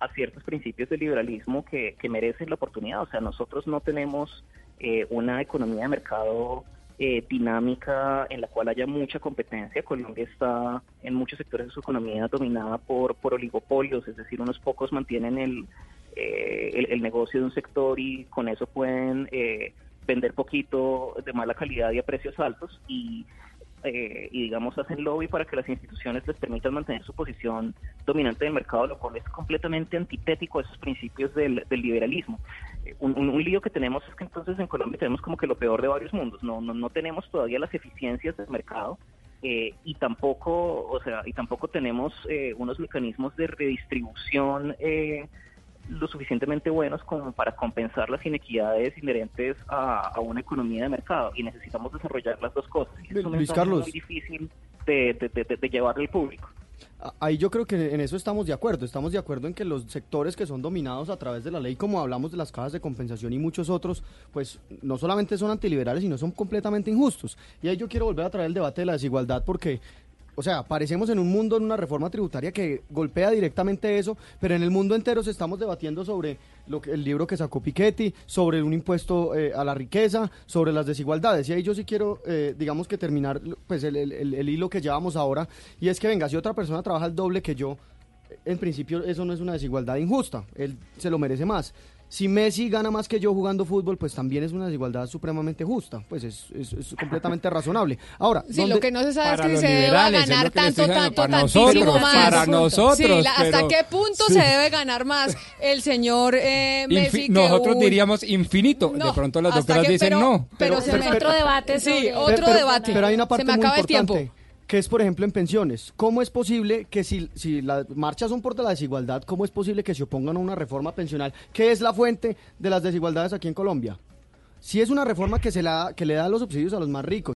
[SPEAKER 41] a ciertos principios del liberalismo que merecen la oportunidad. O sea, nosotros no tenemos eh, una economía de mercado eh, dinámica en la cual haya mucha competencia. Colombia está en muchos sectores de su economía dominada por, por oligopolios, es decir, unos pocos mantienen el, eh, el, el negocio de un sector y con eso pueden eh, vender poquito de mala calidad y a precios altos y, eh, y digamos hacen lobby para que las instituciones les permitan mantener su posición dominante del mercado, lo cual es completamente antitético a esos principios del, del liberalismo. Eh, Un, un- lío que tenemos es que entonces en Colombia tenemos como que lo peor de varios mundos, no, no, no tenemos todavía las eficiencias del mercado eh, y tampoco, o sea, y tampoco tenemos eh, unos mecanismos de redistribución eh, lo suficientemente buenos como para compensar las inequidades inherentes a, a una economía de mercado y necesitamos desarrollar las dos cosas. Y es un
[SPEAKER 40] Luis Carlos.
[SPEAKER 41] muy difícil de, de, de- de- llevar al público.
[SPEAKER 40] Ahí yo creo que en eso estamos de acuerdo. Estamos de acuerdo en que los sectores que son dominados a través de la ley, como hablamos de las cajas de compensación y muchos otros, pues no solamente son antiliberales, sino son completamente injustos. Y ahí yo quiero volver a traer el debate de la desigualdad porque, o sea, parecemos en un mundo, en una reforma tributaria que golpea directamente eso, pero en el mundo entero se estamos debatiendo sobre lo que, el libro que sacó Piketty, sobre un impuesto eh, a la riqueza, sobre las desigualdades. Y ahí yo sí quiero, eh, digamos que terminar pues el, el- hilo que llevamos ahora, y es que venga, si otra persona trabaja el doble que yo, en principio eso no es una desigualdad injusta, él se lo merece más. Si Messi gana más que yo jugando fútbol, pues también es una desigualdad supremamente justa, pues es, es- es completamente razonable. Ahora,
[SPEAKER 12] Sí,
[SPEAKER 40] ¿dónde-
[SPEAKER 12] lo que no se sabe es
[SPEAKER 40] Para
[SPEAKER 12] que
[SPEAKER 40] los
[SPEAKER 12] se
[SPEAKER 40] es
[SPEAKER 12] ganar
[SPEAKER 40] le
[SPEAKER 12] tanto,
[SPEAKER 40] diciendo,
[SPEAKER 12] tanto,
[SPEAKER 40] para
[SPEAKER 12] tantísimo
[SPEAKER 40] nosotros,
[SPEAKER 12] más.
[SPEAKER 40] para nosotros,
[SPEAKER 12] Sí, la- ¿hasta
[SPEAKER 40] pero-
[SPEAKER 12] qué punto
[SPEAKER 40] Sí.
[SPEAKER 12] se debe ganar más el señor eh, Messi?
[SPEAKER 19] Infi-
[SPEAKER 12] que
[SPEAKER 19] nosotros
[SPEAKER 12] un-
[SPEAKER 19] diríamos infinito.
[SPEAKER 12] No,
[SPEAKER 19] de pronto las
[SPEAKER 12] hasta
[SPEAKER 19] doctoras
[SPEAKER 12] que-
[SPEAKER 19] dicen
[SPEAKER 12] pero-
[SPEAKER 19] no.
[SPEAKER 12] Pero, se me otro debate. Sí,
[SPEAKER 40] Pero-
[SPEAKER 12] otro
[SPEAKER 40] pero-
[SPEAKER 12] debate.
[SPEAKER 40] Pero hay una parte
[SPEAKER 12] se me
[SPEAKER 40] muy
[SPEAKER 12] acaba el tiempo.
[SPEAKER 40] Que es, por ejemplo, en pensiones. ¿Cómo es posible que si, las marchas son por la desigualdad, cómo es posible que se opongan a una reforma pensional? ¿Qué es la fuente de las desigualdades aquí en Colombia? Si es una reforma que, se la, que le da los subsidios a los más ricos.